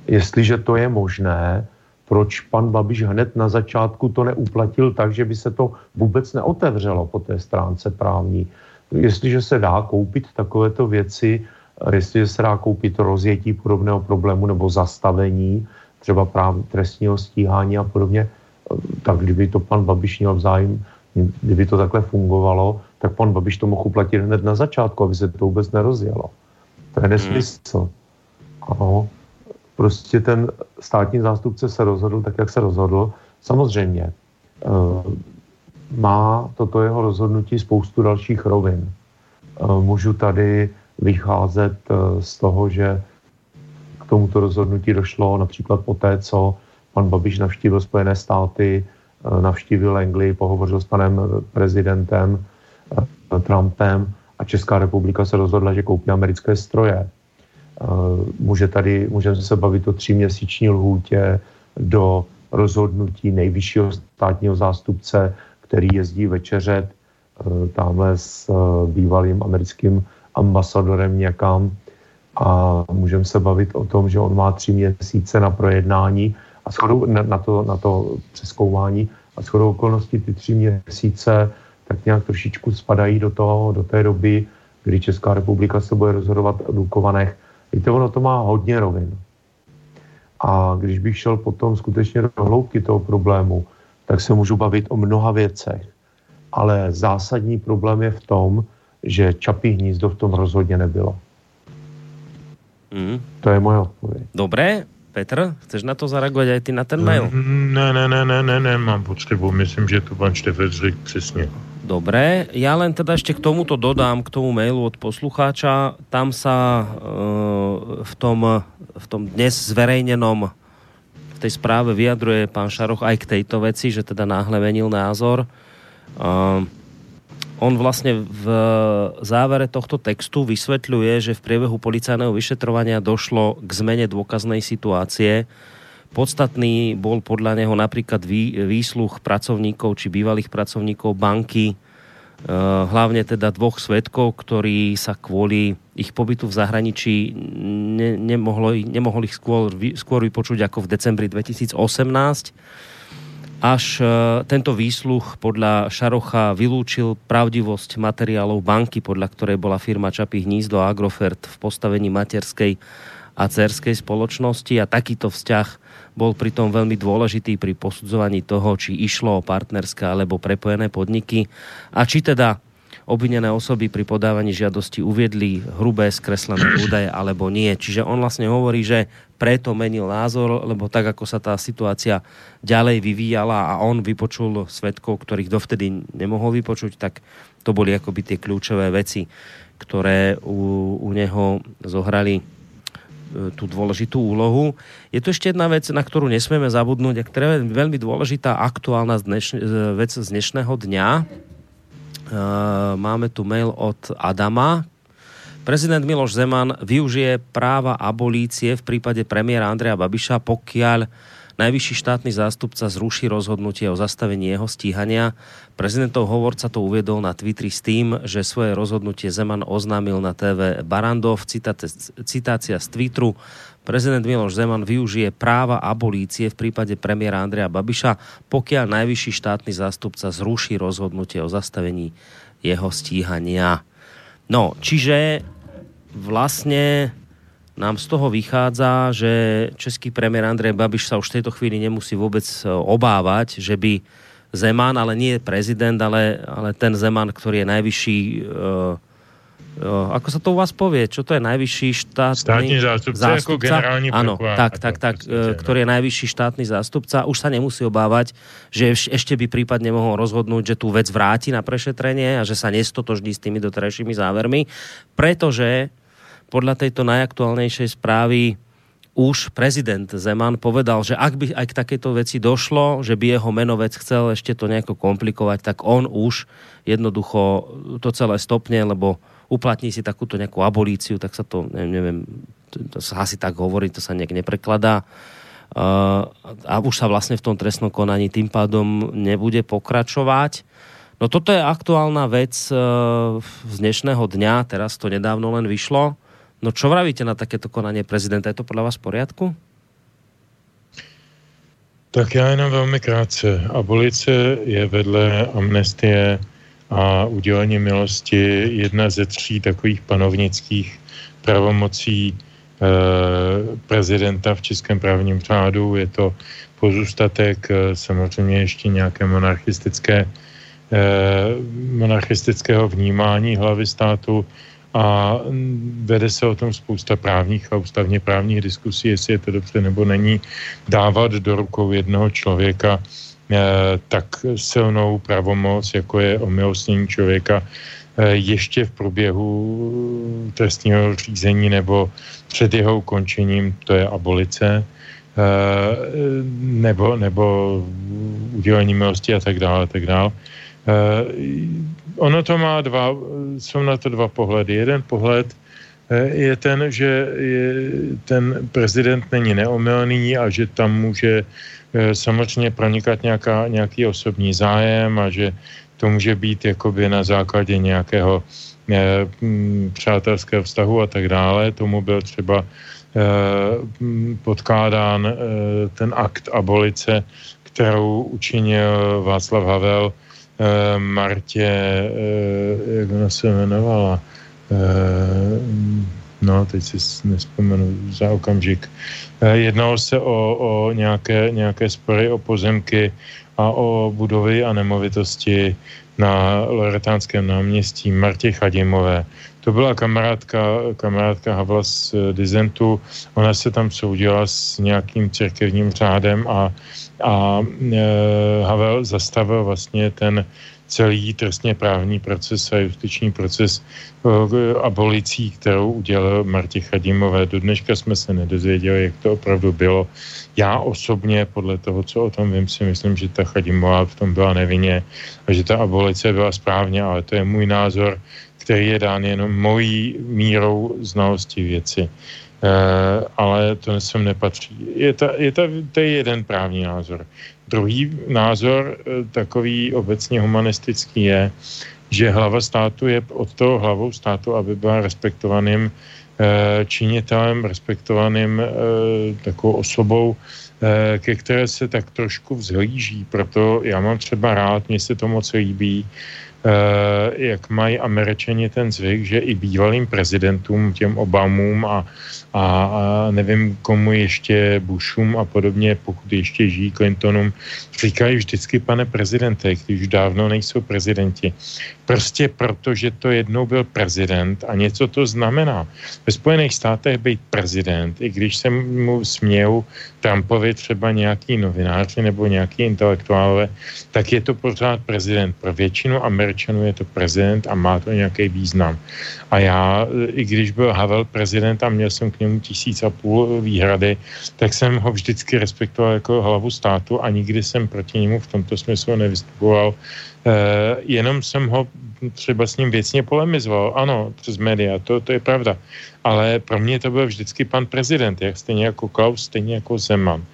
jestliže to je možné, proč pan Babiš hned na začátku to neuplatil tak, že by se to vůbec neotevřelo po té stránce právní. Jestliže se dá koupit takovéto věci, jestliže se dá koupit rozjetí podobného problému nebo zastavení třeba práv trestního stíhání a podobně, tak kdyby to pan Babiš měl zájem, kdyby to takhle fungovalo, tak pan Babiš to mohl uplatit hned na začátku, aby se to vůbec nerozjelo. To je nesmysl. Ano, prostě ten státní zástupce se rozhodl tak, jak se rozhodl. Samozřejmě e, má toto jeho rozhodnutí spoustu dalších rovin. E, můžu tady vycházet eh, z toho, že k tomuto rozhodnutí došlo například po té, co pan Babiš navštívil Spojené státy, eh, navštívil Anglii, pohovořil s panem prezidentem eh, Trumpem a Česká republika se rozhodla, že koupí americké stroje. Může tady, můžeme se bavit o tříměsíční lhůtě do rozhodnutí nejvyššího státního zástupce, který jezdí večeřet tamhle s bývalým americkým ambasadorem někam a můžeme se bavit o tom, že on má tři měsíce na projednání a shodou, na, to, na to přeskoumání a shodou okolností ty tři měsíce tak nějak trošičku spadají do, toho, do té doby, kdy Česká republika se bude rozhodovat o Dukovanech. Víte, ono to má hodně rovin. A když bych šel potom skutečně do hloubky toho problému, tak se můžu bavit o mnoha věcech. Ale zásadní problém je v tom, že čapí hnízdo v tom rozhodně nebylo. Mm. To je moje odpověď. Dobré, Petr, chceš na to zareagovat aj ty na ten mail? Mm, ne, ne, ne, ne, ne, ne, mám potřebu. Myslím, že to pan Štefec řekl přesně. Dobré, ja len teda ešte k tomuto dodám, k tomu mailu od poslucháča. Tam sa uh, v, tom, v tom dnes zverejnenom v tej správe vyjadruje pán Šaroch aj k tejto veci, že teda náhle menil názor. Uh, on vlastne v závere tohto textu vysvetľuje, že v priebehu policajného vyšetrovania došlo k zmene dôkaznej situácie. Podstatný bol podľa neho napríklad výsluch pracovníkov či bývalých pracovníkov banky, e, hlavne teda dvoch svetkov, ktorí sa kvôli ich pobytu v zahraničí ne, nemohlo, nemohol ich skôr, skôr vypočuť ako v decembri 2018 až e, tento výsluch podľa Šarocha vylúčil pravdivosť materiálov banky, podľa ktorej bola firma Čapí hnízdo Agrofert v postavení materskej a cerskej spoločnosti. A takýto vzťah bol pritom veľmi dôležitý pri posudzovaní toho, či išlo o partnerské alebo prepojené podniky a či teda obvinené osoby pri podávaní žiadosti uviedli hrubé skreslené údaje alebo nie. Čiže on vlastne hovorí, že preto menil názor, lebo tak ako sa tá situácia ďalej vyvíjala a on vypočul svetkov, ktorých dovtedy nemohol vypočuť, tak to boli akoby tie kľúčové veci, ktoré u, u neho zohrali tú dôležitú úlohu. Je tu ešte jedna vec, na ktorú nesmieme zabudnúť a ktorá je veľmi dôležitá aktuálna dneš, e, vec z dnešného dňa Eh, máme tu mail od Adama. Prezident Miloš Zeman využije práva abolície v prípade premiéra Andreja Babiša, pokiaľ najvyšší štátny zástupca zruší rozhodnutie o zastavení jeho stíhania. Prezidentov hovorca to uviedol na Twitteri s tým, že svoje rozhodnutie Zeman oznámil na TV Barandov. Citácia z Twitteru. Prezident Miloš Zeman využije práva abolície v prípade premiéra Andreja Babiša, pokiaľ najvyšší štátny zástupca zruší rozhodnutie o zastavení jeho stíhania. No, čiže vlastne nám z toho vychádza, že český premiér Andrej Babiš sa už v tejto chvíli nemusí vôbec e, obávať, že by Zeman, ale nie prezident, ale, ale ten Zeman, ktorý je najvyšší uh, ako sa to u vás povie? Čo to je najvyšší štátny Státny zástupca, zástupca? ako generálny Áno, tak, tak, tak, podstate, ktorý je najvyšší štátny zástupca, už sa nemusí obávať, že ešte by prípadne mohol rozhodnúť, že tú vec vráti na prešetrenie a že sa nestotožní s tými doterajšími závermi, pretože podľa tejto najaktuálnejšej správy už prezident Zeman povedal, že ak by aj k takejto veci došlo, že by jeho menovec chcel ešte to nejako komplikovať, tak on už jednoducho to celé stopne, lebo uplatní si takúto nejakú abolíciu, tak sa to, neviem, to, to sa asi tak hovorí, to sa nejak neprekladá. Uh, a už sa vlastne v tom trestnom konaní tým pádom nebude pokračovať. No toto je aktuálna vec uh, z dnešného dňa, teraz to nedávno len vyšlo. No čo vravíte na takéto konanie prezidenta? Je to podľa vás v poriadku? Tak já jenom velmi krátce. Abolice je vedle amnestie a udělení milosti jedna ze tří takových panovnických pravomocí eh, prezidenta v českém právním řádu. Je to pozůstatek eh, samozřejmě ještě nějaké monarchistické, eh, monarchistického vnímání hlavy státu a vede se o tom spousta právních a ústavně právních diskusí, jestli je to dobře nebo není, dávat do rukou jednoho člověka eh, tak silnou pravomoc, jako je omilostnění člověka eh, ještě v průběhu trestního řízení nebo před jeho ukončením, to je abolice, eh, nebo, nebo udělení milosti a tak dále, a tak dále. Ono to má dva, jsou na to dva pohledy. Jeden pohled eh, je ten, že ten prezident není neomylný a že tam může eh, samozřejmě pronikat nějaká, nějaký osobní zájem a že to může být jakoby na základě nějakého eh, přátelského vztahu a tak dále. Tomu byl třeba podkládán ten akt abolice, kterou učinil Václav Havel Eh, Martě, eh, jak ona se jmenovala, eh, no teď si nespomenu za okamžik. Jednalo se o, o nějaké, nějaké spory o pozemky a o budovy a nemovitosti na Loretánském náměstí Martě Chadimové. To byla kamarádka, kamarádka Havla z Dizentu. Ona se tam soudila s nějakým církevním řádem a a e, Havel zastavil vlastně ten celý trestně právní proces a justiční proces e, abolicí, kterou udělal Martě Chadimové. Do dneška jsme se nedozvěděli, jak to opravdu bylo. Já osobně, podle toho, co o tom vím, si myslím, že ta Chadimová v tom byla nevinně a že ta abolice byla správně, ale to je můj názor, který je dán jenom mojí mírou znalosti věci. Uh, ale to sem nepatří. Je to, je to, to je jeden právní názor. Druhý názor, uh, takový obecně humanistický, je, že hlava státu je od toho hlavou státu, aby byla respektovaným uh, činitelem, respektovaným takovou osobou, ke které se tak trošku vzhlíží. Proto já mám třeba rád, mně se to moc líbí, jak mají američani ten zvyk, že i bývalým prezidentům, těm Obamům a a, a nevím komu ještě Bushům a podobně, pokud ještě žijí Clintonům, říkají vždycky pane prezidente, když dávno nejsou prezidenti. Prostě proto, že to jednou byl prezident a něco to znamená. Ve Spojených státech být prezident, i když se mu smějou Trumpovi třeba nějaký novináři nebo nějaký intelektuálové, tak je to pořád prezident. Pro většinu Američanů je to prezident a má to nějaký význam. A já, i když byl Havel prezident a měl jsem k němu tisíc a půl výhrady, tak jsem ho vždycky respektoval jako hlavu státu a nikdy jsem proti němu v tomto smyslu nevystupoval. E, jenom jsem ho třeba s ním věcně polemizoval, ano, přes média, to, to je pravda. Ale pro mě to byl vždycky pan prezident, jak stejně jako Klaus, stejně jako Zeman.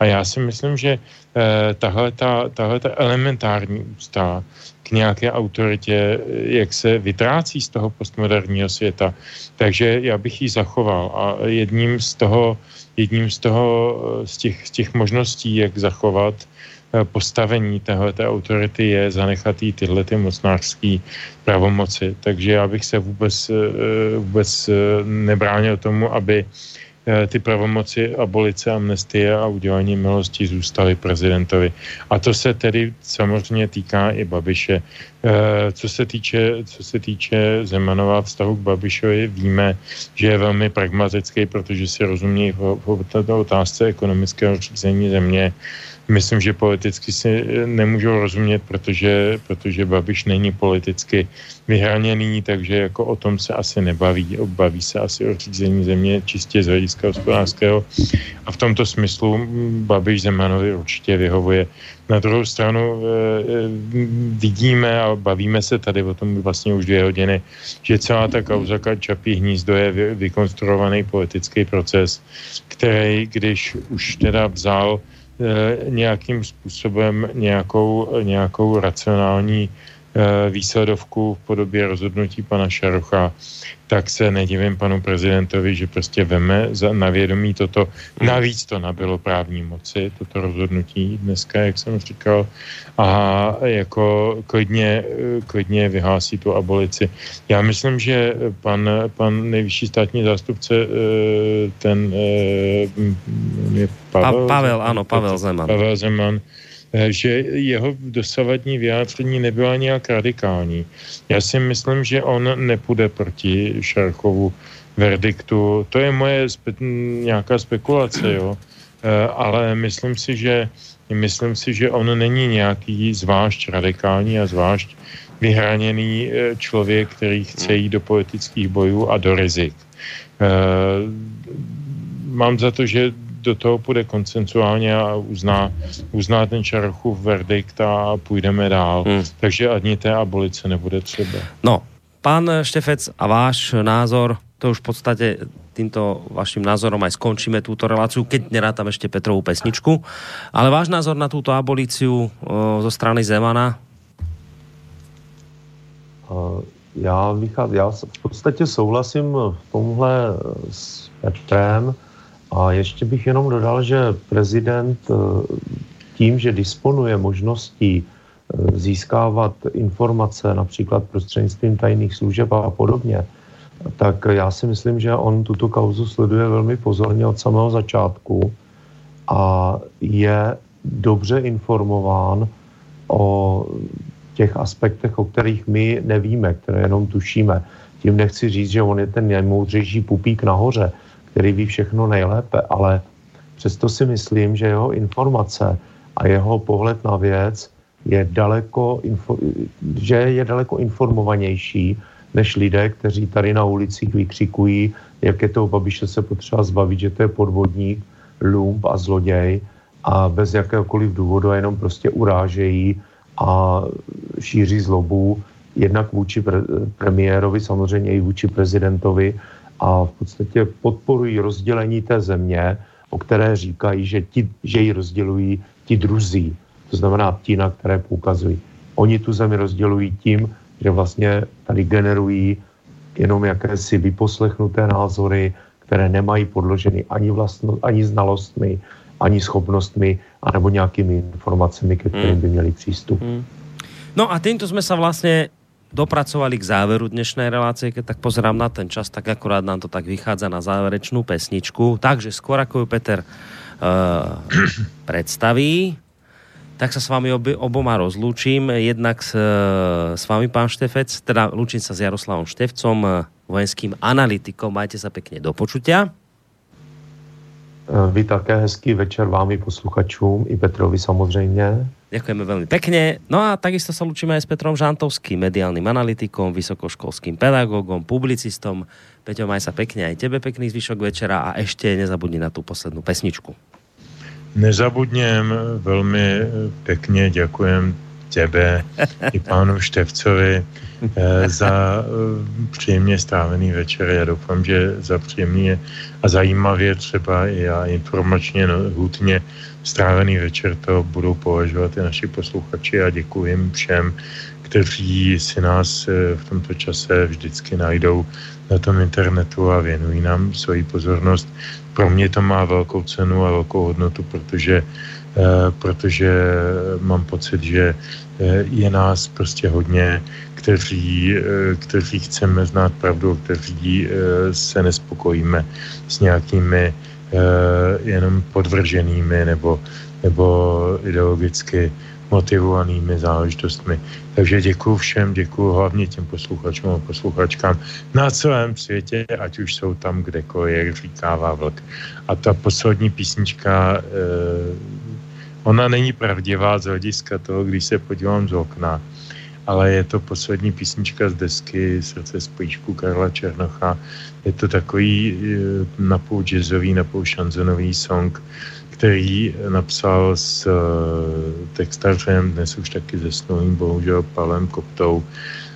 A já si myslím, že eh, tahle, ta, tahle ta elementární ústa nějaké autoritě, jak se vytrácí z toho postmoderního světa, takže já bych ji zachoval. A jedním z toho, jedním z toho, z těch, z těch možností, jak zachovat, Eh, postavení téhle autority je zanechat jí tyhle ty mocnářské pravomoci. Takže já bych se vůbec, eh, vůbec eh, nebránil tomu, aby ty pravomoci abolice, amnestie a udělání milosti zůstaly prezidentovi. A to se tedy samozřejmě týká i Babiše. Co se týče, co se týče Zemanova vztahu k Babišovi, víme, že je velmi pragmatický, protože si rozumí v, v této otázce ekonomického řízení země myslím, že politicky si eh, nemůžou rozumět, protože, protože Babiš není politicky vyhraněný, takže jako o tom se asi nebaví. Baví se asi o řízení země čistě z hlediska hospodářského. A v tomto smyslu Babiš Zemanovi určitě vyhovuje. Na druhou stranu e, vidíme a bavíme se tady o tom vlastně už dvě hodiny, že celá ta kauza Čapí hnízdo je vy, vykonstruovaný politický proces, který, když už teda vzal nějakým způsobem nějakou, nějakou racionální Eh, výsledovku v podobě rozhodnutí pana Šarocha, tak se nedivím panu prezidentovi, že prostě veme za, na vědomí toto. Navíc to nabilo právní moci, toto rozhodnutí dneska, jak jsem říkal, a jako klidně, klidně vyhlásí tu abolici. Já myslím, že pan, pan nejvyšší státní zástupce, eh, ten eh, je Pavel, pa, Pavel, ano, Pavel Zeman. Pavel Zeman, Eh, že jeho dosavadní vyjádření nebyla nějak radikální. Já si myslím, že on nepůjde proti Šarchovu verdiktu. To je moje spe- nějaká spekulace, jo. Eh, ale myslím si, že myslím si, že on není nějaký zvlášť radikální a zvlášť vyhraněný eh, člověk, který chce jít do politických bojů a do rizik. Mám za to, že do toho půjde koncensuálně a uzná, uzná ten Čarchův verdikt a půjdeme dál. Hmm. Takže ani té abolice nebude třeba. No, pán Štefec a váš názor, to už v podstate týmto vaším názorom aj skončíme túto reláciu, keď nerátam ešte Petrovú pesničku. Ale váš názor na túto abolíciu o, zo strany Zemana? Já, vycházím, já v podstatě souhlasím v tomhle s Petrem, a ještě bych jenom dodal, že prezident eh, tím, že disponuje možností eh, získávat informace například prostřednictvím tajných služeb a podobně, tak já si myslím, že on tuto kauzu sleduje velmi pozorně od samého začátku a je dobře informován o těch aspektech, o kterých my nevíme, které jenom tušíme. Tím nechci říct, že on je ten nejmoudřejší pupík nahoře, který ví všechno nejlépe, ale přesto si myslím, že jeho informace a jeho pohled na věc je daleko, že je daleko informovanější než lidé, kteří tady na ulicích vykřikují, jak je toho Babiše se potřeba zbavit, že to je podvodník, lump a zloděj a bez jakéhokoliv důvodu a jenom prostě urážejí a šíří zlobu jednak vůči pre- premiérovi, samozřejmě i vůči prezidentovi a v podstatě podporují rozdělení té země, o které říkají, že, ti, že ji rozdělují ti druzí, to znamená ti, na které poukazují. Oni tu zemi rozdělují tím, že vlastně tady generují jenom jakési vyposlechnuté názory, které nemají podloženy ani, vlastno, ani znalostmi, ani schopnostmi, anebo nějakými informacemi, ke kterým by měli přístup. Hmm. No a týmto jsme se vlastně dopracovali k záveru dnešnej relácie, keď tak pozerám na ten čas, tak akurát nám to tak vychádza na záverečnú pesničku. Takže skôr ako ju Peter uh, predstaví, tak sa s vami obi, oboma rozlúčim. Jednak s, uh, s vami, pán Štefec, teda lúčim sa s Jaroslavom Števcom, uh, vojenským analytikom. Majte sa pekne do počutia. Vy také hezký večer vám i posluchačům, i Petrovi samozřejmě. Ďakujeme veľmi pekne. No a takisto sa lučíme aj s Petrom Žantovským, mediálnym analytikom, vysokoškolským pedagógom, publicistom. Peťo, maj sa pekne aj tebe pekný zvyšok večera a ešte nezabudni na tú poslednú pesničku. Nezabudněm, velmi pekně děkujem tebe i pánu Števcovi eh, za eh, příjemně strávený večer. Já doufám, že za příjemný a zajímavě třeba i a informačně no, hutně strávený večer to budou považovat i naši posluchači a děkuji jim všem, kteří si nás eh, v tomto čase vždycky najdou na tom internetu a věnují nám svoji pozornost. Pro mě to má velkou cenu a velkou hodnotu, protože, protože mám pocit, že eh, je nás prostě hodně, kteří, kteří chceme znát pravdu, kteří se nespokojíme s nějakými Eh, jenom podvrženými nebo, nebo ideologicky motivovanými záležitostmi. Takže děkuji všem, děkuji hlavně těm posluchačům a posluchačkám na celém světě, ať už jsou tam kdekoliv, jak říkává vlk. A ta poslední písnička, eh, ona není pravdivá z hlediska toho, když se podívám z okna, ale je to poslední písnička z desky Srdce spojíčku Karla Černocha. Je to takový eh, napůl jazzový, napůl šanzonový song, který napsal s eh, textařem, dnes už taky zesnulým, bohužel Palem Koptou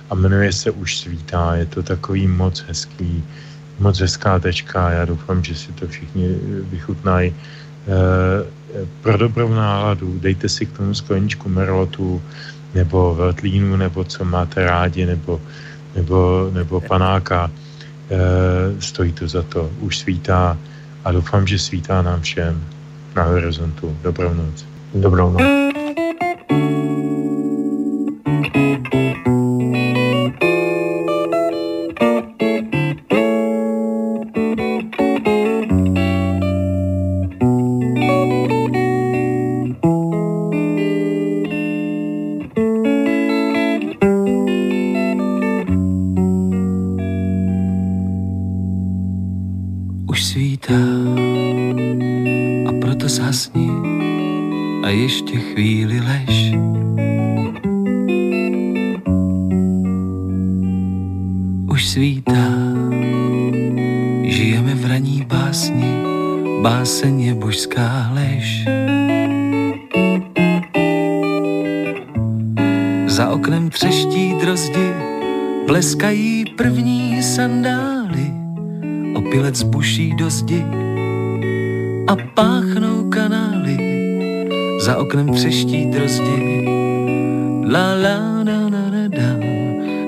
a jmenuje se Už svítá. Je to takový moc hezký, moc hezká tečka. Já doufám, že si to všichni vychutnají. Pro dobrou náladu dejte si k tomu skleničku merlotu nebo veltlínu, nebo co máte rádi, nebo, nebo, nebo panáka. E, stojí to za to. Už svítá a doufám, že svítá nám všem na horizontu. Dobrou noc. Dobrou noc. Pleskají první sandály, opilec buší do zdi a páchnou kanály. Za oknem třeští drozdi, la la da da da da,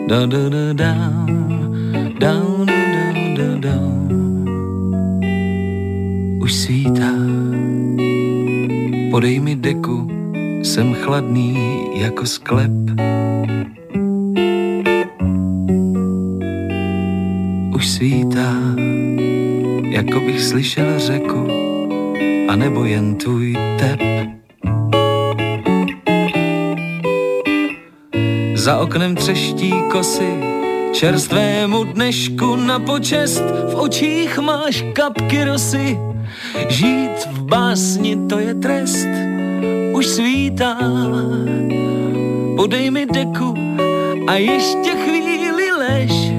da da da da, da da da da. Už svítá, podej mi deku, jsem chladný jako sklep. Jako bych slyšel řeku, anebo jen tvůj tep. Za oknem třeští kosy, čerstvému dnešku na počest, v očích máš kapky rosy. Žít v básni to je trest, už svítá. Podej mi deku a ještě chvíli lež.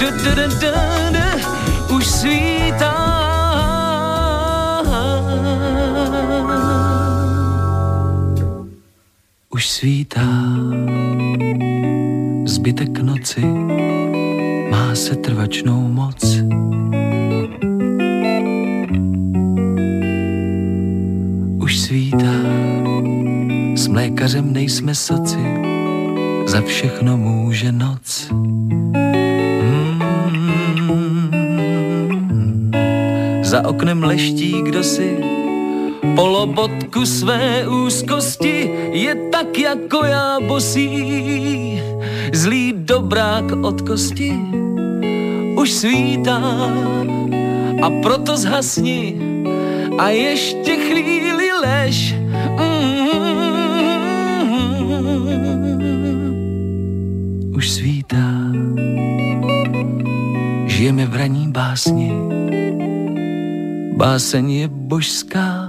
Už svítá, už svítá. Už svítá. Už svítá. Zbytek noci má se trvačnou moc. Už svítá, s mlékařem nejsme soci, za všechno může noc. Oknem leští kdo si polobotku své úzkosti je tak jako já bosý, zlý dobrák od kosti už svítá a proto zhasni a ještě chvíli lež. Mm. Už svítá, žijeme v raní básni, báseň je božská.